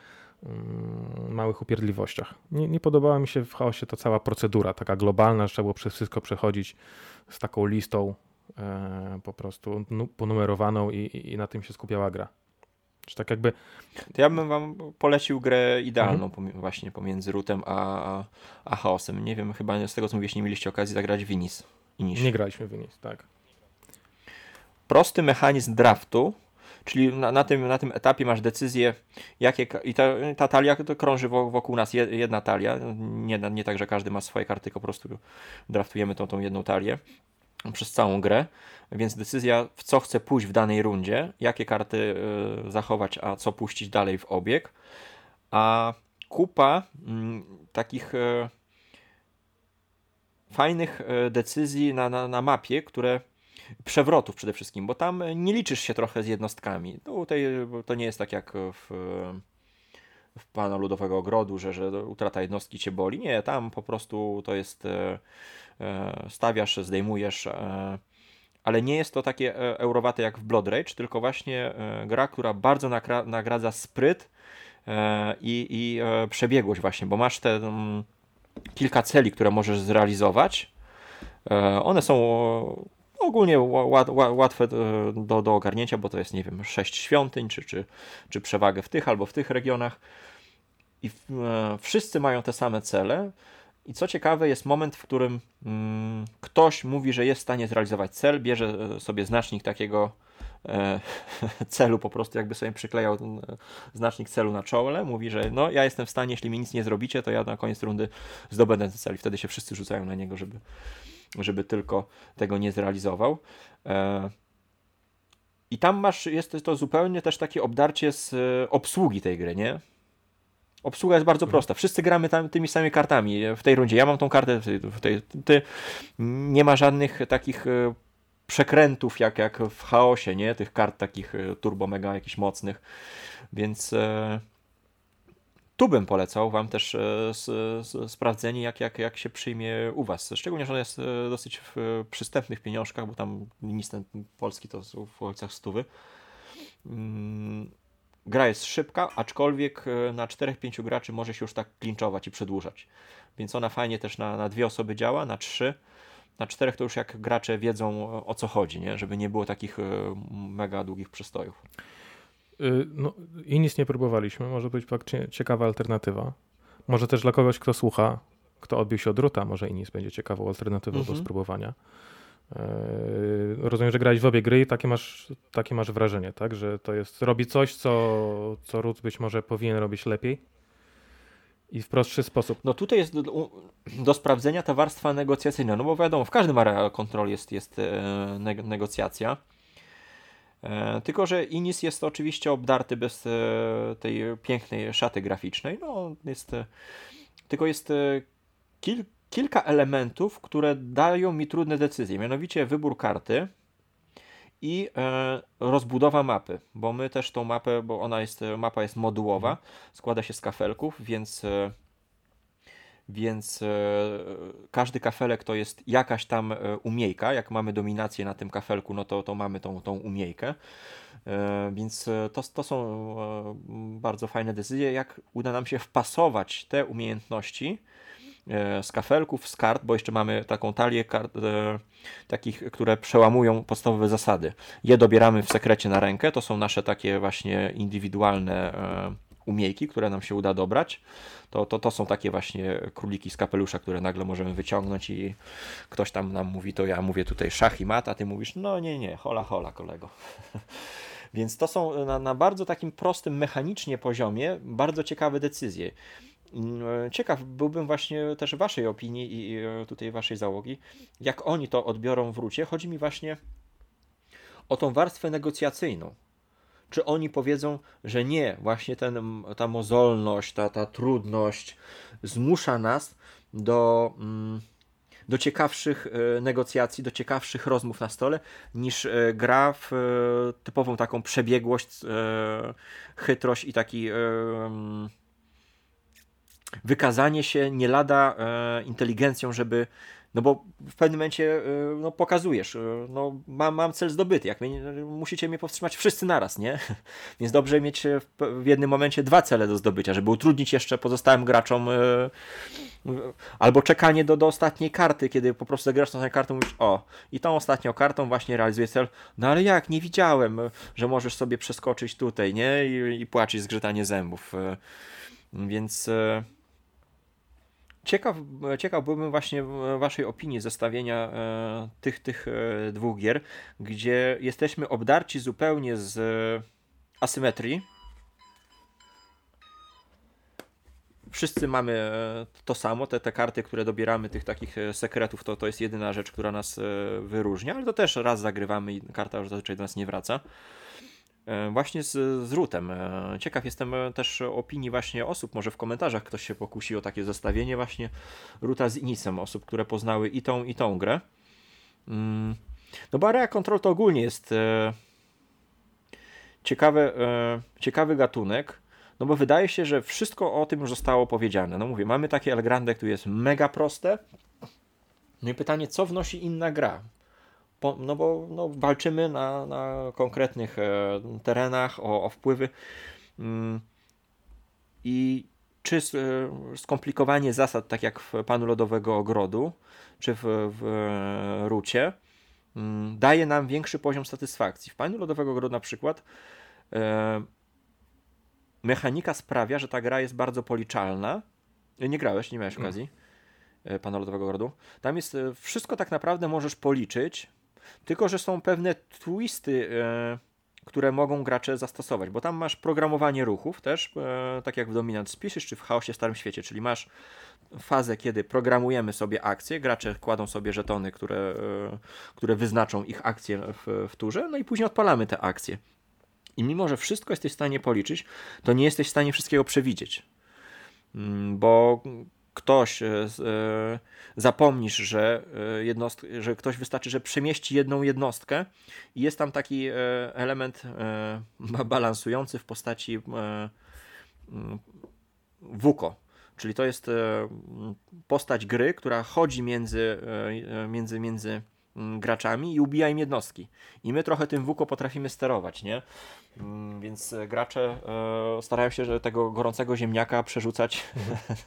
małych upierdliwościach. Nie, nie podobała mi się w chaosie ta cała procedura, taka globalna, że trzeba było przez wszystko przechodzić z taką listą e, po prostu nu, ponumerowaną i, i na tym się skupiała gra. Czy tak jakby... To ja bym wam polecił grę idealną mhm. właśnie pomiędzy Rootem a, a Chaosem. Nie wiem, chyba z tego co mówisz, nie mieliście okazji zagrać w Inis. Nie graliśmy w Inis, tak. Prosty mechanizm draftu, czyli na, na, tym, na tym etapie masz decyzję, jakie, i ta, ta talia to krąży wokół nas jedna talia, nie, nie tak, że każdy ma swoje karty, tylko po prostu draftujemy tą, tą jedną talię przez całą grę, więc decyzja w co chcę pójść w danej rundzie, jakie karty y, zachować, a co puścić dalej w obieg, a kupa mm, takich y, fajnych y, decyzji na, na, na mapie, które przewrotów przede wszystkim, bo tam nie liczysz się trochę z jednostkami. No, tutaj to nie jest tak jak w, w Pana Ludowego Ogrodu, że, że utrata jednostki cię boli. Nie, tam po prostu to jest e, e, stawiasz, zdejmujesz, e, ale nie jest to takie eurowate jak w Blood Rage, tylko właśnie gra, która bardzo nagradza spryt i, i przebiegłość właśnie, bo masz te mm, kilka celi, które możesz zrealizować. One są ogólnie łatwe do, do ogarnięcia, bo to jest, nie wiem, sześć świątyń, czy, czy, czy przewagę w tych albo w tych regionach. I e, wszyscy mają te same cele. I co ciekawe, jest moment, w którym mm, ktoś mówi, że jest w stanie zrealizować cel, bierze e, sobie znacznik takiego e, <laughs> celu, po prostu jakby sobie przyklejał ten znacznik celu na czole, mówi, że no ja jestem w stanie, jeśli mi nic nie zrobicie, to ja na koniec rundy zdobędę ten cel i wtedy się wszyscy rzucają na niego, żeby, żeby tylko tego nie zrealizował. E, I tam masz, jest to zupełnie też takie obdarcie z e, obsługi tej gry, nie? Obsługa jest bardzo mhm. prosta. Wszyscy gramy tam tymi samymi kartami w tej rundzie. Ja mam tą kartę, w tej, ty, nie ma żadnych takich e, przekrętów jak, jak w chaosie, nie? Tych kart takich turbo mega jakichś mocnych. Więc tu bym polecał Wam też e, sprawdzenie, jak, jak, jak się przyjmie u Was. Szczególnie, że on jest e, dosyć w przystępnych pieniążkach, bo tam nic ten polski to w okolicach stówy. Mm, gra jest szybka, aczkolwiek e, na 4-5 graczy może się już tak klinczować i przedłużać. Więc ona fajnie też na, na dwie osoby działa, na trzy. Na czterech to już jak gracze wiedzą o co chodzi, nie? żeby nie było takich mega długich przystojów. Y, no, I nic nie próbowaliśmy. Może być ciekawa alternatywa. Może też dla kogoś, kto słucha, kto odbił się od ruta, może Inis będzie ciekawą alternatywą mhm. do spróbowania. Yy, rozumiem, że grałeś w obie gry i takie masz, takie masz wrażenie, tak? Że to jest, robi coś, co, co Rut być może powinien robić lepiej i w prostszy sposób. No tutaj jest do, do sprawdzenia ta warstwa negocjacyjna, no bo wiadomo, w każdym area kontroli jest, jest e, negocjacja. E, tylko, że Inis jest oczywiście obdarty bez e, tej pięknej szaty graficznej. No, jest, e, tylko jest kil, kilka elementów, które dają mi trudne decyzje. Mianowicie wybór karty i rozbudowa mapy, bo my też tą mapę, bo ona jest, mapa jest modułowa, składa się z kafelków, więc więc e, każdy kafelek to jest jakaś tam e, umiejka. Jak mamy dominację na tym kafelku, no to, to mamy tą, tą umiejkę. E, więc to, to są bardzo fajne decyzje, jak uda nam się wpasować te umiejętności z kafelków, z kart, bo jeszcze mamy taką talię kart, e, takich, które przełamują podstawowe zasady. Je dobieramy w sekrecie na rękę, to są nasze takie właśnie indywidualne e, umiejki, które nam się uda dobrać. To, to, to są takie właśnie króliki z kapelusza, które nagle możemy wyciągnąć i ktoś tam nam mówi, to ja mówię tutaj szach i mat, a ty mówisz, no nie, nie, hola, hola kolego. <laughs> Więc to są na, na bardzo takim prostym, mechanicznie poziomie bardzo ciekawe decyzje. Mm, ciekaw byłbym właśnie też waszej opinii i tutaj waszej załogi, jak oni to odbiorą w rucie. Chodzi mi właśnie o tą warstwę negocjacyjną. Czy oni powiedzą, że nie, właśnie ten, ta mozolność, ta, ta trudność zmusza nas do. Mm, do ciekawszych e, negocjacji, do ciekawszych rozmów na stole, niż e, gra w e, typową taką przebiegłość, chytrość i taki mm, wykazanie się nie lada inteligencją, żeby no bo w pewnym momencie no, pokazujesz, no, mam, mam cel zdobyty, jak mnie, musicie mnie powstrzymać wszyscy naraz, nie? <laughs> Więc dobrze mieć w jednym momencie dwa cele do zdobycia, żeby utrudnić jeszcze pozostałym graczom Albo czekanie do, do ostatniej karty, kiedy po prostu zagrasz na kartę mówisz, o, i tą ostatnią kartą właśnie realizuje cel. No ale jak, nie widziałem, że możesz sobie przeskoczyć tutaj, nie? I, i płacić zgrzytanie zębów. E, więc e, ciekaw, ciekaw byłbym właśnie waszej opinii zestawienia e, tych, tych dwóch gier, gdzie jesteśmy obdarci zupełnie z asymetrii, wszyscy mamy e, to samo, te, te karty, które dobieramy, tych takich e, sekretów, to, to jest jedyna rzecz, która nas e, wyróżnia, ale to też raz zagrywamy i karta już zazwyczaj do nas nie wraca. Właśnie z, z Rutem. Ciekaw jestem też opinii właśnie osób, może w komentarzach ktoś się pokusi o takie zestawienie właśnie Ruta z Inicem, osób, które poznały i tą, i tą grę. Mm. No bo Area Control to ogólnie jest ciekawy, ciekawy gatunek, no bo wydaje się, że wszystko o tym już zostało powiedziane. No mówię, mamy takie El Grande, które jest mega proste. No i pytanie, co wnosi inna gra? No bo no, walczymy na, na konkretnych e, terenach o, o wpływy. Mm, I czy e, skomplikowanie zasad, tak jak w Panu Lodowego Ogrodu, czy w, w Rucie, mm, daje nam większy poziom satysfakcji. W Panu Lodowego Ogrodu na przykład e, mechanika sprawia, że ta gra jest bardzo policzalna. Nie grałeś, nie miałeś okazji mm. Pana Lodowego Grodu. Tam jest wszystko tak naprawdę możesz policzyć, tylko że są pewne twisty, e, które mogą gracze zastosować, bo tam masz programowanie ruchów też, e, tak jak w Dominant Species czy w Chaosie Starym Świecie, czyli masz fazę, kiedy programujemy sobie akcje, gracze kładą sobie żetony, które, które wyznaczą ich akcje w, w turze, no i później odpalamy te akcje. I mimo, że wszystko jesteś w stanie policzyć, to nie jesteś w stanie wszystkiego przewidzieć. Mm, bo ktoś e, e, zapomnisz, że, e, jednostk, że ktoś wystarczy, że przemieści jedną jednostkę i jest tam taki element balansujący w postaci WUKO. Czyli to jest postać gry, która chodzi między, między, między Mm, graczami i ubija im jednostki. I my trochę tym WUKO potrafimy sterować, nie? Mm, więc e, gracze e, starają się że tego gorącego ziemniaka przerzucać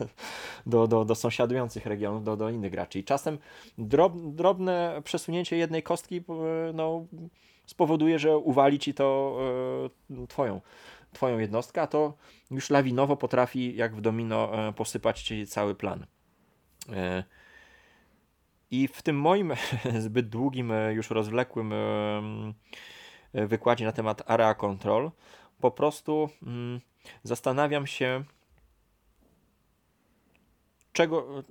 <laughs> do, do, do sąsiadujących regionów, do, do innych graczy. I czasem drob, drobne przesunięcie jednej kostki e, no, spowoduje, że uwali ci to twoją, twoją jednostkę, a to już lawinowo potrafi, jak w domino, posypać ci cały plan. I w tym moim <laughs> zbyt długim, e, już rozwlekłym e, wykładzie na temat area control, po prostu mm, zastanawiam się, czego,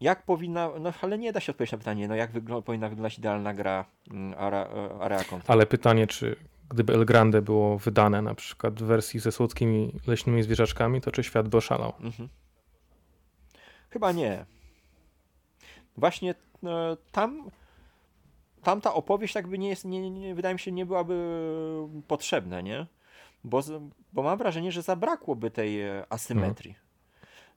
jak powinna, no ale nie da się odpowiedzieć na pytanie, no jak powinna wyglądać idealna gra mm, area, e, area control. Ale pytanie, czy gdyby El Grande było wydane na przykład w wersji ze słodkimi leśnymi zwierzaczkami, to czy świat by oszalał? Mhm. Chyba nie właśnie e, tam tamta opowieść jakby nie jest, nie, nie, wydaje mi się, nie byłaby potrzebna, nie? Bo, bo mam wrażenie, że zabrakłoby tej e, asymetrii.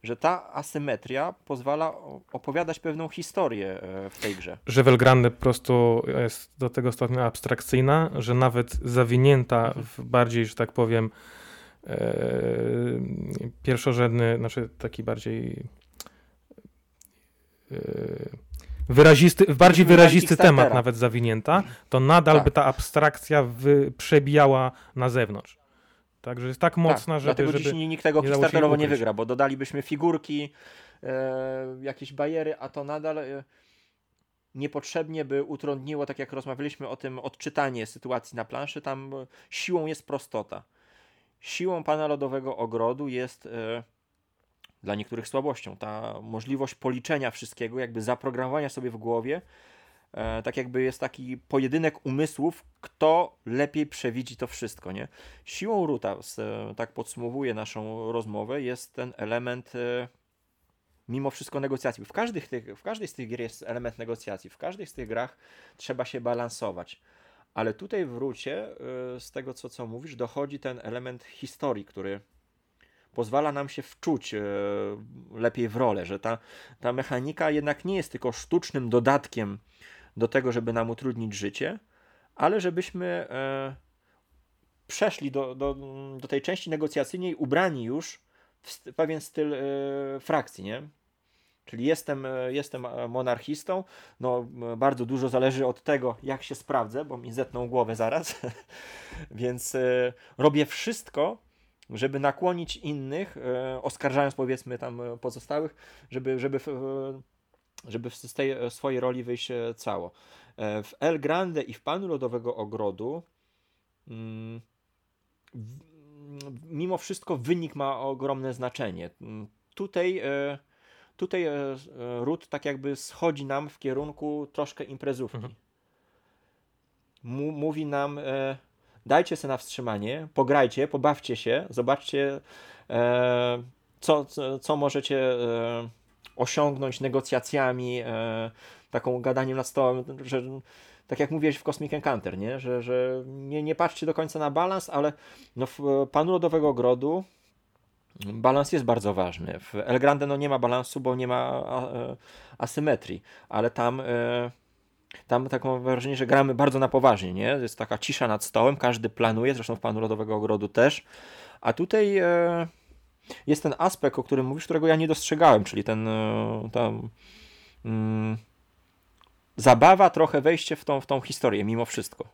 że ta asymetria pozwala opowiadać pewną historię e, w tej grze. Że Welgrande po prostu jest do tego stopnia abstrakcyjna, że nawet zawinięta mhm. w bardziej, że tak powiem, e, pierwszorzędny, znaczy taki bardziej e, wyrazisty, bardziej wyrazisty temat nawet zawinięta, to nadal tak. by ta abstrakcja wy, przebijała na zewnątrz. Także jest tak, mocna, tak, żeby. Dlatego żeby dziś nikt tego Kickstarterowo nie wygra, bo dodalibyśmy figurki, e, jakieś bariery, a to nadal e, niepotrzebnie by utrudniło, tak jak rozmawialiśmy o tym, odczytanie sytuacji na planszy. Tam siłą jest prostota. Siłą pana lodowego ogrodu jest e, dla niektórych słabością ta możliwość policzenia wszystkiego, jakby zaprogramowania sobie w głowie E, tak jakby jest taki pojedynek umysłów, kto lepiej przewidzi to wszystko, nie? Siłą Ruta, tak podsumowuję naszą rozmowę, jest ten element e, mimo wszystko negocjacji. W, każdych tych, w każdej z tych gier jest element negocjacji, w każdej z tych grach trzeba się balansować. Ale tutaj w Rucie, e, z tego co, co mówisz, dochodzi ten element historii, który pozwala nam się wczuć lepiej w rolę, że ta, ta mechanika jednak nie jest tylko sztucznym dodatkiem do tego, żeby nam utrudnić życie, ale żebyśmy e, przeszli do, do, do tej części negocjacyjnej ubrani już w pewien styl e, frakcji, nie? Czyli jestem, e, jestem monarchistą, no bardzo dużo zależy od tego, jak się sprawdzę, bo mi zetną głowę zaraz, <laughs> więc robię wszystko, żeby nakłonić innych, oskarżając powiedzmy tam pozostałych, żeby, żeby żeby z tej e, swojej roli wyjść e, cało. E, w El Grande i w Panu Lodowego Ogrodu mm, mimo wszystko wynik ma ogromne znaczenie. Mm, tutaj, tutaj Ród tak jakby schodzi nam w kierunku troszkę imprezówki. Mhm. Mówi nam, dajcie sobie na wstrzymanie, pograjcie, pobawcie się, zobaczcie, co, co, co możecie osiągnąć negocjacjami, e, taką gadaniem nad stołem, że tak jak mówiłeś w Cosmic Encounter, nie? że, że nie, nie patrzcie do końca na balans, ale no w Panu Lodowego Ogrodu balans jest bardzo ważny. W El Grande no nie ma balansu, bo nie ma e, asymetrii, ale tam e, tam tak mam wrażenie, że gramy bardzo na poważnie, nie? Jest taka cisza nad stołem, każdy planuje, zresztą w Panu Lodowego Ogrodu też, a tutaj jest ten aspekt, o którym mówisz, którego ja nie dostrzegałem, czyli ten e, tam mm, zabawa, trochę wejście w tą, w tą historię mimo wszystko.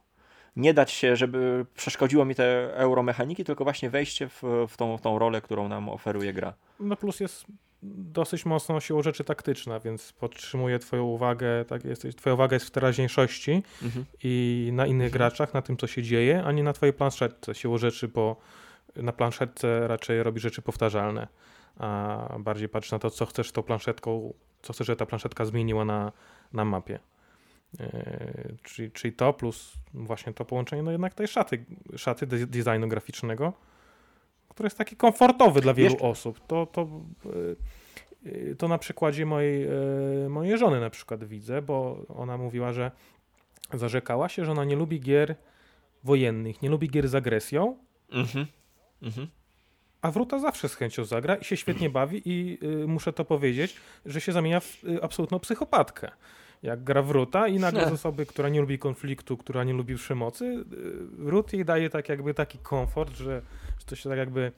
Nie dać się, żeby przeszkodziło mi te euromechaniki, tylko właśnie wejście w, w, tą, w tą rolę, którą nam oferuje gra. No plus jest dosyć mocno siłą rzeczy taktyczna, więc podtrzymuje twoją uwagę, tak jest, twoja uwaga jest w teraźniejszości mhm. i na innych mhm. graczach, na tym, co się dzieje, a nie na twojej planszetce. Siłą rzeczy, bo na planszetce raczej robi rzeczy powtarzalne, a bardziej patrzy na to, co chcesz tą planszetką, co chcesz, żeby ta planszetka zmieniła na, na mapie. Yy, czyli, czyli to plus właśnie to połączenie, no jednak tej szaty, szaty designu graficznego, który jest taki komfortowy dla wielu osób. To, to, yy, to na przykładzie mojej, yy, mojej żony na przykład widzę, bo ona mówiła, że zarzekała się, że ona nie lubi gier wojennych, nie lubi gier z agresją, mhm. Mhm. A Wruta zawsze z chęcią zagra i się świetnie bawi i y, muszę to powiedzieć, że się zamienia w y, absolutną psychopatkę. Jak gra Wruta i nagle z osoby, która nie lubi konfliktu, która nie lubi przemocy, y, Wrót jej daje tak jakby taki komfort, że, że to się tak jakby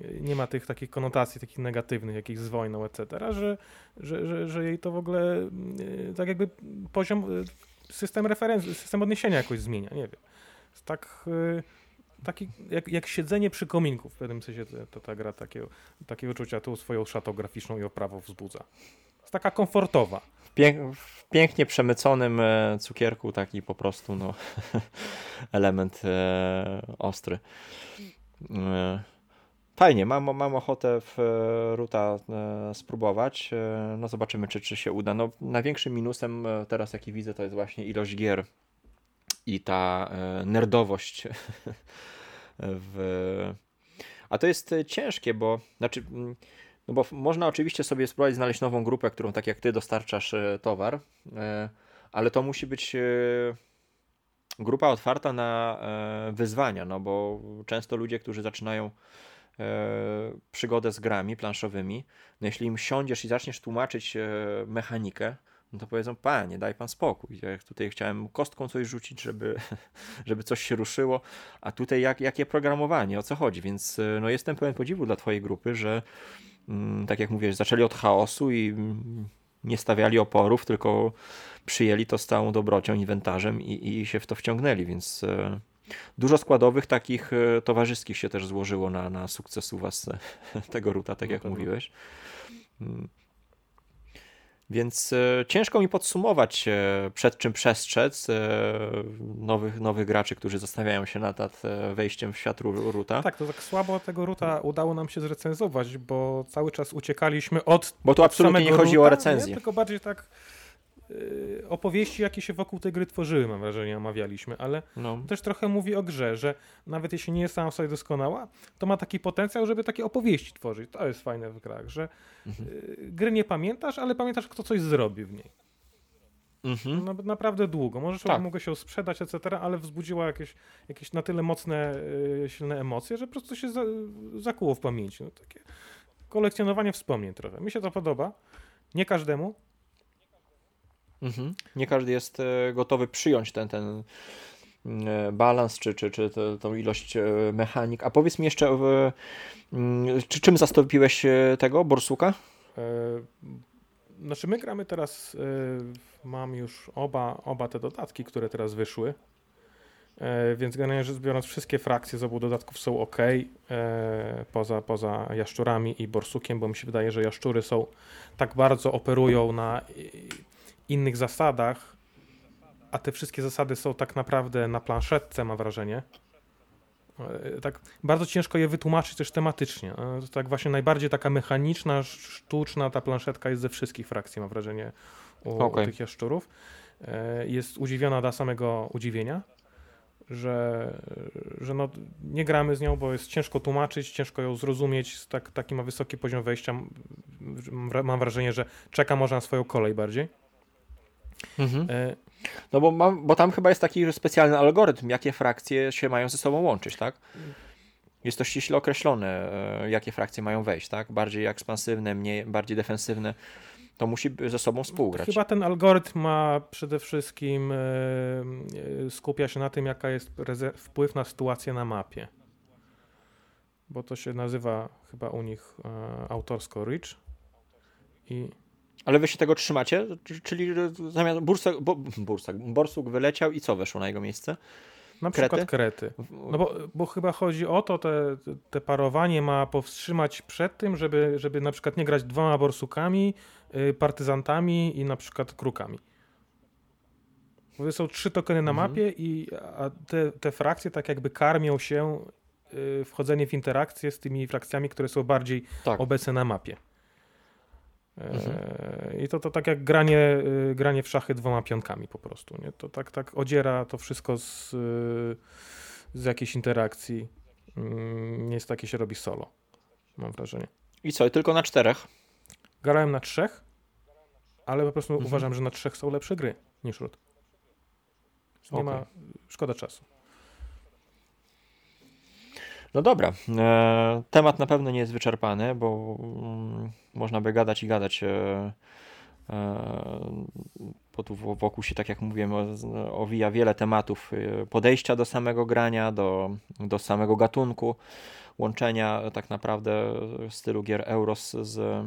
y, nie ma tych takich konotacji takich negatywnych, jakichś z wojną, etc., że, że, że, że jej to w ogóle y, tak jakby poziom, system referencji, system odniesienia jakoś zmienia, nie wiem. Tak taki, jak, jak siedzenie przy kominku, w pewnym sensie to, to ta gra takiego, takiego uczucia tu swoją szatą graficzną i oprawą wzbudza. Jest taka komfortowa. Pięk, w pięknie przemyconym e, cukierku taki po prostu no, <laughs> element e, ostry. E, fajnie, mam, mam ochotę w e, Ruta e, spróbować. No zobaczymy, czy, czy się uda. No, największym minusem teraz, jaki widzę, to jest właśnie ilość gier i ta nerdowość <laughs> w... A to jest ciężkie, bo znaczy, mm, no bo można oczywiście sobie spróbować znaleźć nową grupę, którą tak jak ty dostarczasz towar, ale to musi być grupa otwarta na wyzwania, no bo często ludzie, którzy zaczynają przygodę z grami planszowymi, no jeśli im siądziesz i zaczniesz tłumaczyć mechanikę, no to powiedzą, panie, daj pan spokój. Ja tutaj chciałem kostką coś rzucić, żeby, <laughs> żeby coś się ruszyło, a tutaj jak, jakie programowanie, o co chodzi, więc no jestem pełen podziwu dla twojej grupy, że mm, tak jak mówisz, zaczęli od chaosu i mm, nie stawiali oporów, tylko przyjęli to z całą dobrocią, inwentarzem i, i się w to wciągnęli, więc e, dużo składowych takich e, towarzyskich się też złożyło na, na sukces u was <laughs> tego ruta, tak jak mówiłeś. Mm. Więc e, ciężko mi podsumować, e, przed czym przestrzec e, nowych, nowych graczy, którzy zastanawiają się nad, nad wejściem w świat Ruta. Tak, to tak słabo tego Ruta udało nam się zrecenzować, bo cały czas uciekaliśmy od. Bo tu absolutnie nie chodzi ruta, o recenzję. Nie, tylko bardziej tak opowieści, jakie się wokół tej gry tworzyły, mam wrażenie, omawialiśmy, ale no. też trochę mówi o grze, że nawet jeśli nie jest sama sobie doskonała, to ma taki potencjał, żeby takie opowieści tworzyć. To jest fajne w grach, że mhm. Y, gry nie pamiętasz, ale pamiętasz, kto coś zrobi w niej. Mhm. No, naprawdę długo. Możesz tak. mogę się sprzedać, etc., ale wzbudziła jakieś, jakieś na tyle mocne, yy, silne emocje, że po prostu się za, zakuło w pamięci. No, takie kolekcjonowanie wspomnień trochę. Mi się to podoba. Nie każdemu, Mhm. Nie każdy jest e, gotowy przyjąć ten, ten e, balans, czy, czy, czy tą ilość e, mechanik. A powiedz mi jeszcze, mm, czy czym zastąpiłeś tego Borsuka? Znaczy my gramy teraz, mam już oba, oba te dodatki, które teraz wyszły, więc generalnie rzecz biorąc wszystkie frakcje z obu dodatków są ok, poza, poza jaszczurami i borsukiem, bo mi się wydaje, że jaszczury są tak bardzo operują na innych zasadach, a te wszystkie zasady są tak naprawdę na planszetce, mam wrażenie. E, tak bardzo ciężko je wytłumaczyć też tematycznie. E, tak właśnie najbardziej taka mechaniczna, sztuczna ta planszetka jest ze wszystkich frakcji, mam wrażenie, u, okay. u tych jaszczurów. E, jest udziwiona do samego udziwienia, że, że no, nie gramy z nią, bo jest ciężko tłumaczyć, ciężko ją zrozumieć, tak, taki ma wysoki poziom wejścia. Mam wrażenie, że czeka może na swoją kolej bardziej. Mhm. E, no bo, mam, bo tam chyba jest taki specjalny algorytm, jakie frakcje się mają ze sobą łączyć, tak? Jest to ściśle określone, e, jakie frakcje mają wejść, tak? Bardziej ekspansywne, mniej, bardziej defensywne. To musi ze sobą współgrać. Chyba ten algorytm ma przede wszystkim e, skupia się na tym, jaka jest wpływ na sytuację na mapie. Bo to się nazywa chyba u nich autorsko Rich. I ale wy się tego trzymacie? Czyli zamiast Bursak, bo, Bursak, Borsuk wyleciał i co weszło na jego miejsce? Na przykład krety. No bo, bo chyba chodzi o to, te, te parowanie ma powstrzymać przed tym, żeby, żeby na przykład nie grać dwoma borsukami, yy, partyzantami i na przykład krukami. Bo są trzy tokeny na mhm. mapie i a te, te frakcje tak jakby karmią się yy, wchodzenie w interakcję z tymi frakcjami, które są bardziej tak. obecne na mapie. Mhm. I to, to tak jak granie, y, granie w szachy dwoma pionkami po prostu. Nie? To tak, tak odziera to wszystko z, y, z jakiejś interakcji. Mm, nie jest takie się robi solo, mam wrażenie. I co, tylko na czterech? Grałem na trzech, ale po prostu mhm. uważam, że na trzech są lepsze gry niż Root. Nie okay. ma, szkoda czasu. No dobra, e, temat na pewno nie jest wyczerpany, bo mm, można by gadać i gadać. E, e, bo tu wokół się, tak jak mówiłem, owija wiele tematów podejścia do samego grania, do, do samego gatunku, łączenia tak naprawdę stylu gier Euros z,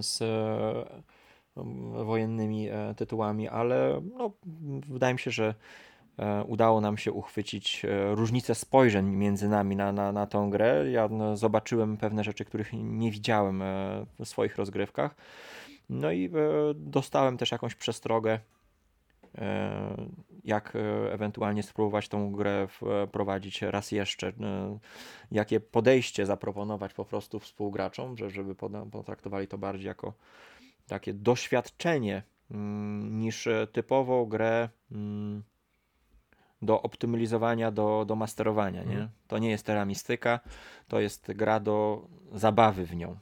z e, wojennymi tytułami, ale no, wydaje mi się, że udało nam się uchwycić e, różnicę spojrzeń między nami na, na, na tą grę. Ja no, zobaczyłem pewne rzeczy, których nie widziałem e, w swoich rozgrywkach. No i dostałem też jakąś przestrogę, jak ewentualnie spróbować tą grę wprowadzić raz jeszcze, jakie podejście zaproponować po prostu współgraczom, żeby potraktowali to bardziej jako takie doświadczenie mm, niż typową grę mm, do optymalizowania, do, do masterowania. Nie? Mm. To nie jest teramistyka, to jest gra do zabawy w nią.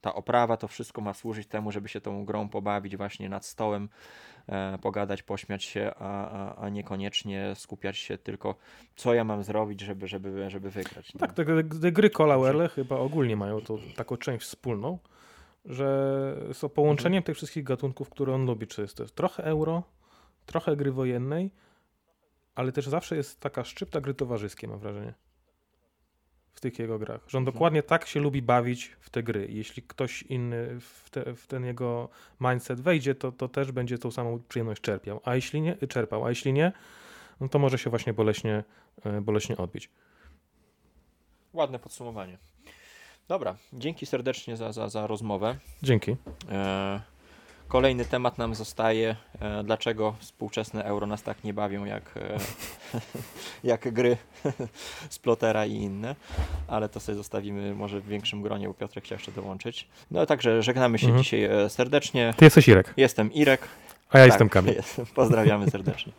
ta oprawa, to wszystko ma służyć temu, żeby się tą grą pobawić właśnie nad stołem, e, pogadać, pośmiać się, a, a, a niekoniecznie skupiać się tylko, co ja mam zrobić, żeby, żeby, żeby wygrać. Tak, te, te gry Colauerle chyba ogólnie mają to, taką część wspólną, że są połączeniem mhm. tych wszystkich gatunków, które on lubi, czy jest to trochę euro, trochę gry wojennej, ale też zawsze jest taka szczypta gry towarzyskie, mam wrażenie w tych jego grach. Że on mhm. dokładnie tak się lubi bawić w te gry. Jeśli ktoś inny w, te, w, ten jego mindset wejdzie, to, to też będzie tą samą przyjemność czerpiał. A jeśli nie, czerpał, a jeśli nie, no to może się właśnie boleśnie, e, boleśnie odbić. Ładne podsumowanie. Dobra, dzięki serdecznie za, za, za rozmowę. Dzięki. E Kolejny temat nam zostaje, e, dlaczego współczesne euro nas tak nie bawią jak, e, <laughs> jak gry <laughs> Splotera i inne, ale to sobie zostawimy może w większym gronie, bo Piotrek chciał jeszcze dołączyć. No także żegnamy się mhm. dzisiaj e, serdecznie. Ty jesteś Irek. Jestem Irek. A ja tak, jestem Kamil. <laughs> Pozdrawiamy serdecznie.